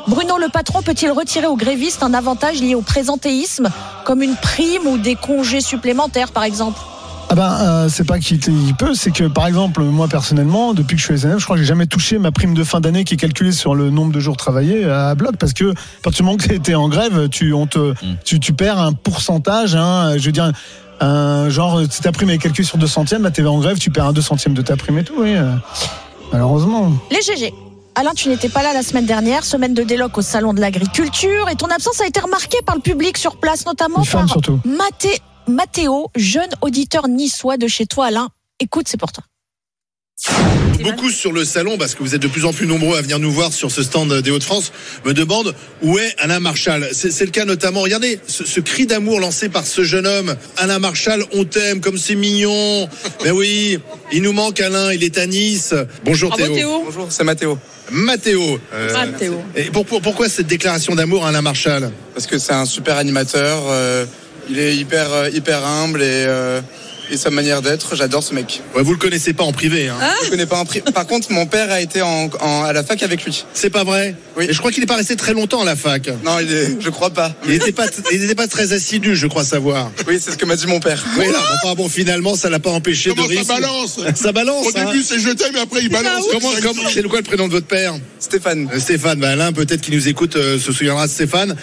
Bruno, le patron peut-il retirer aux grévistes un avantage lié au présentéisme, comme une prime ou des congés supplémentaires, par exemple? Ah ben, euh, c'est pas qu'il il peut, c'est que par exemple, moi personnellement, depuis que je suis SNF, je crois que j'ai jamais touché ma prime de fin d'année qui est calculée sur le nombre de jours travaillés à bloc parce que à partir du moment que tu en grève, tu, on te, Mm. tu, tu perds un pourcentage, hein, je veux dire, un, genre, si ta prime est calculée sur 2 centièmes, là, tu es en grève, tu perds un 2 centièmes de ta prime et tout, oui. euh, malheureusement. Les GG. Alain, tu n'étais pas là la semaine dernière, semaine de déloc au salon de l'agriculture, et ton absence a été remarquée par le public sur place, notamment par Mathéo, jeune auditeur niçois de chez toi, Alain. Écoute, c'est pour toi. Beaucoup sur le salon, parce que vous êtes de plus en plus nombreux à venir nous voir sur ce stand des Hauts-de-France, me demandent où est Alain Marchal. C'est le cas notamment, regardez, ce, ce cri d'amour lancé par ce jeune homme. Alain Marchal, on t'aime, comme c'est mignon. [LAUGHS] Ben oui, il nous manque Alain, il est à Nice. Bonjour Bravo, Théo. Théo. Bonjour, c'est Mathéo. Mathéo. euh, Mathéo. Et pour- pour- pourquoi cette déclaration d'amour à Alain Marchal? Parce que c'est un super animateur. euh, il est hyper, euh, hyper humble et, euh, et sa manière d'être, j'adore ce mec. Ouais, vous le connaissez pas en privé. Hein. Je connais pas en pri- Par contre, mon père a été en, en- à la fac avec lui. C'est pas vrai? Oui. Et je crois qu'il n'est pas resté très longtemps à la fac. Non, il est, je crois pas. Il n'était pas, il était pas très assidu, je crois savoir. Oui, c'est ce que m'a dit mon père. Oui, là, enfin bon, finalement, ça l'a pas empêché Comment de ça rire. balance? Ça balance. Au début, c'est je t'aime, mais après il balance. Comment, comment, c'est quoi le prénom de votre père? Stéphane. Euh, Stéphane, bah, Alain, peut-être qu'il nous écoute, euh, se souviendra de Stéphane.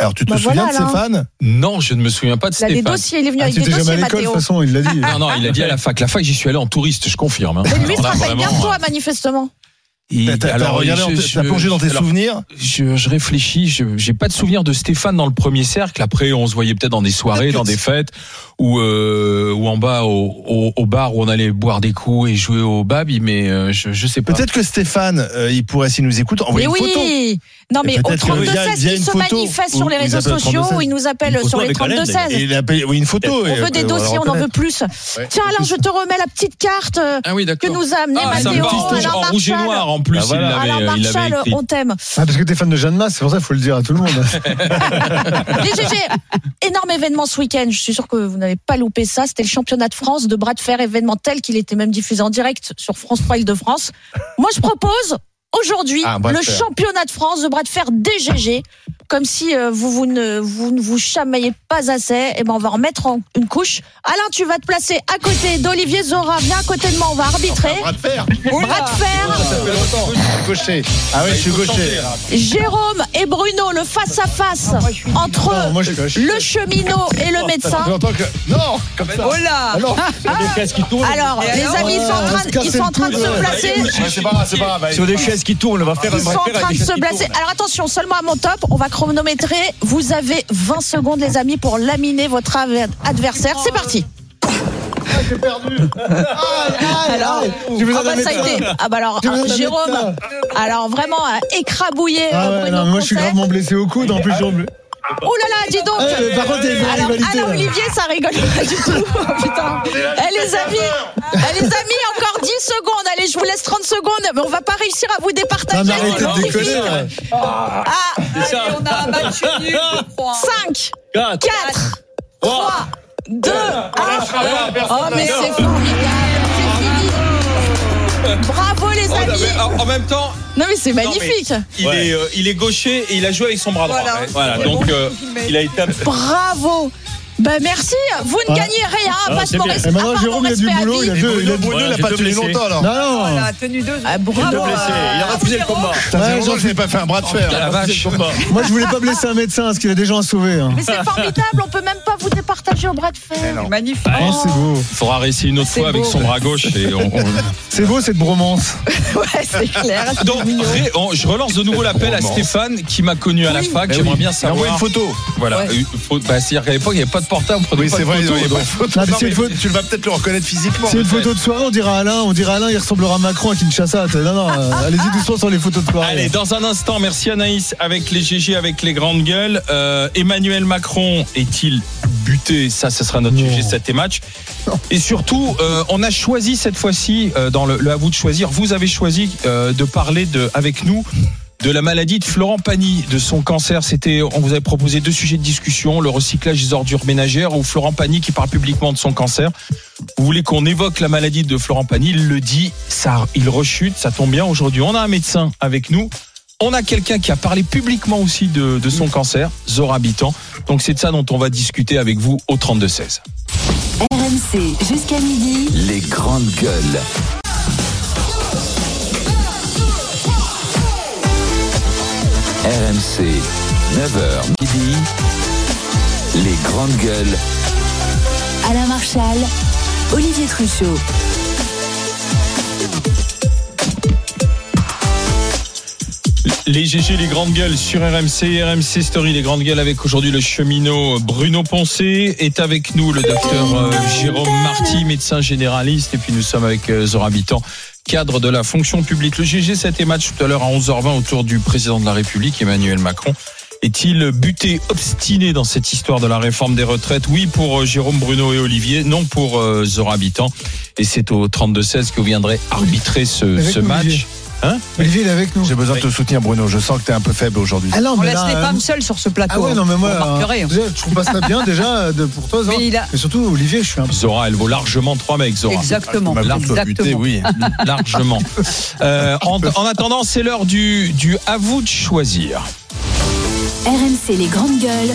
Alors, tu te Bah souviens voilà, de. Stéphane? Non, je ne me souviens pas de Il a des Stéphane. dossiers, il est venu Ah, avec des dossiers, jamais à l'école, de toute façon, il l'a dit. Non, non, il a dit à la fac. La fac, j'y suis allé en touriste, je confirme. hein. Mais lui, il se rappelle bien toi, manifestement. il- T'as- plongé dans tes alors, souvenirs? je, je réfléchis, je j'ai pas de souvenir de Stéphane dans le premier cercle. Après, on se voyait peut-être dans des soirées, dans des fêtes, ou euh, ou en bas au, au, au bar où on allait boire des coups et jouer au babi, mais euh, je, je sais pas. Peut-être que Stéphane, euh, il pourrait, s'il nous écoute, envoyer Mais une photo. oui Non, mais au peut-être que 32 via- 16, via il se photo, manifeste sur les réseaux sociaux 32 ou il nous appelle sur photo les avec 32 Alain, 16. Et il appelle, oui, une photo. On veut des dossiers, on en veut plus. Tiens, Alain, je te remets la petite carte Ah oui, que nous a amené Ah, Mathéo. Alain en rouge et Marchal. noir en plus, Ah, voilà. il l'avait, Alain il l'avait Marchal, on t'aime. Ah, parce que t'es fan de Jeanne Masse, c'est pour ça qu'il faut le dire à tout le monde. [LAUGHS] Les GG, énorme événement ce week-end. Je suis sûr que vous n'avez pas loupé ça. C'était le championnat de France de bras de fer événement tel qu'il était même diffusé en direct sur France 3 de France. Moi, je propose aujourd'hui Ah, le championnat de France de bras de fer DGG. Comme si euh, vous, vous, ne, vous ne vous chamaillez pas assez, et ben on va remettre en une couche. Alain, tu vas te placer à côté d'Olivier Zora. Viens à côté de moi, on va arbitrer. Bras de fer. Bras de fer. Ça fait longtemps. Gaucher. Ah oui, je suis gaucher. Jérôme et Bruno, le face-à-face entre Non, moi, je suis à chier. le cheminot et le médecin. Que. Non, comme ça. Oh là Alors, qui tournent. Alors, les amis, ils sont en train, de- ils sont en train de se placer. C'est pas grave, c'est pas grave. Sur des chaises qui tournent, on va faire Ils sont en train de se tournent. Alors attention, seulement à mon top, on va chronométrer. Vous avez 20 secondes, les amis, pour laminer votre adversaire. C'est parti. J'ai perdu. Alors, J'ai besoin ah bah, ça a été. Ah bah alors, Jérôme, alors vraiment Ah euh, ouais, Bruno non, mais moi je suis gravement blessé au coude, en plus Oh là là, dis donc. Par contre, vraie alors. Olivier, ça rigole pas du tout. [LAUGHS] Oh, putain. Eh, les amis, eh, les amis, encore 10 secondes. Allez, je vous laisse 30 secondes, mais on va pas réussir à vous départager. Non, mais arrêtez de déconner. ouais. Ah, C'est ça. on a un match [LAUGHS] nul, je crois. 5, 4, 4, 3, 2. Oh, mais c'est formidable. C'est fini. Bravo, les Oh, amis. en même temps, Non, mais c'est Non, mais magnifique. il, est, euh, il est gaucher et il a joué avec son bras droit. Voilà. Ouais, Voilà, C'est donc bon, euh, il a été. Bravo. Ben merci, vous ne Ah. gagnez rien, Ah, passe c'est mon bien. respect. Et maintenant, Jérôme, il a du boulot, il a deux- il a- Bruno, il a pas tenu longtemps, alors. Non, non. Voilà, tenue 2. Ah, bravo. blessé. Il a refusé le combat. Ça faisait longtemps que je n'ai pas fait un bras de fer. la vache. Moi, je voulais pas blesser un médecin parce qu'il a des gens à sauver. hein. Mais c'est formidable, on peut même pas vous départager au bras de fer. Magnifique. Oh, c'est beau. Il faudra réessayer une autre fois avec son bras gauche. [LAUGHS] C'est beau cette bromance. [LAUGHS] Ouais, c'est clair. Donc, je relance de nouveau l'appel à Stéphane qui m'a connu à la fac. Eh J'aimerais bien Il a envoyé savoir. une photo. Voilà. Bah, C'est-à-dire qu'à l'époque, il n'y avait pas de portable. Oui, c'est vrai, photo, il y a donc- pas de photo. Non, mais Non, c'est mais une faute- Tu vas peut-être le reconnaître physiquement. C'est une photo de soirée, on dirait Alain, on dirait Alain, il ressemblera à Macron à Kinshasa. Non, non, euh, [LAUGHS] allez-y doucement sur les photos de soirée. Allez, dans un instant, merci Anaïs avec les GG, avec les grandes gueules. Euh, Emmanuel Macron est-il buté? Ça, ce sera notre Non. GG 7 et match. Et surtout, euh, on a choisi cette fois-ci, euh, dans le, le à vous de choisir, vous avez choisi euh, de parler de, avec nous de la maladie de Florent Pagny, de son cancer. C'était, on vous avait proposé deux sujets de discussion, le recyclage des ordures ménagères ou Florent Pagny qui parle publiquement de son cancer. Vous voulez qu'on évoque la maladie de Florent Pagny? Il le dit, ça, il rechute, ça tombe bien. Aujourd'hui, on a un médecin avec nous. On a quelqu'un qui a parlé publiquement aussi de, de son cancer, Zora Habitant. Donc c'est de ça dont on va discuter avec vous au 32-16. RMC jusqu'à midi. Les grandes gueules. RMC, 9h midi. Les grandes gueules. Alain Marchal, Olivier Truchot. Les GG, les grandes gueules sur RMC, RMC Story, les grandes gueules avec aujourd'hui le cheminot Bruno Poncé. Est avec nous le docteur euh, Jérôme Marty, médecin généraliste. Et puis nous sommes avec euh, Zora Habitant, cadre de la fonction publique. Le GG, c'était match tout à l'heure à 11h20 autour du président de la République, Emmanuel Macron. Est-il buté, obstiné dans cette histoire de la réforme des retraites? Oui pour euh, Jérôme Bruno et Olivier, non pour euh, Zora Habitant. Et c'est au 32-16 que vous viendrez arbitrer ce, match. Olivier. Hein Olivier, il est avec nous. J'ai besoin de te soutenir, Bruno. Je sens que tu es un peu faible aujourd'hui. Ah non, On mais laisse là, les euh, femmes seules sur ce plateau. Ah ouais, non, mais moi, remarquerez, euh, hein. déjà, je trouve pas ça bien [LAUGHS] déjà de, pour toi, Zora. Mais il a- Mais surtout, Olivier, je suis un peu. Zora, elle vaut largement trois mecs, Zora. Exactement. Ah, largement. Exactement. oui, largement. [LAUGHS] Euh, en, en attendant, c'est l'heure du, du à vous de choisir. RMC les grandes gueules.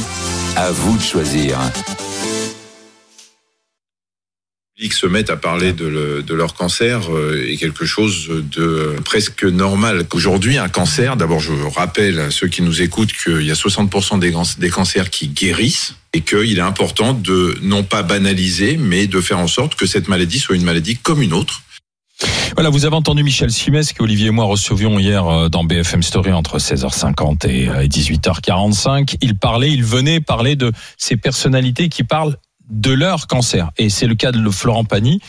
À vous de choisir. Public se mettent à parler de, le- de leur cancer euh, est quelque chose de presque normal. Aujourd'hui, un cancer, d'abord je rappelle à ceux qui nous écoutent qu'il y a 60% des, des cancers qui guérissent et qu'il est important de non pas banaliser, mais de faire en sorte que cette maladie soit une maladie comme une autre. Voilà, vous avez entendu Michel Simès qu'Olivier et moi recevions hier euh, dans BFM Story entre 16h50 et euh, 18h45. Il parlait, il venait parler de ces personnalités qui parlent de leur cancer. Et c'est le cas de Florent Pagny.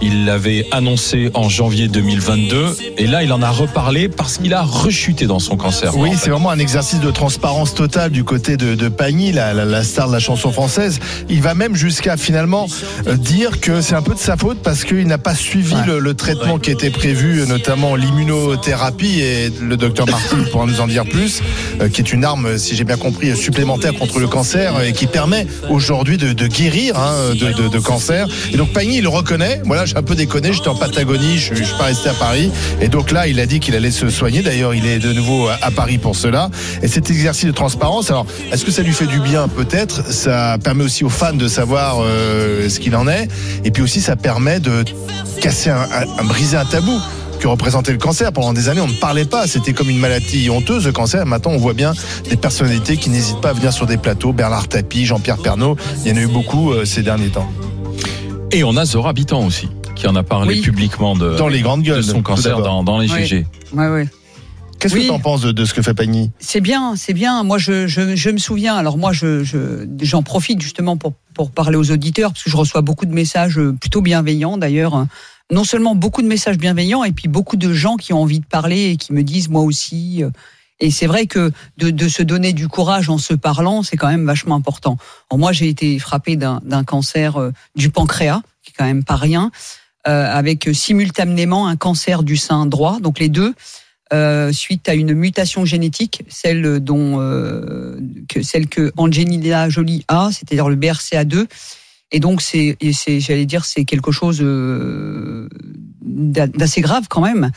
Il l'avait annoncé en janvier 2022. Et là, il en a reparlé parce qu'il a rechuté dans son cancer. Oui, c'est vraiment un exercice de transparence totale du côté de, de Pagny, la, la- la star de la chanson française. Il va même jusqu'à finalement euh, dire que c'est un peu de sa faute parce qu'il n'a pas suivi le, le traitement qui était prévu, notamment l'immunothérapie. Et le docteur Martin [LAUGHS] pourra nous en dire plus, euh, qui est une arme, si j'ai bien compris, supplémentaire contre le cancer et qui permet aujourd'hui de, de guérir hein, de, cancer. Et donc Pagny, il le reconnaît. Voilà, j'ai un peu déconné, j'étais en Patagonie, je, suis pas resté à Paris. Et donc là, il a dit qu'il allait se soigner. D'ailleurs, il est de nouveau à, Paris pour cela. Et cet exercice de transparence, alors, est-ce que ça lui fait du bien Peut-être? Ça permet aussi aux fans de savoir euh, ce qu'il en est. Et puis aussi, ça permet de casser un- un- briser un tabou que représentait le cancer. Pendant des années, on ne parlait pas. C'était comme une maladie honteuse, le cancer. Maintenant, on voit bien des personnalités qui n'hésitent pas à venir sur des plateaux. Bernard Tapie, Jean-Pierre Pernaud. Il y en a eu beaucoup euh, ces derniers temps. Et on a Zora Habitant aussi, qui en a parlé Oui. publiquement de, Dans les grandes de gueules. son tout cancer dans, dans les Oui. GG. Ouais, ouais. Qu'est-ce Oui. que tu en penses de, de ce que fait Pagny? C'est bien, c'est bien. Moi, je, je, je me souviens. Alors moi, je, je, j'en profite justement pour, pour parler aux auditeurs parce que je reçois beaucoup de messages euh, plutôt bienveillants d'ailleurs. Non seulement beaucoup de messages bienveillants et puis beaucoup de gens qui ont envie de parler et qui me disent moi aussi. euh, Et c'est vrai que de, de se donner du courage en se parlant, c'est quand même vachement important. Alors moi, j'ai été frappée d'un, cancer euh, du pancréas, qui est quand même pas rien, euh, avec simultanément un cancer du sein droit, donc les deux euh, suite à une mutation génétique, celle dont euh, que celle que Angelina Jolie a, c'est-à-dire le BRCA2. Et donc c'est, j'allais dire, c'est quelque chose euh, d'a- d'assez grave quand même.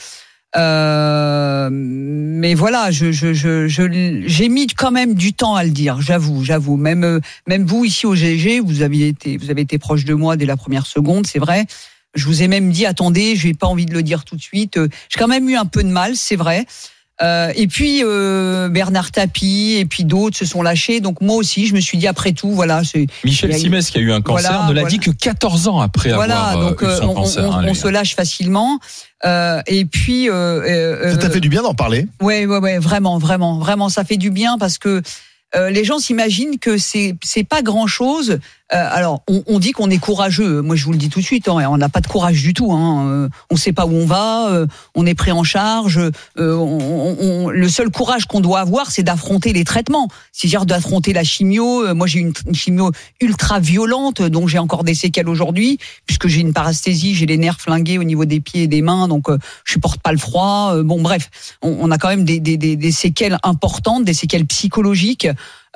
Euh, mais voilà, je, je, je, je- j'ai mis quand même du temps à le dire, j'avoue, j'avoue. Même, euh, même vous ici au GG, vous aviez été, vous avez été proche de moi dès la première seconde, c'est vrai. Je vous ai même dit, attendez, j'ai pas envie de le dire tout de suite. Euh, J'ai quand même eu un peu de mal, c'est vrai. Euh, et puis euh, Bernard Tapie et puis d'autres se sont lâchés. Donc moi aussi, je me suis dit après tout, voilà. c'est- Michel Simès, qui a eu un cancer, Voilà, ne l'a voilà. dit que 14 ans après Voilà, avoir euh, donc eu euh, son on, cancer. on- hein, on lui. se lâche facilement. Euh, et puis, euh, euh, Ça t'a euh, fait du bien d'en parler Ouais, ouais, ouais, vraiment, vraiment, vraiment, ça fait du bien parce que euh, les gens s'imaginent que c'est c'est pas grand chose. Alors, on, on dit qu'on est courageux. Moi, je vous le dis tout de suite, hein, on n'a pas de courage du tout. Hein. Euh, On sait pas où on va, euh, on est pris en charge. euh, on- on- le seul courage qu'on doit avoir, c'est d'affronter les traitements, c'est-à-dire d'affronter la chimio. Euh, Moi, j'ai une, une chimio ultra violente, dont j'ai encore des séquelles aujourd'hui, puisque j'ai une parasthésie, j'ai les nerfs flingués au niveau des pieds et des mains, donc euh, je supporte pas le froid. Euh, bon, bref, on, on a quand même des, des, des séquelles importantes, des séquelles psychologiques.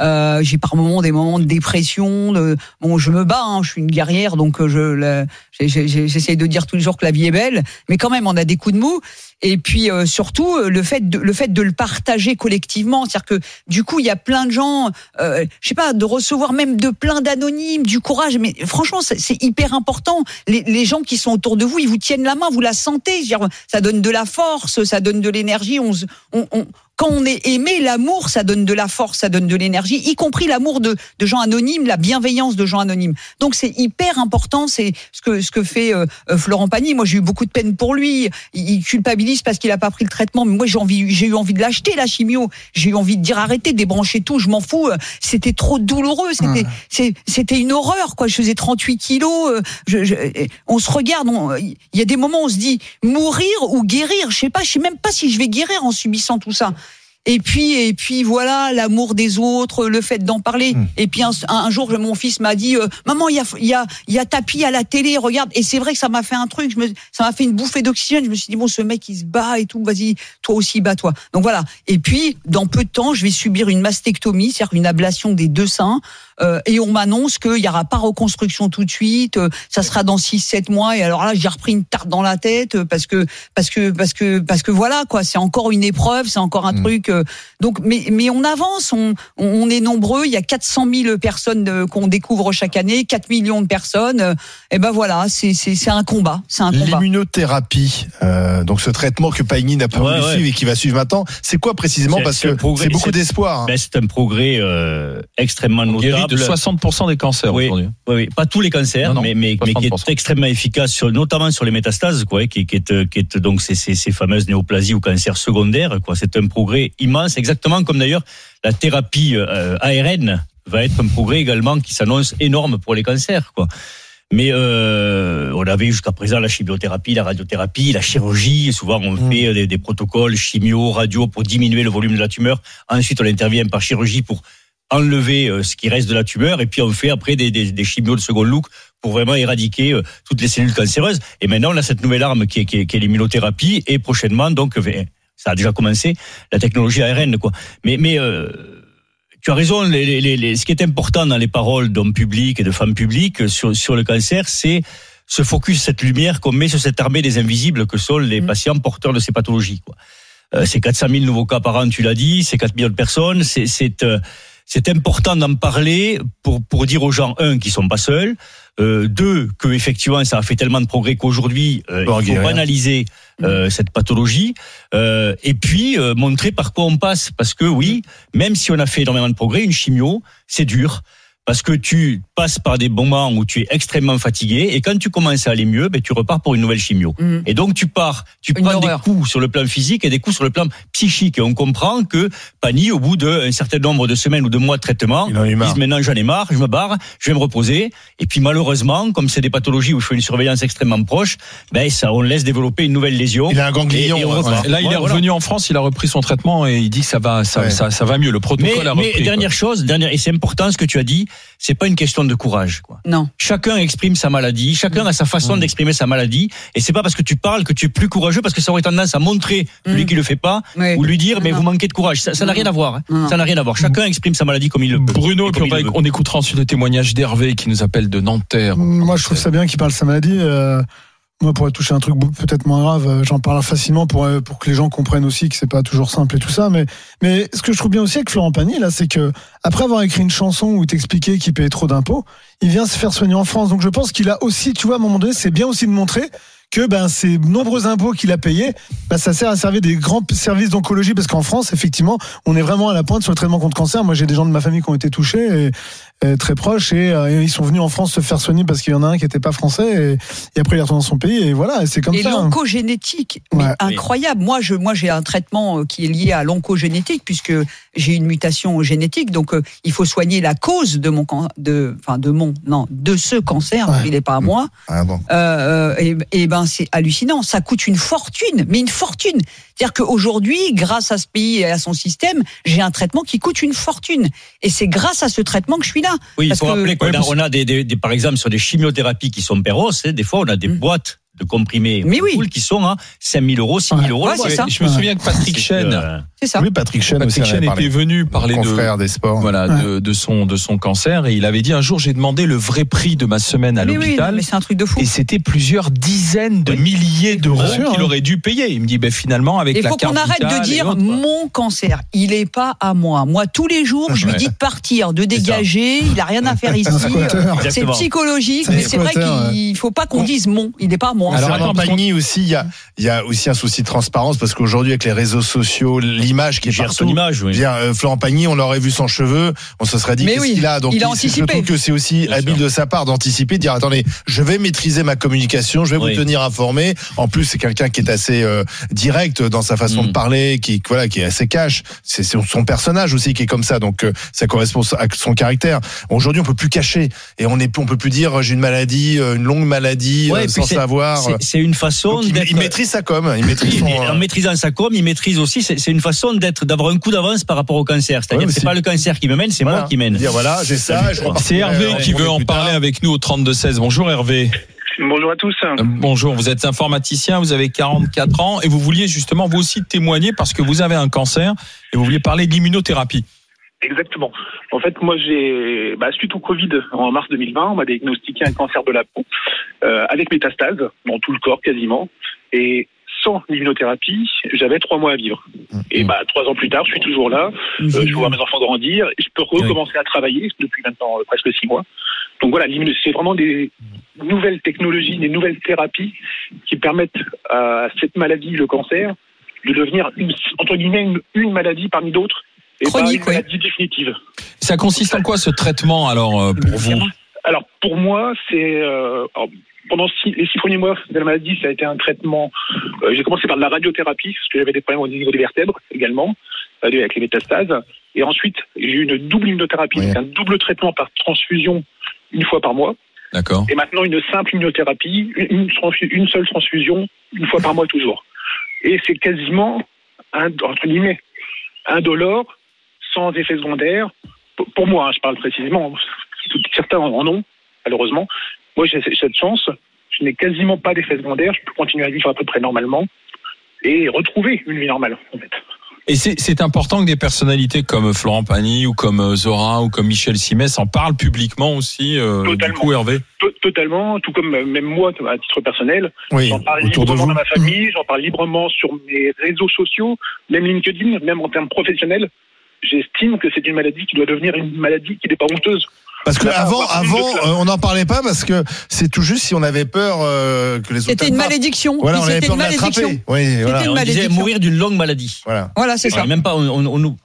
Euh, j'ai par moments des moments de dépression. De... Bon, je me bats, hein, je suis une guerrière, donc euh, je j'essaie de dire tous les jours que la vie est belle, mais quand même, on a des coups de mou. Et puis euh, surtout euh, le fait de, le fait de le partager collectivement, c'est-à-dire que du coup il y a plein de gens, euh, je sais pas, de recevoir même de plein d'anonymes, du courage. Mais franchement, c'est hyper important. Les, gens qui sont autour de vous, ils vous tiennent la main, vous la sentez. Dire, ça donne de la force, ça donne de l'énergie. On, on, on- quand on est aimé, l'amour, ça donne de la force, ça donne de l'énergie, y compris l'amour de, de gens anonymes, la bienveillance de gens anonymes. Donc c'est hyper important, c'est ce que ce que fait euh, euh, Florent Pagny. Moi, j'ai eu beaucoup de peine pour lui. Il culpabilise parce qu'il a pas pris le traitement, mais moi j'ai envie, j'ai eu envie de l'acheter la chimio. J'ai eu envie de dire arrêtez, débrancher tout, je m'en fous. Euh, C'était trop douloureux, c'était c'était une horreur quoi. Je faisais 38 kilos. euh, je- je- on se regarde, il y a des moments où on se dit mourir ou guérir. Je sais pas, je sais même pas si je vais guérir en subissant tout ça. Et puis, et puis voilà, l'amour des autres, le fait d'en parler. Et puis un, un jour, mon fils m'a dit, euh, maman, il y a, il y a, y a tapis à la télé, regarde. Et c'est vrai que ça m'a fait un truc, je me, ça m'a fait une bouffée d'oxygène. Je me suis dit bon, ce mec il se bat et tout, vas-y, toi aussi bats-toi. Donc voilà. Et puis, dans peu de temps, je vais subir une mastectomie, c'est-à-dire une ablation des deux seins. Euh, et on m'annonce qu'il y aura pas reconstruction tout de suite, euh, ça sera dans 6-7 mois. Et alors là, j'ai repris une tarte dans la tête euh, parce que parce que parce que parce que voilà quoi, c'est encore une épreuve, c'est encore un truc. euh, donc, mais mais on avance, on on est nombreux. Il y a 400 000 personnes euh, qu'on découvre chaque année, 4 millions de personnes. euh, et ben voilà, c'est c'est c'est un combat, c'est un combat. L'immunothérapie, euh, donc ce traitement que Paigny n'a pas Ouais, voulu ouais. suivre et qui va suivre maintenant, c'est quoi précisément? Parce que c'est beaucoup d'espoir. hein. Ben, c'est un progrès euh, extrêmement notable. De 60% des cancers Oui, aujourd'hui. oui, oui. pas tous les cancers, Non, non, mais, mais, mais qui 60%. est extrêmement efficace, sur, notamment sur les métastases, quoi, qui, qui est, qui est donc ces, ces, ces fameuses néoplasies ou cancers secondaires. Quoi. C'est un progrès immense, exactement comme d'ailleurs la thérapie euh, ARN va être un progrès également qui s'annonce énorme pour les cancers. Quoi. Mais euh, on avait jusqu'à présent la chimiothérapie, la radiothérapie, la chirurgie. Souvent, on fait des, des protocoles chimio, radio pour diminuer le volume de la tumeur. Ensuite, on intervient par chirurgie pour enlever euh, ce qui reste de la tumeur. Et puis, on fait après des, des, des chimios de second look pour vraiment éradiquer euh, toutes les cellules cancéreuses. Et maintenant, on a cette nouvelle arme qui est, qui est, qui est l'immunothérapie. Et prochainement, donc, euh, ça a déjà commencé, la technologie ARN. Quoi. Mais, mais euh, tu as raison, les, les, les, les- ce qui est important dans les paroles d'hommes publics et de femmes publiques sur, sur le cancer, c'est ce focus, cette lumière qu'on met sur cette armée des invisibles que sont les patients porteurs de ces pathologies. Quoi. Euh, c'est 400 000 nouveaux cas par an, tu l'as dit, c'est 4 millions de personnes, c'est c'est euh, c'est important d'en parler pour pour dire aux gens un qu'ils sont pas seuls, euh, deux que effectivement ça a fait tellement de progrès qu'aujourd'hui euh, il faut banaliser euh, cette pathologie. Euh, et puis euh, montrer par quoi on passe. Parce que oui, même si on a fait énormément de progrès, une chimio c'est dur. Parce que tu passes par des moments où tu es extrêmement fatigué et quand tu commences à aller mieux, ben, tu repars pour une nouvelle chimio. Et donc tu pars, tu prends des coups sur le plan physique et des coups sur le plan psychique. Et on comprend que Pani, au bout d'un certain nombre de semaines ou de mois de traitement, ils disent maintenant j'en ai marre, je me barre, je vais me reposer. Et puis malheureusement, comme c'est des pathologies où il faut une surveillance extrêmement proche, ben ça on laisse développer une nouvelle lésion. Il a un ganglion. Et- on. Là, il est voilà. revenu en France, il a repris son traitement et il dit que ça va, ça, Ouais. ça, ça va mieux. Le Mais, protocole a mais repris. quoi. dernière chose, dernière, et c'est important ce que tu as dit, c'est pas une question de courage. Quoi. Non. Chacun exprime sa maladie, chacun a sa façon d'exprimer sa maladie, et c'est pas parce que tu parles que tu es plus courageux, parce que ça aurait tendance à montrer lui qui le fait pas, Oui. ou lui dire mais Non, vous manquez de courage. Ça n'a rien à voir. hein. Ça n'a rien à voir. Chacun exprime sa maladie comme il le peut. Bruno, Et puis on, va- écoutera ensuite le témoignage d'Hervé qui nous appelle de Nanterre. Moi, je trouve ça bien qu'il parle de sa maladie. Euh, moi, pour toucher un truc peut-être moins grave, euh, j'en parle facilement pour, euh, pour que les gens comprennent aussi que c'est pas toujours simple et tout ça. Mais, ce que je trouve bien aussi avec Florent Pagny, là, c'est que après avoir écrit une chanson où t'expliquait qu'il payait trop d'impôts, il vient se faire soigner en France. Donc je pense qu'il a aussi, tu vois, à un moment donné, c'est bien aussi de montrer que ben ces nombreux impôts qu'il a payés, ben, ça sert à servir des grands services d'oncologie parce qu'en France, effectivement, on est vraiment à la pointe sur le traitement contre cancer. Moi, j'ai des gens de ma famille qui ont été touchés et, et très proches et, euh, et ils sont venus en France se faire soigner parce qu'il y en a un qui était pas français et, et après il est retourné dans son pays et voilà, et c'est comme et ça. hein. l'oncogénétique, Ouais. incroyable. Moi, je, moi, j'ai un traitement euh, qui est lié à l'oncogénétique puisque j'ai une mutation génétique, donc euh, il faut soigner la cause de mon, de, enfin de mon, non, de ce cancer. Il n'est pas à moi. Ah bon. Euh, et, et ben c'est hallucinant. Ça coûte une fortune, mais une fortune. C'est-à-dire qu'aujourd'hui, grâce à ce pays et à son système, j'ai un traitement qui coûte une fortune. Et c'est grâce à ce traitement que je suis là. Oui, il faut que- rappeler qu'on a, on a des, des- des- par exemple, sur des chimiothérapies qui sont péros, hein, des fois, on a des boîtes de comprimés. Mais oui. qui sont à 5 000 euros, 6 000 euros. Ouais, c'est ça. Je me souviens que Patrick Chen, euh, C'est ça. Oui, Patrick Chen. Patrick en Chen était venu parler de, des sports. voilà, de, de son, de son cancer et il avait dit un jour j'ai demandé le vrai prix de ma semaine à oui, l'hôpital mais c'est un truc de fou. et c'était plusieurs dizaines de milliers d'euros qu'il hein. aurait dû payer. Il me dit ben finalement avec Il la faut carte qu'on arrête vitale de et dire mon cancer, il est pas à moi. Moi, tous les jours, je lui dis de partir, de dégager. Il a rien à faire [LAUGHS] ici. C'est psychologique, mais c'est vrai qu'il faut pas qu'on dise mon. Il n'est pas à moi. Alors, Alors, aussi, il y a, il y a aussi un souci de transparence parce qu'aujourd'hui, avec les réseaux sociaux, l'image qui est gère partout. son image, oui. Je dire, euh, Florent Pagny, on l'aurait vu sans cheveux, on se serait dit Mais qu'est-ce oui, qu'il a. Donc, il a je anticipé. trouve que c'est aussi Bien habile sûr. de sa part d'anticiper, de dire attendez, je vais maîtriser ma communication, je vais Oui. vous tenir informé. En plus, c'est quelqu'un qui est assez euh, direct dans sa façon Mm. de parler, qui voilà, qui est assez cash. C'est son personnage aussi qui est comme ça, donc euh, ça correspond à son caractère. Aujourd'hui, on peut plus cacher et on est, on peut plus dire j'ai une maladie, euh, une longue maladie Ouais, euh, sans savoir. C'est- C'est une façon Donc, il, d'être. il maîtrise sa com, il maîtrise Oui, son, mais euh, en maîtrisant sa com, il maîtrise aussi. C'est une façon d'être, d'avoir un coup d'avance par rapport au cancer. C'est-à-dire Ouais, que c'est pas le cancer qui me mène, c'est voilà. moi qui mène. Dire voilà, j'ai ça, C'est Hervé qui veut en parler avec nous au 32-16. Bonjour Hervé. Bonjour à tous. Euh, Bonjour, vous êtes informaticien, vous avez 44 ans et vous vouliez justement vous aussi témoigner parce que vous avez un cancer et vous vouliez parler d'immunothérapie. Exactement. En fait, moi, j'ai, bah, suite au Covid, en mars 2020, on m'a diagnostiqué un cancer de la peau euh, avec métastase dans tout le corps quasiment. Et sans l'immunothérapie, j'avais trois mois à vivre. Et bah, trois ans plus tard, je suis toujours là. Euh, je vois mes enfants grandir. Et je peux recommencer à travailler depuis maintenant euh, presque six mois. Donc voilà, c'est vraiment des nouvelles technologies, des nouvelles thérapies qui permettent à cette maladie, le cancer, de devenir une, entre guillemets une, une maladie parmi d'autres Chronique, pas une ouais. maladie définitive. Ça consiste en quoi ce traitement alors euh, pour vous Alors pour moi, c'est euh, pendant six- les six premiers mois de la maladie, ça a été un traitement. euh, J'ai commencé par de la radiothérapie parce que j'avais des problèmes au niveau des vertèbres également euh, avec les métastases. Et ensuite, j'ai eu une double immunothérapie, donc un double traitement par transfusion une fois par mois. D'accord. Et maintenant une simple immunothérapie, une, seule transfusion une fois par mois toujours. Et c'est quasiment un, entre guillemets indolore, sans effet secondaire. Pour, moi, hein, je parle précisément. Certains en ont, malheureusement. Moi, j'ai cette chance. Je n'ai quasiment pas d'effet secondaire. Je peux continuer à vivre à peu près normalement et retrouver une vie normale, en fait. Et c'est important que des personnalités comme Florent Pagny ou comme euh, Zora ou comme Michel Simès en parlent publiquement aussi. euh, du coup, Hervé. To- Totalement, tout comme euh, même moi, à titre personnel. Oui, j'en parle autour de librement vous. dans ma famille, j'en parle librement sur mes réseaux sociaux, même LinkedIn, même en termes professionnels. J'estime que c'est une maladie qui doit devenir une maladie qui n'est pas honteuse. Parce que avant, avant, euh, on n'en parlait pas parce que c'est tout juste si on avait peur euh, que les autres. C'était une malédiction. Voilà, on avait C'était peur une de l'attraper. Oui, voilà. on disait mourir d'une longue maladie. Voilà. Voilà, c'est ça. Même pas, on, on, on,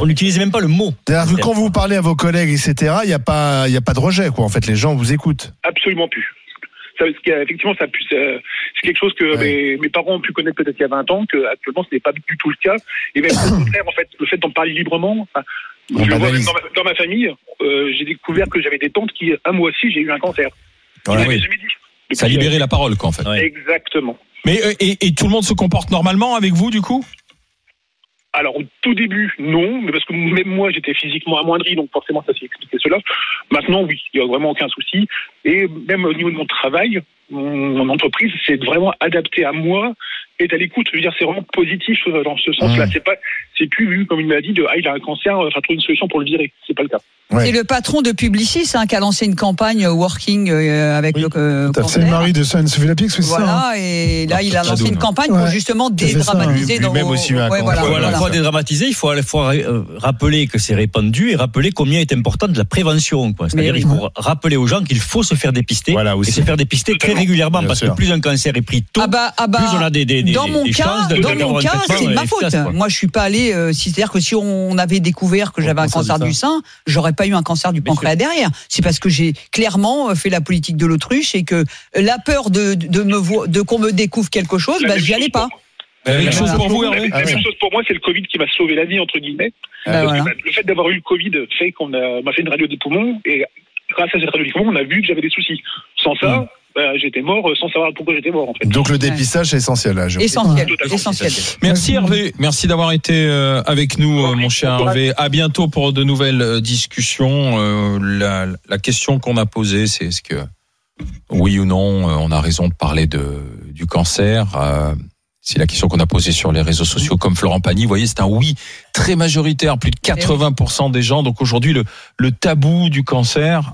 on n'utilisait même pas le mot. C'est-à-dire que quand vous parlez à vos collègues, etc., il n'y a pas, il y a pas de rejet, quoi. En fait, les gens vous écoutent. Absolument plus. Ça, qu'effectivement, ça ça- c'est quelque chose que mes, mes parents ont pu connaître peut-être il y a 20 ans, que actuellement ce n'est pas du tout le cas. Et même au contraire, en fait, le fait d'en parler librement, enfin, On je le vois banalise. même dans ma, dans ma famille, euh, j'ai découvert que j'avais des tantes qui, à moi aussi, j'ai eu un cancer. Voilà, Je l'avais oui. jamais dit. Ça a libéré la parole, quoi, en fait. Exactement. Mais euh, et, et tout le monde se comporte normalement avec vous, du coup? Alors au tout début, non, mais parce que même moi j'étais physiquement amoindri, donc forcément ça s'est expliqué cela. Maintenant, oui, il n'y a vraiment aucun souci. Et même au niveau de mon travail, mon entreprise s'est vraiment adaptée à moi et à l'écoute. Je veux dire, c'est vraiment positif dans ce sens-là. C'est pas, c'est plus vu comme une maladie de ah il a un cancer, il va trouver une solution pour le virer. C'est pas le cas. C'est le patron de Publicis hein, qui a lancé une campagne euh, working euh, avec le euh, C'est le mari de Sophie Lapix, c'est ça Voilà, hein et là, il a lancé une campagne pour justement Ça ça, dédramatiser hein. dans vos- aussi un Ouais, cancer. voilà, Il faut à la voilà. fois dédramatiser, il faut à la fois euh, rappeler que c'est répandu et rappeler combien est importante la prévention. C'est-à-dire Mais il faut rappeler aux gens qu'il faut se faire dépister et se faire dépister très régulièrement Bien parce sûr. que plus un cancer est pris tôt, Ah bah, ah bah, plus on a des, des, des, dans mon des cas, dans mon un cas, traitement, c'est de ma euh, faute. Moi, je suis pas allé. Euh, si- C'est-à-dire que si on avait découvert que j'avais un cancer du sein, j'aurais pas eu un cancer du pancréas derrière. C'est parce que j'ai clairement euh, fait la politique de l'autruche et que la peur de, de me vo- de qu'on me découvre quelque chose, bah, j'y allais pas. La même chose pour vous, La ouais. même chose pour moi, c'est le Covid qui m'a sauvé la vie entre guillemets. Ah, Parce que, voilà. bah, le fait d'avoir eu le Covid fait qu'on a m'a fait une radio des poumons et grâce à cette radio des poumons, on a vu que j'avais des soucis. Sans ça, bah, j'étais mort euh, sans savoir pourquoi j'étais mort en fait. Donc le dépistage c'est essentiel là. Jérôme. Essentiel, essentiel. Merci Hervé, merci d'avoir été euh, avec nous, euh, mon cher Hervé. À bientôt pour de nouvelles discussions. Euh, La, la question qu'on a posée, c'est est-ce que oui ou non, on a raison de parler de, du cancer Euh, C'est la question qu'on a posée sur les réseaux sociaux, comme Florent Pagny. Vous voyez, c'est un oui très majoritaire, plus de 80% des gens. Donc aujourd'hui, le, le tabou du cancer,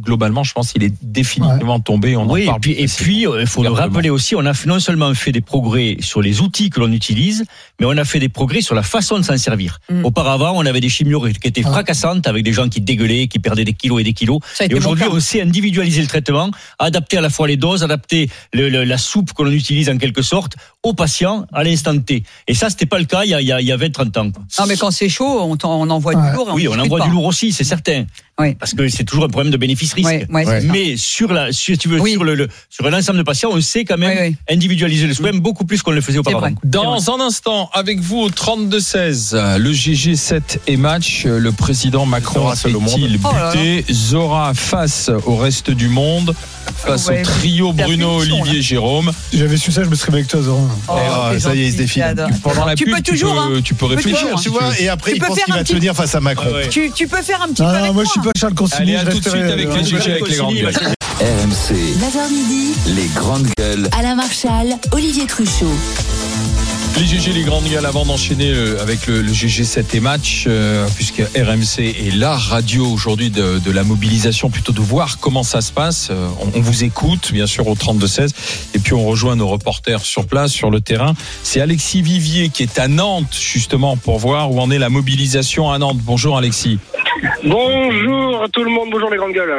globalement, je pense qu'il est définitivement tombé. On en Oui, et parle puis, plus et puis, il faut le rappeler aussi, on a non seulement fait des progrès sur les outils que l'on utilise, mais on a fait des progrès sur la façon de s'en servir. Mm. Auparavant, on avait des chimios qui étaient fracassantes avec des gens qui dégueulaient, qui perdaient des kilos et des kilos. Ça a été Et aujourd'hui, on sait individualiser le traitement, adapter à la fois les doses, adapter le- le- la soupe que l'on utilise en quelque sorte au patient à l'instant T. Et ça, c'était pas le cas il y a, il y a, il y a 20-30 ans. quoi. Non, mais quand c'est chaud, on, on envoie du lourd. et Oui, on envoie pas. du lourd aussi, c'est certain. Parce que c'est toujours un problème de bénéfice-risque. C'est ça. Mais sur la, si tu veux, sur le, le- sur l'ensemble de patients, on sait quand même individualiser le soin beaucoup plus qu'on le faisait auparavant. Dans un instant, avec vous au 32-16, le GG7 et match, le président Macron Oh là. buté Zora face au reste du monde, face Ouais, au trio Bruno, Olivier, Jérôme. Si j'avais su ça, je me serais avec toi, Zora. Ah, ça y est, il se défile. Pendant la Tu pub, peux tu toujours, peux, hein. tu peux Tu réfléchir. si Tu vois, et après Tu il peux pense qu'il va petit- tenir face à Macron. Tu, tu peux faire un petit Ah, peu avec moi, je suis pas Charles Consigny. Allez, je à tout de suite avec les GG, avec les grandes gueules. RMC, 9h midi, les grandes gueules. Alain Marchal, Olivier Truchot. Les GG, les grandes gueules, avant d'enchaîner euh, avec le, le GG7 et match, euh, puisque RMC est la radio aujourd'hui de, de la mobilisation, plutôt de voir comment ça se passe. Euh, on, on vous écoute, bien sûr, au 32-16, et puis on rejoint nos reporters sur place, sur le terrain. C'est Alexis Vivier qui est à Nantes, justement, pour voir où en est la mobilisation à Nantes. Bonjour Alexis. Bonjour à tout le monde, bonjour les grandes gueules.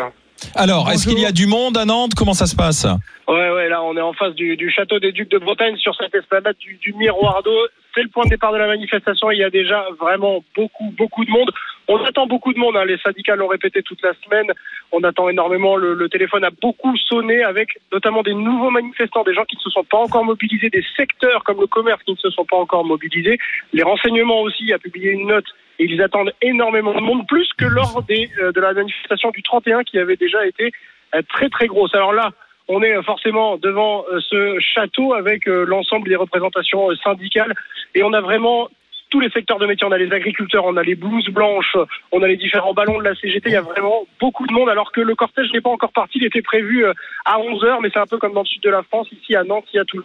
Alors, est-ce qu'il y a du monde à Nantes? Comment ça se passe? Ouais, ouais, là on est en face du, du château des Ducs de Bretagne sur cette esplanade du, du miroir d'eau. C'est le point de départ de la manifestation. Il y a déjà vraiment beaucoup, beaucoup de monde. On attend beaucoup de monde. hein. Les syndicats l'ont répété toute la semaine. On attend énormément. Le, le téléphone a beaucoup sonné avec notamment des nouveaux manifestants, des gens qui ne se sont pas encore mobilisés, des secteurs comme le commerce qui ne se sont pas encore mobilisés. Les renseignements aussi a publié une note et ils attendent énormément de monde, plus que lors des, euh, de la manifestation du 31 qui avait déjà été euh, très très grosse. Alors là, on est euh, forcément devant ce château avec l'ensemble des représentations syndicales et on a vraiment tous les secteurs de métier. On a les agriculteurs, on a les blouses blanches, on a les différents ballons de la CGT. Il y a vraiment beaucoup de monde alors que le cortège n'est pas encore parti. Il était prévu à 11h, mais c'est un peu comme dans le sud de la France. Ici à Nantes, il y a tout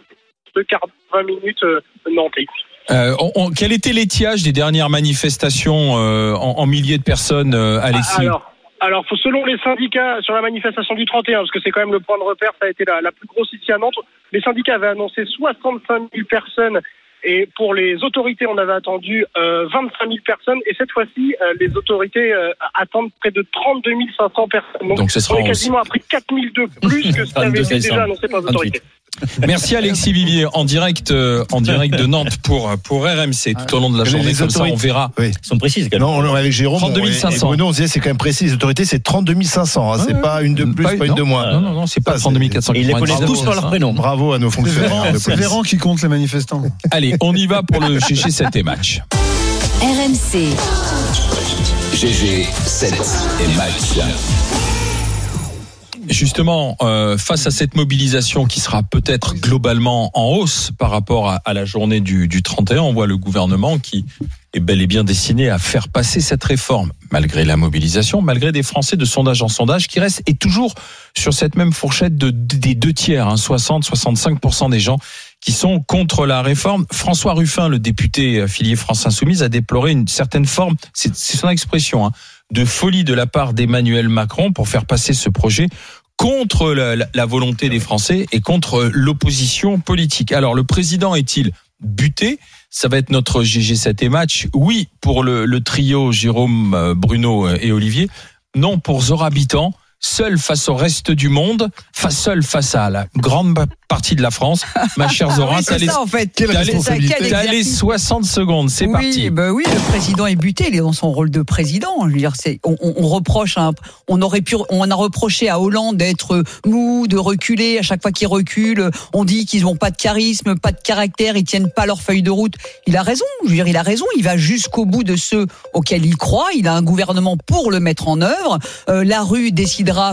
le quart 20 minutes Nantais. Euh, on- on- quel était l'étiage des dernières manifestations euh, en, en milliers de personnes, euh, Alexis? Alors, alors faut- selon les syndicats sur la manifestation du 31, parce que c'est quand même le point de repère, ça a été la, la plus grosse ici à Nantes. Les syndicats avaient annoncé 65 000 personnes. Et pour les autorités, on avait attendu euh, 25 000 personnes. Et cette fois-ci, euh, les autorités euh, attendent près de 32 500 personnes. Donc, Donc ce sera on est en- quasiment à près de 4 000 de plus [LAUGHS] que ce qui avait été 32 déjà annoncé par les autorités. Merci Alexis Vivier en direct euh, en direct de Nantes pour pour RMC tout au long de la Les journée comme ça on verra. Oui. Ils sont précises. Non, on, avec Jérôme 32 on- et- 500. et Bruno, on disait c'est quand même précis. Les autorités, c'est 32 500. hein, c'est Ouais, pas une de plus, pas- pas, une non. de moins. Non, non, non, c'est pas 32 400. Et ils les connaissent tous par leur prénom. Bravo à nos C'est fonctionnaires. C'est. Véran qui compte les manifestants. [LAUGHS] Allez, on y va pour le GG7 et match. RMC, GG, 7 et match. Justement, euh, face à cette mobilisation qui sera peut-être globalement en hausse par rapport à, à la journée du, du 31, on voit le gouvernement qui est bel et bien destiné à faire passer cette réforme, malgré la mobilisation, malgré des Français de sondage en sondage qui restent et toujours sur cette même fourchette de, des deux tiers, hein, 60-65% des gens qui sont contre la réforme. François Ruffin, le député affilié France Insoumise, a déploré une certaine forme, c'est son expression, hein, de folie de la part d'Emmanuel Macron pour faire passer ce projet contre la, volonté des Français et contre l'opposition politique. Alors, le président est-il buté? Ça va être notre GG7 et match. Oui, pour le, trio Jérôme, euh, Bruno euh, et Olivier. Non, pour Zora Habitant. Seul face au reste du monde, face seul face à la grande partie de la France. Ma chère Zora, Oui, c'est t'as les- ça, en fait. les- responsabilité. Quel t'as les exercice. 60 secondes, c'est oui, parti. bah oui, le président est buté, il est dans son rôle de président. Je veux dire, on, on- on reproche, un- on aurait pu, on a reproché à Hollande d'être mou, de reculer. À chaque fois qu'il recule, on dit qu'ils n'ont pas de charisme, pas de caractère, ils tiennent pas leur feuille de route. Il a raison. Je veux dire, il a raison. Il va jusqu'au bout de ceux auxquels il croit. Il a un gouvernement pour le mettre en œuvre. Euh, la rue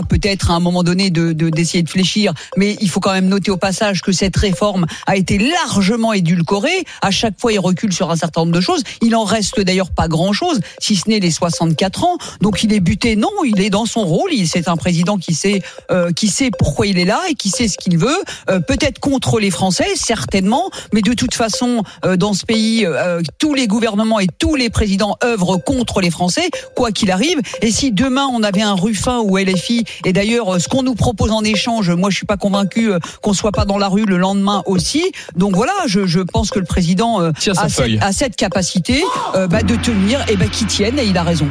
peut-être à un moment donné de, de- d'essayer de fléchir, mais il faut quand même noter au passage que cette réforme a été largement édulcorée. À chaque fois, il recule sur un certain nombre de choses. Il en reste d'ailleurs pas grand-chose, si ce n'est les 64 ans. Donc il est buté. Non, il est dans son rôle. C'est un président qui sait euh, qui sait pourquoi il est là et qui sait ce qu'il veut. Euh, Peut-être contre les Français, certainement, mais de toute façon, euh, dans ce pays, euh, tous les gouvernements et tous les présidents œuvrent contre les Français, quoi qu'il arrive. Et si demain on avait un Ruffin ou LFI, et d'ailleurs euh, ce qu'on nous propose en échange, moi je suis pas convaincu euh, qu'on soit pas dans la rue le lendemain aussi. Donc voilà, je, je pense que le président euh, a, cette, feuille. a cette capacité euh, bah, de tenir, et ben qui tienne, et il a raison.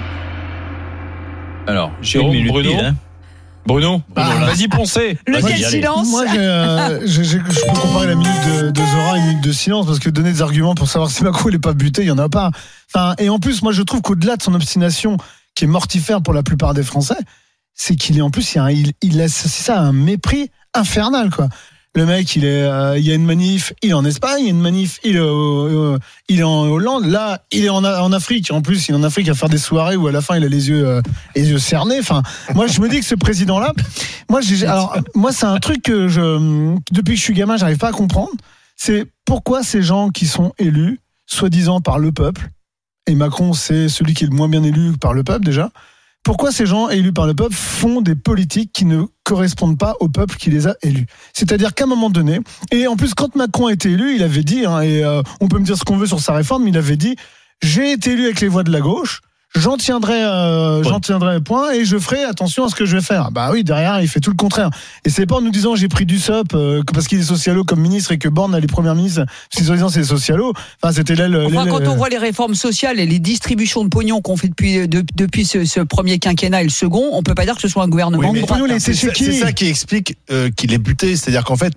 Alors, Jérôme, Bruno. pile, hein. Bruno, Ah. vas-y, poncez. Lequel silence Moi, euh, j'ai- j'ai- je peux comparer la minute de, de Zora à une minute de silence parce que donner des arguments pour savoir si Macron il est pas buté, il y en a pas. Enfin, et en plus, moi, je trouve qu'au-delà de son obstination, qui est mortifère pour la plupart des Français, c'est qu'il est en plus, il, y a un- il, laisse ça un mépris infernal, quoi. Le mec, il est, euh, il y a une manif, il est en Espagne, il y a une manif, il est, au- il est en Hollande. Là, il est en, en Afrique. En plus, il est en Afrique à faire des soirées où à la fin, il a les yeux, euh, les yeux cernés. Enfin, moi, je me dis que ce président-là, moi, moi, c'est un truc que je, depuis que je suis gamin, j'arrive pas à comprendre. C'est pourquoi ces gens qui sont élus, soi-disant par le peuple, et Macron, c'est celui qui est le moins bien élu par le peuple déjà. Pourquoi ces gens élus par le peuple font des politiques qui ne correspondent pas au peuple qui les a élus? C'est-à-dire qu'à un moment donné, et en plus quand Macron a été élu, il avait dit, hein, et euh, on peut me dire ce qu'on veut sur sa réforme, mais il avait dit, j'ai été élu avec les voix de la gauche, j'en tiendrai, euh, j'en tiendrai point et je ferai attention à ce que je vais faire. Bah oui, derrière, il fait tout le contraire. Et c'est pas en nous disant j'ai pris du SOP euh, parce qu'il est socialo comme ministre et que Borne a les premières ministres, si soi-disant c'est socialo. Enfin, c'était. Enfin, quand on voit les réformes sociales et les distributions de pognon qu'on fait depuis, de- depuis ce, ce premier quinquennat et le second, on peut pas dire que ce soit un gouvernement Oui, mais de droite. c'est ça, c'est ça qui explique euh, qu'il est buté. C'est-à-dire qu'en fait,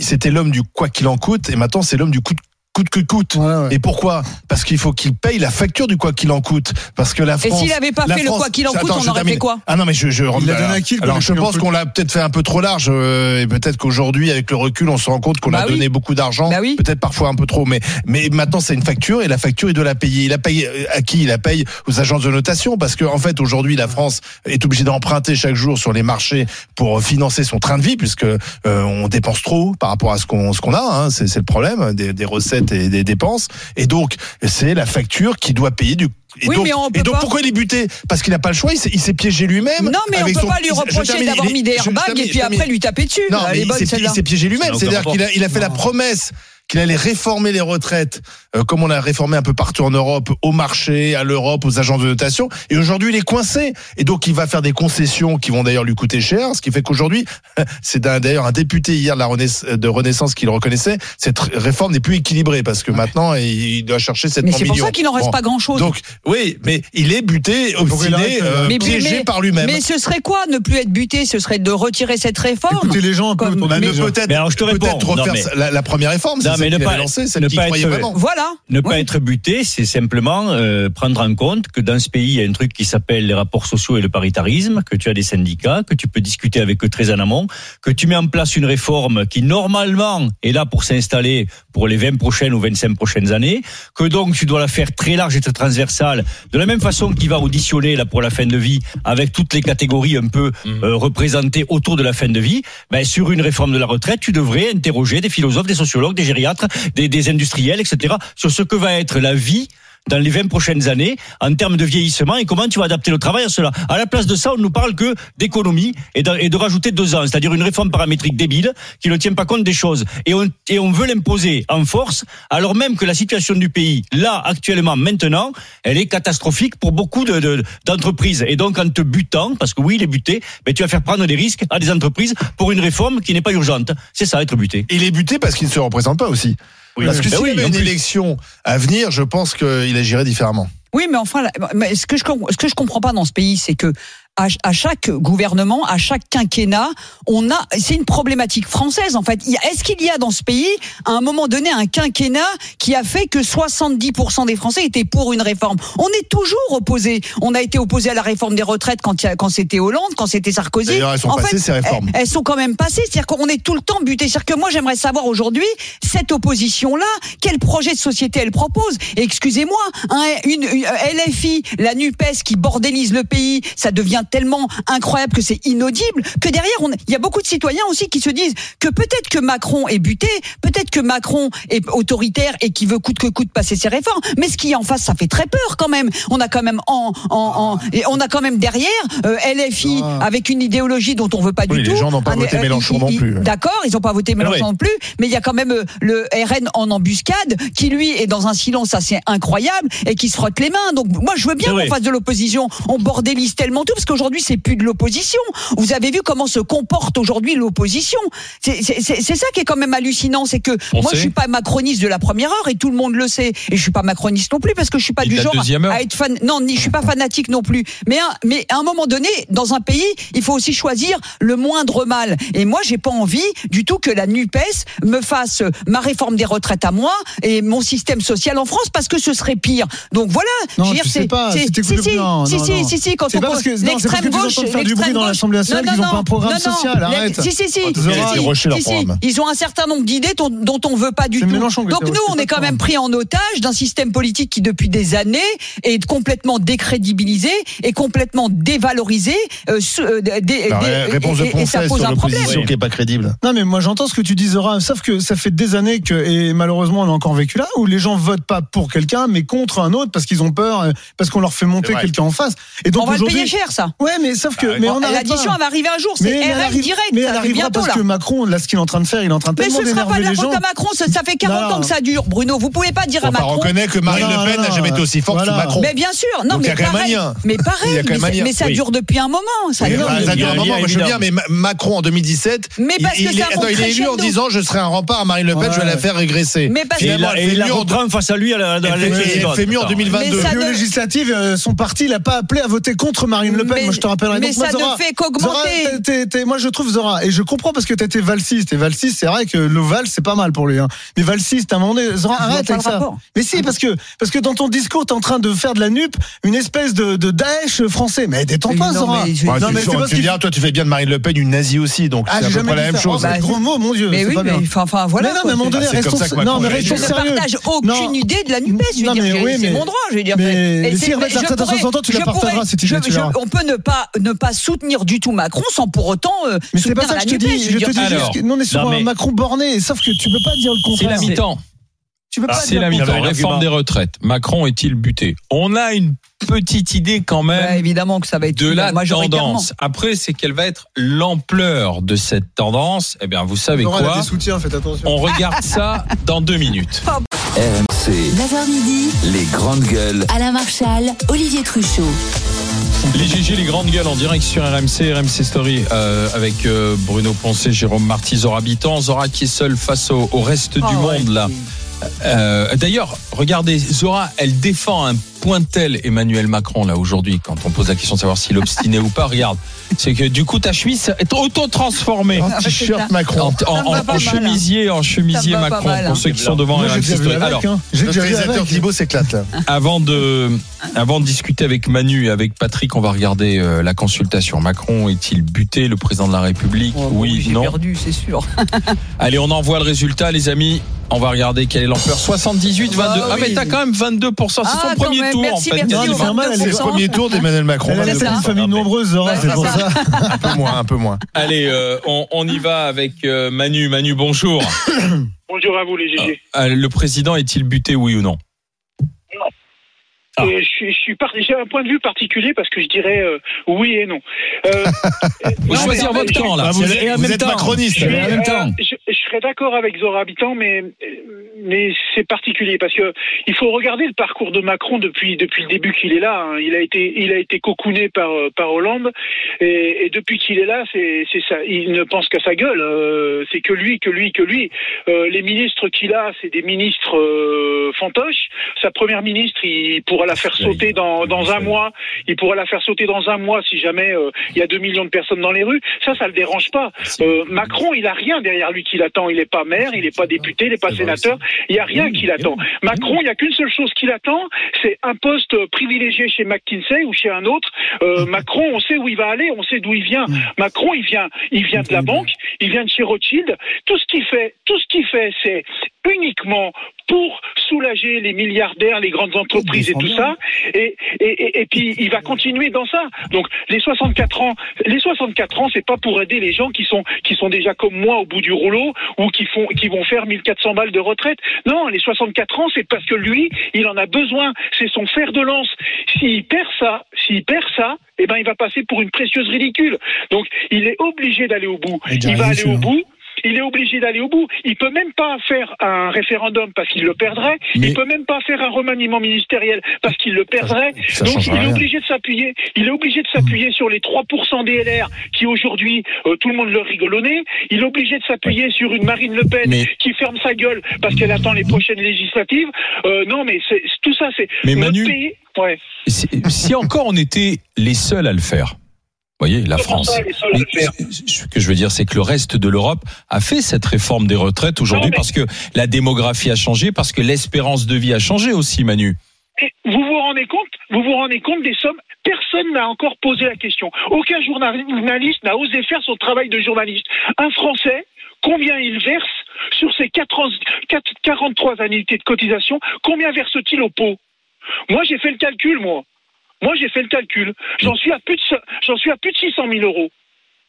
c'était l'homme du quoi qu'il en coûte, et maintenant c'est l'homme du coûte coûte que coûte. Et pourquoi? Parce qu'il faut qu'il paye la facture du quoi qu'il en coûte. Parce que la Et France. s'il avait pas fait le quoi qu'il en coûte, Attends, on aurait termine. fait quoi? Ah non, mais je. je Il l'a donné à qui, le Alors je pense qu'on l'a peut-être fait un peu trop large, euh, et peut-être qu'aujourd'hui, avec le recul, on se rend compte qu'on Bah a oui. donné beaucoup d'argent. Peut-être parfois un peu trop, mais mais maintenant c'est une facture et la facture il doit la payer. Il la paye euh, à qui? Il la paye aux agences de notation parce que en fait aujourd'hui la France est obligée d'emprunter chaque jour sur les marchés pour financer son train de vie puisque euh, on dépense trop par rapport à ce qu'on ce qu'on a. Hein, c'est c'est le problème des, des recettes et des dépenses. Et donc c'est la facture qui doit payer du et Oui, donc, mais on peut et donc pas- pourquoi il est buté Parce qu'il n'a pas le choix, il s'est, piégé lui-même. Non, mais on avec peut son- pas lui reprocher d'avoir mis des je- je airbags et puis après lui taper dessus. Non, Elle mais il s'est, celle-là. il s'est piégé lui-même. C'est-à-dire qu'il a, il a fait la promesse qu'il allait réformer les retraites, euh, comme on l'a réformé un peu partout en Europe, au marché, à l'Europe, aux agences de notation. Et aujourd'hui, il est coincé. Et donc, il va faire des concessions qui vont d'ailleurs lui coûter cher. Ce qui fait qu'aujourd'hui, [LAUGHS] c'est d'ailleurs un député hier de, la Renaiss- de Renaissance qui le reconnaissait, cette ré- réforme n'est plus équilibrée parce que maintenant, il doit chercher 700 Mais c'est millions. pour ça qu'il n'en reste pas grand-chose. Donc, oui, mais il est buté, obstiné, euh, Mais- piégé mais- par lui-même. Mais ce serait quoi ne plus être buté Ce serait de retirer cette réforme? Écoutez les gens, Comme- mais- ne peut-être Mais peut-être refaire Non, mais- la, la première réforme, c'est Non, ça mais ne pas, ne être, vraiment. Voilà. ne pas être buté, c'est simplement euh, prendre en compte que dans ce pays, il y a un truc qui s'appelle les rapports sociaux et le paritarisme, que tu as des syndicats, que tu peux discuter avec eux très en amont, que tu mets en place une réforme qui normalement est là pour s'installer pour les 20 prochaines ou 25 prochaines années, que donc tu dois la faire très large et très transversale, de la même façon qu'il va auditionner là pour la fin de vie, avec toutes les catégories un peu euh, représentées autour de la fin de vie, ben, sur une réforme de la retraite, tu devrais interroger des philosophes, des sociologues, des gériatres, des, industriels, etc., sur ce que va être la vie dans les 20 prochaines années en termes de vieillissement et comment tu vas adapter le travail à cela. À la place de ça, on nous parle que d'économie et de, rajouter deux ans, c'est-à-dire une réforme paramétrique débile qui ne tient pas compte des choses. Et on, et on veut l'imposer en force, alors même que la situation du pays, là, actuellement, maintenant, elle est catastrophique pour beaucoup de- de- d'entreprises. et donc, en te butant, parce que oui, il est buté, mais tu vas faire prendre des risques à des entreprises pour une réforme qui n'est pas urgente. C'est ça, être buté. Il est buté parce qu'il ne se représente pas aussi. Oui. Parce que Ben s'il oui, y avait une plus. élection à venir, je pense qu'il agirait différemment. Oui, mais enfin, mais ce que je ce que je comprends pas dans ce pays, c'est que à, à chaque gouvernement, à chaque quinquennat, on a, c'est une problématique française en fait. Est-ce qu'il y a dans ce pays, à un moment donné, un quinquennat qui a fait que 70% des Français étaient pour une réforme? On est toujours opposé. On a été opposé à la réforme des retraites quand, quand c'était Hollande, quand c'était Sarkozy. Elles sont En passées, fait, ces réformes. Elles, elles sont quand même passées. C'est-à-dire qu'on est tout le temps buté. C'est-à-dire que moi, j'aimerais savoir aujourd'hui cette opposition-là, quel projet de société elle propose? Excusez-moi, hein, une, une LFI, la Nupes qui bordélise le pays, ça devient tellement incroyable que c'est inaudible que derrière, on- il y a beaucoup de citoyens aussi qui se disent que peut-être que Macron est buté, peut-être que Macron est autoritaire et qui veut coûte que coûte passer ses réformes. Mais ce qu'il y a en face, ça fait très peur quand même. On a quand même en, en, en- et on a quand même derrière euh, LFI avec une idéologie dont on veut pas Oui, du les tout. gens n'ont pas voté euh, Mélenchon il- non plus. D'accord, ils n'ont pas voté Mélenchon oui. non plus, mais il y a quand même euh, le RN en embuscade qui lui est dans un silence assez incroyable et qui se frotte les mains. Donc moi je veux bien qu'on fasse de l'opposition. On bordélise tellement tout parce qu'aujourd'hui c'est plus de l'opposition. Vous avez vu comment se comporte aujourd'hui l'opposition. C'est ça qui est quand même hallucinant, c'est que On moi sait. je suis pas macroniste de la première heure et tout le monde le sait. Et je suis pas macroniste non plus parce que je suis pas Et du genre à être fan. Non, ni je suis pas fanatique non plus. Mais un- mais à un moment donné, dans un pays, il faut aussi choisir le moindre mal. Et moi, j'ai pas envie du tout que la Nupes me fasse ma réforme des retraites à moi et mon système social en France parce que ce serait pire. Donc voilà. Non, je veux tu sais c'est- pas, si si, si, si, si, non. si, si, quand on parce que- non, l'extrême gauche, entends faire du bruit dans l'Assemblée nationale Non, qu'ils ont non, pas un programme non, non, social, arrête. Si, si, si. Ils. Ils ont un certain nombre d'idées dont, on veut pas du tout. Donc nous, on est quand même pris en otage d'un système politique qui, depuis des années, est complètement décrédibilisé et complètement dévalorisé. euh, euh, ré- réponse et- de Poncet pose sur un problème. l'opposition qui est pas crédible. Non mais moi j'entends ce que tu dis Zora, sauf que ça fait des années que et malheureusement on a encore vécu là où les gens votent pas pour quelqu'un mais contre un autre parce qu'ils ont peur euh, parce qu'on leur fait monter quelqu'un en face. Et donc On va le aujourd'hui payer cher, ça. Ouais mais sauf que mais on n'arrête L'addition, elle va arriver un jour. C'est Mais arrive- direct. Mais elle arrive arrivera bientôt, parce là. que Macron là ce qu'il est en train de faire, il est en train de Mais ce sera pas de la les faute à Macron, ça, ça fait 40 Non. ans que ça dure, Bruno. Vous pouvez pas dire à Macron. reconnaît que Marine Non, Le Pen n'a jamais été aussi forte voilà. sous Macron. Mais bien sûr, non, Donc, il y mais a quand même pareil, mais pareil, mais, mais ça dure depuis un moment. Ça dure depuis- un moment, moi, je veux bien, mais Ma- Macron en 2017, Mais parce il, que il ça est, attends, monte il est élu en disant je serai un rempart à Marine Le Pen, je vais la faire régresser. Mais parce que- il a, la face à lui à la, la en Attends. 2022. Mais ça Puis aux ne- législatives, son parti, il a pas appelé à voter contre Marine Le Pen. Mais- moi, je te rappellerai. mais Donc, moi, ça ne Zora- fait qu'augmenter. Moi, je trouve Zora, et je comprends parce que t'as été valsiste. Et valsiste, c'est vrai que le val, c'est pas mal pour lui. Hein. Mais valsiste, à un moment donné, Zora, arrête pas avec ça. rapport. Mais si, parce que, parce que dans ton discours, t'es en train de faire de la nupe une espèce de, de Daesh français. Mais détends pas, Zora. mais je- Ouais, Non, tu, mais tu- c'est ah, toi, tu fais bien de Marine Le Pen une nazie aussi, donc Ah, c'est près la même chose. Oh, bah, gros mot, mon Dieu. Mais c'est oui, pas mais enfin, voilà. Mais non, mais à un moment donné, c'est non, mais Je ne partage aucune idée de la NUPES. Je veux Non, dire, c'est mon droit. Je veux dire. mais si c'est- reste à je ta pourrais- 60 ans, tu la partageras, si tu veux. On peut ne pas, ne pas soutenir du tout Macron sans pour autant euh, Mais c'est pas soutenir ça la que je te dis. Je te dis Alors, juste que nous, on est sur non, un Macron borné, sauf que tu peux pas dire le C'est contraire. la mi-temps. Tu peux pas C'est dire la mi-temps. Réforme des retraites. Macron est-il buté? On a une petite idée quand Bah, même évidemment que ça va être de la tendance. Après, c'est quelle va être l'ampleur de cette tendance? Eh bien, vous savez quoi des soutiens, faites attention. On regarde ça dans deux minutes. [LAUGHS] RMC, 9h midi, les grandes gueules. Alain Marchal, Olivier Truchot. Les GG, les grandes gueules en direct sur RMC, RMC Story, euh, avec euh, Bruno Poncet, Jérôme Marty, Zora Habitant. Zora qui est seule face au, au reste du Oh, ouais. monde, là. Euh, D'ailleurs, regardez, Zora, elle défend un pointe-t-elle Emmanuel Macron là aujourd'hui quand on pose la question de savoir s'il est obstiné ou pas Regarde, c'est que du coup ta chemise est auto-transformée En t-shirt Macron. en, en- mal, chemisier, en chemisier Macron mal, pour hein. ceux qui sont devant Moi, avec, Alors, hein. Réalisateur. Thibaut s'éclate là. avant de, avant de discuter avec Manu et avec Patrick, on va regarder euh, la consultation. Macron est-il buté, le président de la République? Oh, bon, Oui, non. perdu, c'est sûr. [LAUGHS] Allez, on envoie le résultat, les amis. On va regarder quelle est l'ampleur. 78, 22. Bah ah, mais t'as quand même 22%. C'est Ah, son premier même, tour, merci, en fait. C'est le 22%. premier tour [LAUGHS] d'Emmanuel Macron. Elle une famille nombreuse, Zora, Ouais, c'est c'est pour ça. [LAUGHS] Un peu moins, un peu moins. Allez, euh, on, on y va avec euh, Manu. Manu, bonjour. [COUGHS] Bonjour à vous les GG. Euh, le président est-il buté, oui ou non? Et je suis, je suis par- j'ai un point de vue particulier parce que je dirais euh, oui et non. Euh, [LAUGHS] Faut non, choisir votre camp, là. Ah, vous Et en êtes, vous même êtes temps, macroniste. Je, en même temps. je serais d'accord avec Zora Habitant, mais mais c'est particulier parce que il faut regarder le parcours de Macron depuis depuis le début qu'il est là. hein. Il a été il a été cocooné par euh, par Hollande et, et depuis qu'il est là, c'est c'est ça. Il ne pense qu'à sa gueule. euh, c'est que lui, que lui, que lui. Euh, les ministres qu'il a, c'est des ministres euh, fantoches. Sa première ministre, il pourra la faire sauter dans dans un mois. Il pourra la faire sauter dans un mois si jamais il y a deux millions de personnes dans les rues. Ça, ça le dérange pas. Euh, Macron, il a rien derrière lui qui l'attend. Il n'est pas maire, il n'est pas député, il n'est pas sénateur. Il n'y a rien qui l'attend. Macron, il n'y a qu'une seule chose qui l'attend, c'est un poste privilégié chez McKinsey ou chez un autre. Euh, [LAUGHS] Macron, on sait où il va aller, on sait d'où il vient. Macron, il vient, il vient de la banque, il vient de chez Rothschild. Tout ce qu'il fait, tout ce qu'il fait, c'est uniquement pour soulager les milliardaires, les grandes entreprises et tout ça. Et, et, et, et puis il va continuer dans ça. Donc les 64 ans, les 64 ans, c'est pas pour aider les gens qui sont qui sont déjà comme moi au bout du rouleau ou qui font qui vont faire 1400 balles de retraite. Non, les 64 ans, c'est parce que lui, il en a besoin. C'est son fer de lance. S'il perd ça, s'il perd ça, eh ben il va passer pour une précieuse ridicule. Donc il est obligé d'aller au bout. D'y Il va aller au bout. Il est obligé d'aller au bout. Il peut même pas faire un référendum parce qu'il le perdrait. Mais- Il peut même pas faire un remaniement ministériel parce qu'il le perdrait. ça Donc il est rien. obligé de s'appuyer. Il est obligé de s'appuyer sur les 3% des LR qui aujourd'hui euh, tout le monde le nez. Il est obligé de s'appuyer sur une Marine Le Pen Mais- qui ferme sa gueule parce qu'elle attend les prochaines législatives. Euh, non mais c'est c'est- tout ça c'est Mais notre Manu- pays. Ouais. si, si encore on était les seuls à le faire, vous voyez, la France. ce que je veux dire, c'est que le reste de l'Europe a fait cette réforme des retraites aujourd'hui mais- parce que la démographie a changé, parce que l'espérance de vie a changé aussi, Manu. Et vous vous rendez compte Vous vous rendez compte des sommes? Personne n'a encore posé la question. Aucun journaliste n'a osé faire son travail de journaliste. Un Français, combien il verse sur ses 4 ans- 4 43 annuités de cotisation? Combien verse-t-il au pot? Moi, j'ai fait le calcul, moi. Moi, j'ai fait le calcul. J'en suis à plus de, j'en suis à plus de 600 000 euros.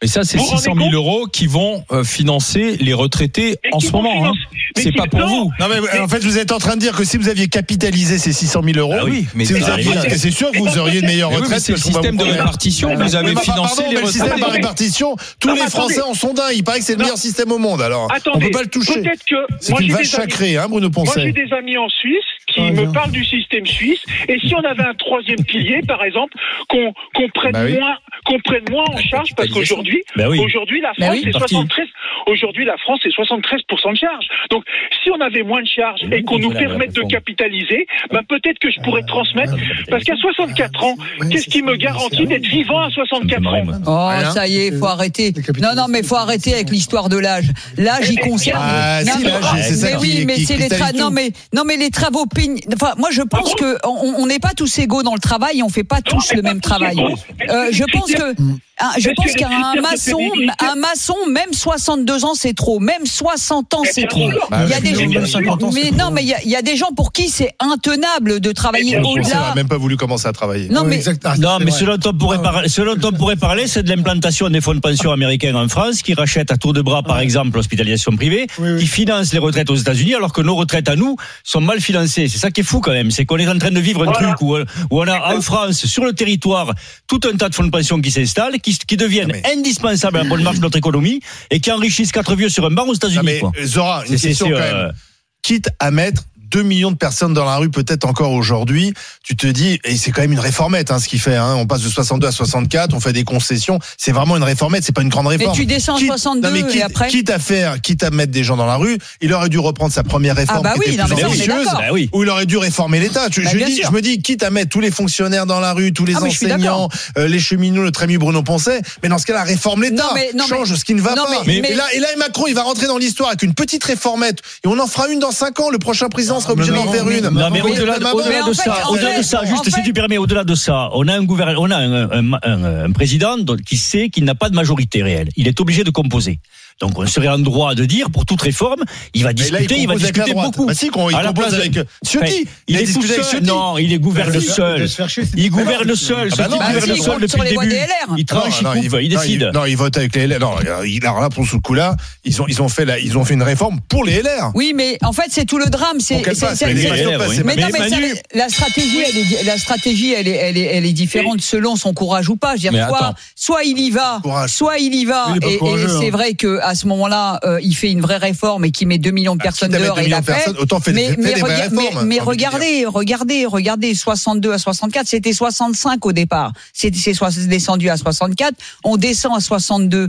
Et ça, c'est Vous vous 600 rendez 000 euros qui vont euh, financer les retraités Mais en ce moment. hein. mais C'est pas pour non, vous. Non mais, Mais- en fait vous êtes en train de dire que si vous aviez capitalisé ces 600 000 euros, Ah oui, mais si c'est aviez, arrivé. c'est sûr que vous auriez une meilleure Mais oui, retraite. mais c'est le système vous de répartition. Vous avez bah, financé pardon, les mais le système par répartition, tous les mais Français attendez. en sont dingues. Il paraît que c'est le meilleur système au monde. Alors, on peut pas le toucher. C'est moi une j'ai vache des amis- sacrée, hein, Bruno Moi, j'ai Poncet. des amis en Suisse qui Ouais, me parlent du système suisse. Et si on avait un troisième pilier, par exemple, qu'on prenne Bah oui. moins, qu'on prenne moins en charge, parce qu'aujourd'hui, Bah oui. aujourd'hui la France Parti. 73. Aujourd'hui, la France c'est 73% de charge. Donc, si on avait moins de charges et qu'on nous permette de capitaliser, ben peut-être que je pourrais transmettre. Parce qu'à 64 ans, qu'est-ce qui me garantit d'être vivant à 64 ans? Oh, ça y est, faut arrêter. Non, non, mais faut arrêter avec l'histoire de l'âge. L'âge, il concerne. Ah, Non, si, mais- l'âge, c'est ça mais qui- oui, mais c'est les cristallise tra- non, mais non, mais les travaux pénibles. Enfin, moi, je pense que on n'est pas tous égaux dans le travail. et On fait pas tous le pas même travail. Euh, je pense que. Un- je pense qu'un maçon, un maçon, même 62 ans, c'est trop. Même 60 ans, c'est trop. Bah, Il y a des gens, même 50 ans, mais non, mais il y a- il y, a des gens pour qui c'est intenable de travailler au-delà. n'a même pas voulu commencer à travailler. Non, mais. Ah, Non, mais ce dont on pourrait, Ah. parler, ce dont on pourrait parler, c'est de l'implantation des fonds de pension américains en France, qui rachètent à tour de bras, par exemple, l'hospitalisation privée, Oui, oui. qui financent les retraites aux États-Unis, alors que nos retraites à nous sont mal financées. C'est ça qui est fou quand même. C'est qu'on est en train de vivre un Voilà. truc où, où on a en France, sur le territoire, tout un tas de fonds de pension qui s'installent, qui, qui deviennent mais- indispensables à la bonne marche de notre économie et qui enrichissent quatre vieux sur un banc aux États-unis. euh, Zora, une question quand euh, même. Quitte à mettre 2 millions de personnes dans la rue, peut-être encore aujourd'hui, tu te dis, et c'est quand même une réformette, hein, ce qu'il fait. Hein, on passe de 62 à 64, on fait des concessions. C'est vraiment une réformette, c'est pas une grande réforme. Mais tu descends à Quitte- 62 non, mais et quitte, après quitte à faire, quitte à mettre des gens dans la rue, il aurait dû reprendre sa première réforme Ah bah qui oui, était non, plus ambitieuse. Bah oui. où il aurait dû réformer l'État. Je, Bah, je dis, me dis, quitte à mettre tous les fonctionnaires dans la rue, tous les Ah, enseignants, euh, les cheminots, le trému Bruno Poncet, mais dans ce cas-là, réforme l'État, mais- change ce qui ne va pas. mais- et, là, et là, Macron, il va rentrer dans l'histoire avec une petite réformette, et on en fera une dans 5 ans. Le prochain président sera obligé d'en faire une. Non, mais au-delà de, ça, au-delà de juste si tu permets, au-delà de ça, on a un gouvernement, on a un, président qui sait qu'il n'a pas de majorité réelle. Il est obligé de composer. Donc on serait en droit de dire, pour toute réforme, il va là, discuter, il, va discuter beaucoup. Bah si, il À la compose place avec Ciotti. Enfin, Il il est tout seul. Ciotti. Non, il est gouverne Bah, seul. se faire chier, c'est Il gouverne seul. Ah Ce bah qui non, gouverne seul il depuis sur le début. des LR. Il tranche, il il décide. Non, il vote avec les LR. Non, il, alors là, pour ce coup-là, ils ont, ils ont fait la, ils ont fait une réforme pour les LR. Oui, mais en fait, c'est tout le drame. C'est, mais non, mais ça, la stratégie, elle est, la stratégie, elle est, elle est, elle est différente selon son courage ou pas. Je veux dire, soit, soit il y va, Courage. soit il y va, Il et, c'est hein. vrai que à ce moment-là, euh, il fait une vraie réforme et qui met 2 millions de personnes à mettre dehors et l'a fait. personnes, autant fait- mais, mais, des vraies rega- mais- regardez, regardez, regardez, 62 à 64, c'était 65 au départ. C'est, descendu à 64, on descend à 62.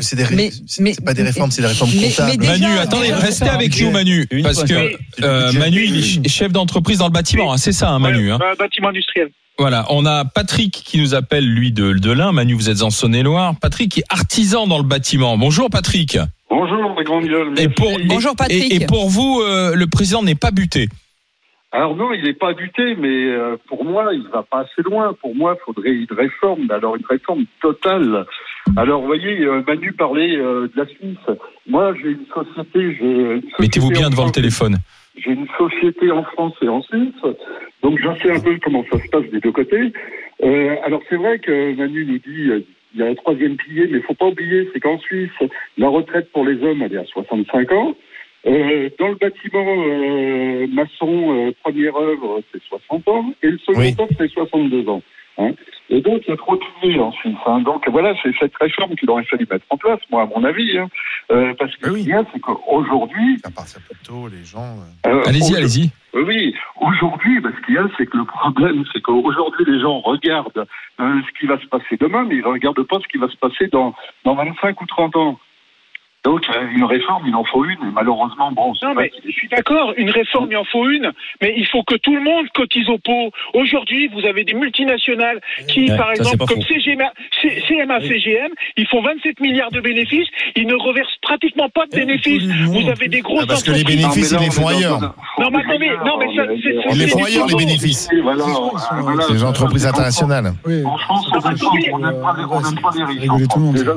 C'est pas des réformes, c'est des réformes comptables. mais déjà- Manu, attendez, restez avec nous, Manu, parce que euh, Manu, il est ch- chef d'entreprise dans le bâtiment, hein, c'est ça, hein, Manu. hein. Ouais, bâtiment industriel. Voilà, on a Patrick qui nous appelle, lui, de, de l'Ain. Manu, vous êtes en Saône-et-Loire. Patrick est artisan dans le bâtiment. Bonjour, Patrick. Bonjour, ma grande gueule. Et pour, Bonjour, Patrick. Et, et pour vous, euh, le président n'est pas buté. Alors non, il n'est pas buté, mais euh, pour moi, il va pas assez loin. Pour moi, il faudrait une réforme, mais alors une réforme totale. Alors, vous voyez, euh, Manu parlait euh, de la Suisse. Moi, j'ai une société, Mettez-vous bien en devant le téléphone. J'ai une société en France et en Suisse, donc je sais un peu comment ça se passe des deux côtés. Euh, alors c'est vrai que Manu nous dit euh, il y a un troisième pilier, mais il faut pas oublier, c'est qu'en Suisse, la retraite pour les hommes, elle est à 65 ans. Euh, dans le bâtiment euh, maçon, euh, première œuvre, c'est 60 ans, et le second Oui. œuvre, c'est 62 ans. Hein. Et donc, il y a trop de piliers en Suisse. hein. Donc, voilà, c'est cette réforme qu'il aurait fallu mettre en place, moi, à mon avis. hein. Euh, parce que ce qu'il y a, c'est qu'aujourd'hui, À partir plus tôt, les gens. euh, euh, Allez-y, aujourd'hui- allez-y. oui, Oui, aujourd'hui, bah, ce qu'il y a, c'est que le problème, c'est qu'aujourd'hui, les gens regardent euh, ce qui va se passer demain, mais ils ne regardent pas ce qui va se passer dans, dans 25 ou 30 ans. Donc, euh, une réforme, il en faut une, et malheureusement, bon, Non, mais je suis d'accord, une réforme, il en faut une, mais il faut que tout le monde cotise au pot. Aujourd'hui, vous avez des multinationales qui, Ouais, par exemple, comme. CGMA, CMA, CGM, ils font 27 milliards de bénéfices, ils ne reversent pratiquement pas de bénéfices. Vous avez des grosses Ah, parce que les entreprises- bénéfices, ils les font ailleurs. Non, mais attendez, non, mais ça, c'est- Ils les font ailleurs, les bénéfices. Voilà, voilà, C'est les entreprises internationales. Oui. En France, on n'aime pas, les- on n'aime pas les riches. Rigoler tout le monde. Déjà,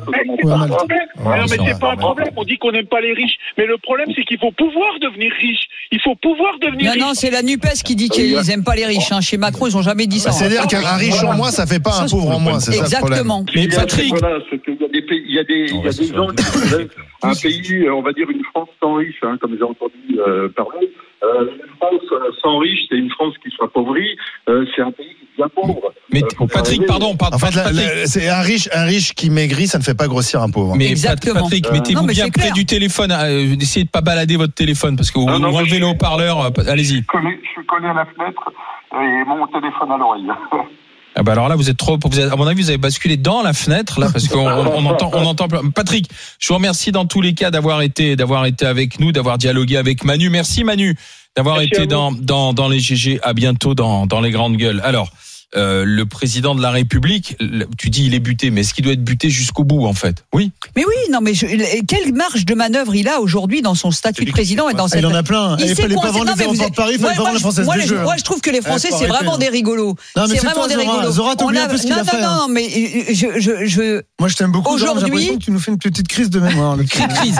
c'est pas un problème. Ça ça problème. On dit qu'on n'aime pas les riches. Mais le problème, c'est qu'il faut pouvoir devenir riche. Il faut pouvoir devenir Non, riche. non, c'est la NUPES qui dit qu'ils aiment pas les riches. hein. Chez Macron, ils ont jamais dit ça. Bah, C'est-à-dire qu'un riche en moins, ça fait pas un pauvre en moins, c'est ça le problème. Exactement. Mais Il y a- Patrick, voilà, il y a des, il y a des gens qui voudraient un pays, euh, on va dire une France sans riches, hein, comme j'ai entendu euh, parler. Euh, une France euh, sans riches, c'est une France qui s'appauvrit. Euh, c'est un pays qui devient pauvre. mais Euh, Patrick, pardon, par- En fait, c'est un riche, un riche qui maigrit, ça ne fait pas grossir un pauvre. Mais Exactement. Patrick, mettez-vous bien près clair. du téléphone. euh, Essayez de pas balader votre téléphone parce que vous, non, vous mais enlevez je- le haut-parleur. euh, Allez-y. Je connais, je suis collé à la fenêtre et mon téléphone à l'oreille. [LAUGHS] Ah bah alors là, vous êtes trop. Vous êtes- à mon avis, vous avez basculé dans la fenêtre là parce qu'on on, entend, on entend. plein- Patrick, je vous remercie dans tous les cas d'avoir été, d'avoir été avec nous, d'avoir dialogué avec Manu. Merci Manu d'avoir été dans, dans dans les GG. À bientôt dans dans les grandes gueules. Alors. Euh, le président de la République, tu dis il est buté, mais est-ce qu'il doit être buté jusqu'au bout en fait? Oui. Mais oui, non, mais je- quelle marge de manœuvre il a aujourd'hui dans son statut de président et dans? cette. Il en a plein. Il Il sait fallait pas vendre les aéroports de Paris, il moi, fallait pas vendre la française moi, des je- jeux. Moi, je trouve que les Français, faut c'est vraiment hein. des rigolos. Non, mais C'est vraiment toi, des rigolos. Zora, un peu ce qu'il non, a non, fait, hein. non, mais je, je, je, Moi, je t'aime beaucoup. Aujourd'hui- tu nous fais une petite crise de mémoire. [LAUGHS] Crise.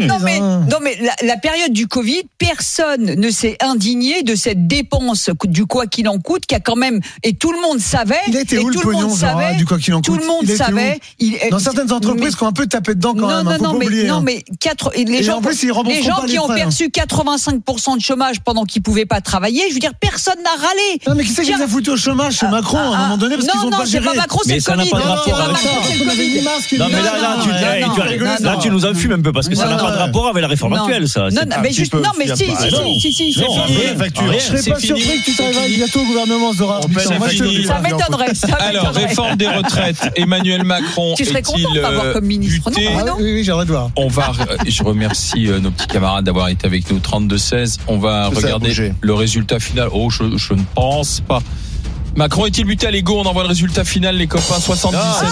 non mais, non mais la, la période du Covid, personne ne s'est indigné de cette dépense du quoi qu'il en coûte, qui a quand même et tout tout le monde savait. Il et où le tout le pognon, savait. du quoi qu'il en Tout le monde savait. Dans certaines entreprises qui ont un peu tapé dedans quand non, même, non, hein, non, pas mais, non, hein. mais quatre, les gens, les gens pas qui ont hein. perçu 85% de chômage pendant qu'ils pouvaient pas travailler, je veux dire, personne n'a râlé. Non, mais qui c'est qui les a foutus au chômage C'est Macron, à un moment donné, parce non, qu'ils ont non, pas c'est géré. pas Macron, c'est Mais le Covid. pas Non, rapport c'est pas Macron, c'est le Covid. Non, mais là, là, tu, non, non, non, là, non. tu nous en fumes un peu parce que ça Non, n'a non, pas de rapport avec la réforme Non. actuelle, ça. Non, non, mais juste, peu- non, mais si, pas- si, non. si, si, Non, Je serais pas surpris que tu travailles bientôt au gouvernement, Zora. Ça m'étonnerait, Alors, réforme des retraites. Emmanuel Macron Tu serais content de euh, comme ministre, non, Ah oui, oui, j'aimerais te voir. On va, [LAUGHS] je remercie euh, nos petits camarades d'avoir été avec nous 32-16. On va regarder le résultat final. Oh, je, je ne pense pas. Macron est-il buté à l'ego On envoie le résultat final, les copains. 77.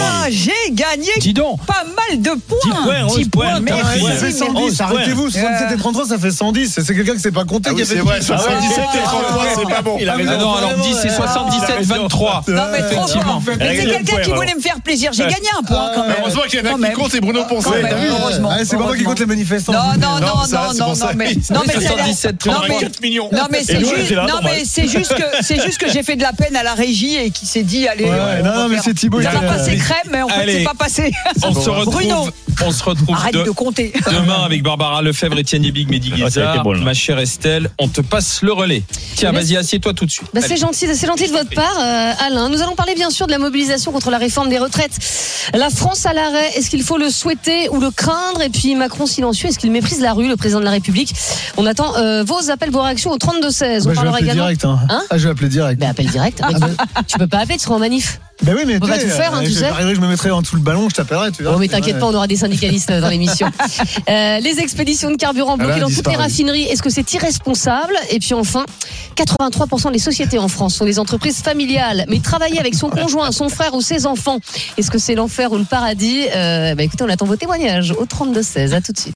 Ah, j'ai gagné Dis donc. pas mal de points. 10 points, 11 10 points, mais t'as Ah, pris. ça merci, fait merci. 110, arrêtez-vous, 77 et 33, ça fait 110. C'est quelqu'un qui s'est pas compté Ah oui, c'est vrai, plus. 77 et 33, c'est pas bon. Il a Ah raison. non, alors 10 et 77-23. Non, mais trop Effectivement. fort. C'est quelqu'un qui voulait me faire plaisir. J'ai gagné un point quand même. Heureusement qu'il y en a qui compte, c'est Bruno Poncet. Même, heureusement. Ah, c'est pas moi qui compte les manifestants. Non, non, non, Non, non, c'est non, mais, [LAUGHS] non, mais c'est 77, non, mais, 4 millions. non, mais c'est nous, on juste, était là, non, normal. mais c'est juste que, c'est juste que j'ai fait de la peine à la régie et qui s'est dit, allez, Ouais, on non, va non, mais c'est Thibaut, Ça il va passer crème, mais en fait, c'est pas passé. On [LAUGHS] se retrouve, Bruno, on se retrouve arrête de- de compter. [LAUGHS] demain avec Barbara Lefebvre, Étienne Yebig, Mehdi Ah, Guizard. bon. Ma chère Estelle, on te passe le relais. Tiens, Mais- vas-y, assieds-toi tout de suite. Bah, c'est gentil, c'est gentil de votre part, euh, Alain. Nous allons parler bien sûr de la mobilisation contre la réforme des retraites. La France à l'arrêt, est-ce qu'il faut le souhaiter ou le craindre? Et puis Macron silencieux, est-ce qu'il méprise la rue, le président de la République? On attend euh, vos appels, vos réactions au 32-16. On Bah, je vais parlera appeler également. direct. Hein. Hein Ah, je vais appeler direct. Ben, appel direct. Mais tu, tu peux pas appeler, tu seras en manif. Ben oui, mais On tu va sais, tout faire, hein, euh, tu je- sais. je me mettrai en dessous le ballon, je t'appellerai, tu verras. Oh, mais t'inquiète pas, on aura des syndicalistes dans l'émission. [LAUGHS] Euh, les expéditions de carburant bloquées dans toutes les raffineries, est-ce que c'est irresponsable? Et puis enfin, 83% des sociétés en France sont des entreprises familiales. Mais travailler avec son conjoint, son frère ou ses enfants, est-ce que c'est l'enfer ou le paradis? Euh, bah, Écoutez, on attend vos témoignages au 32-16. À tout de suite.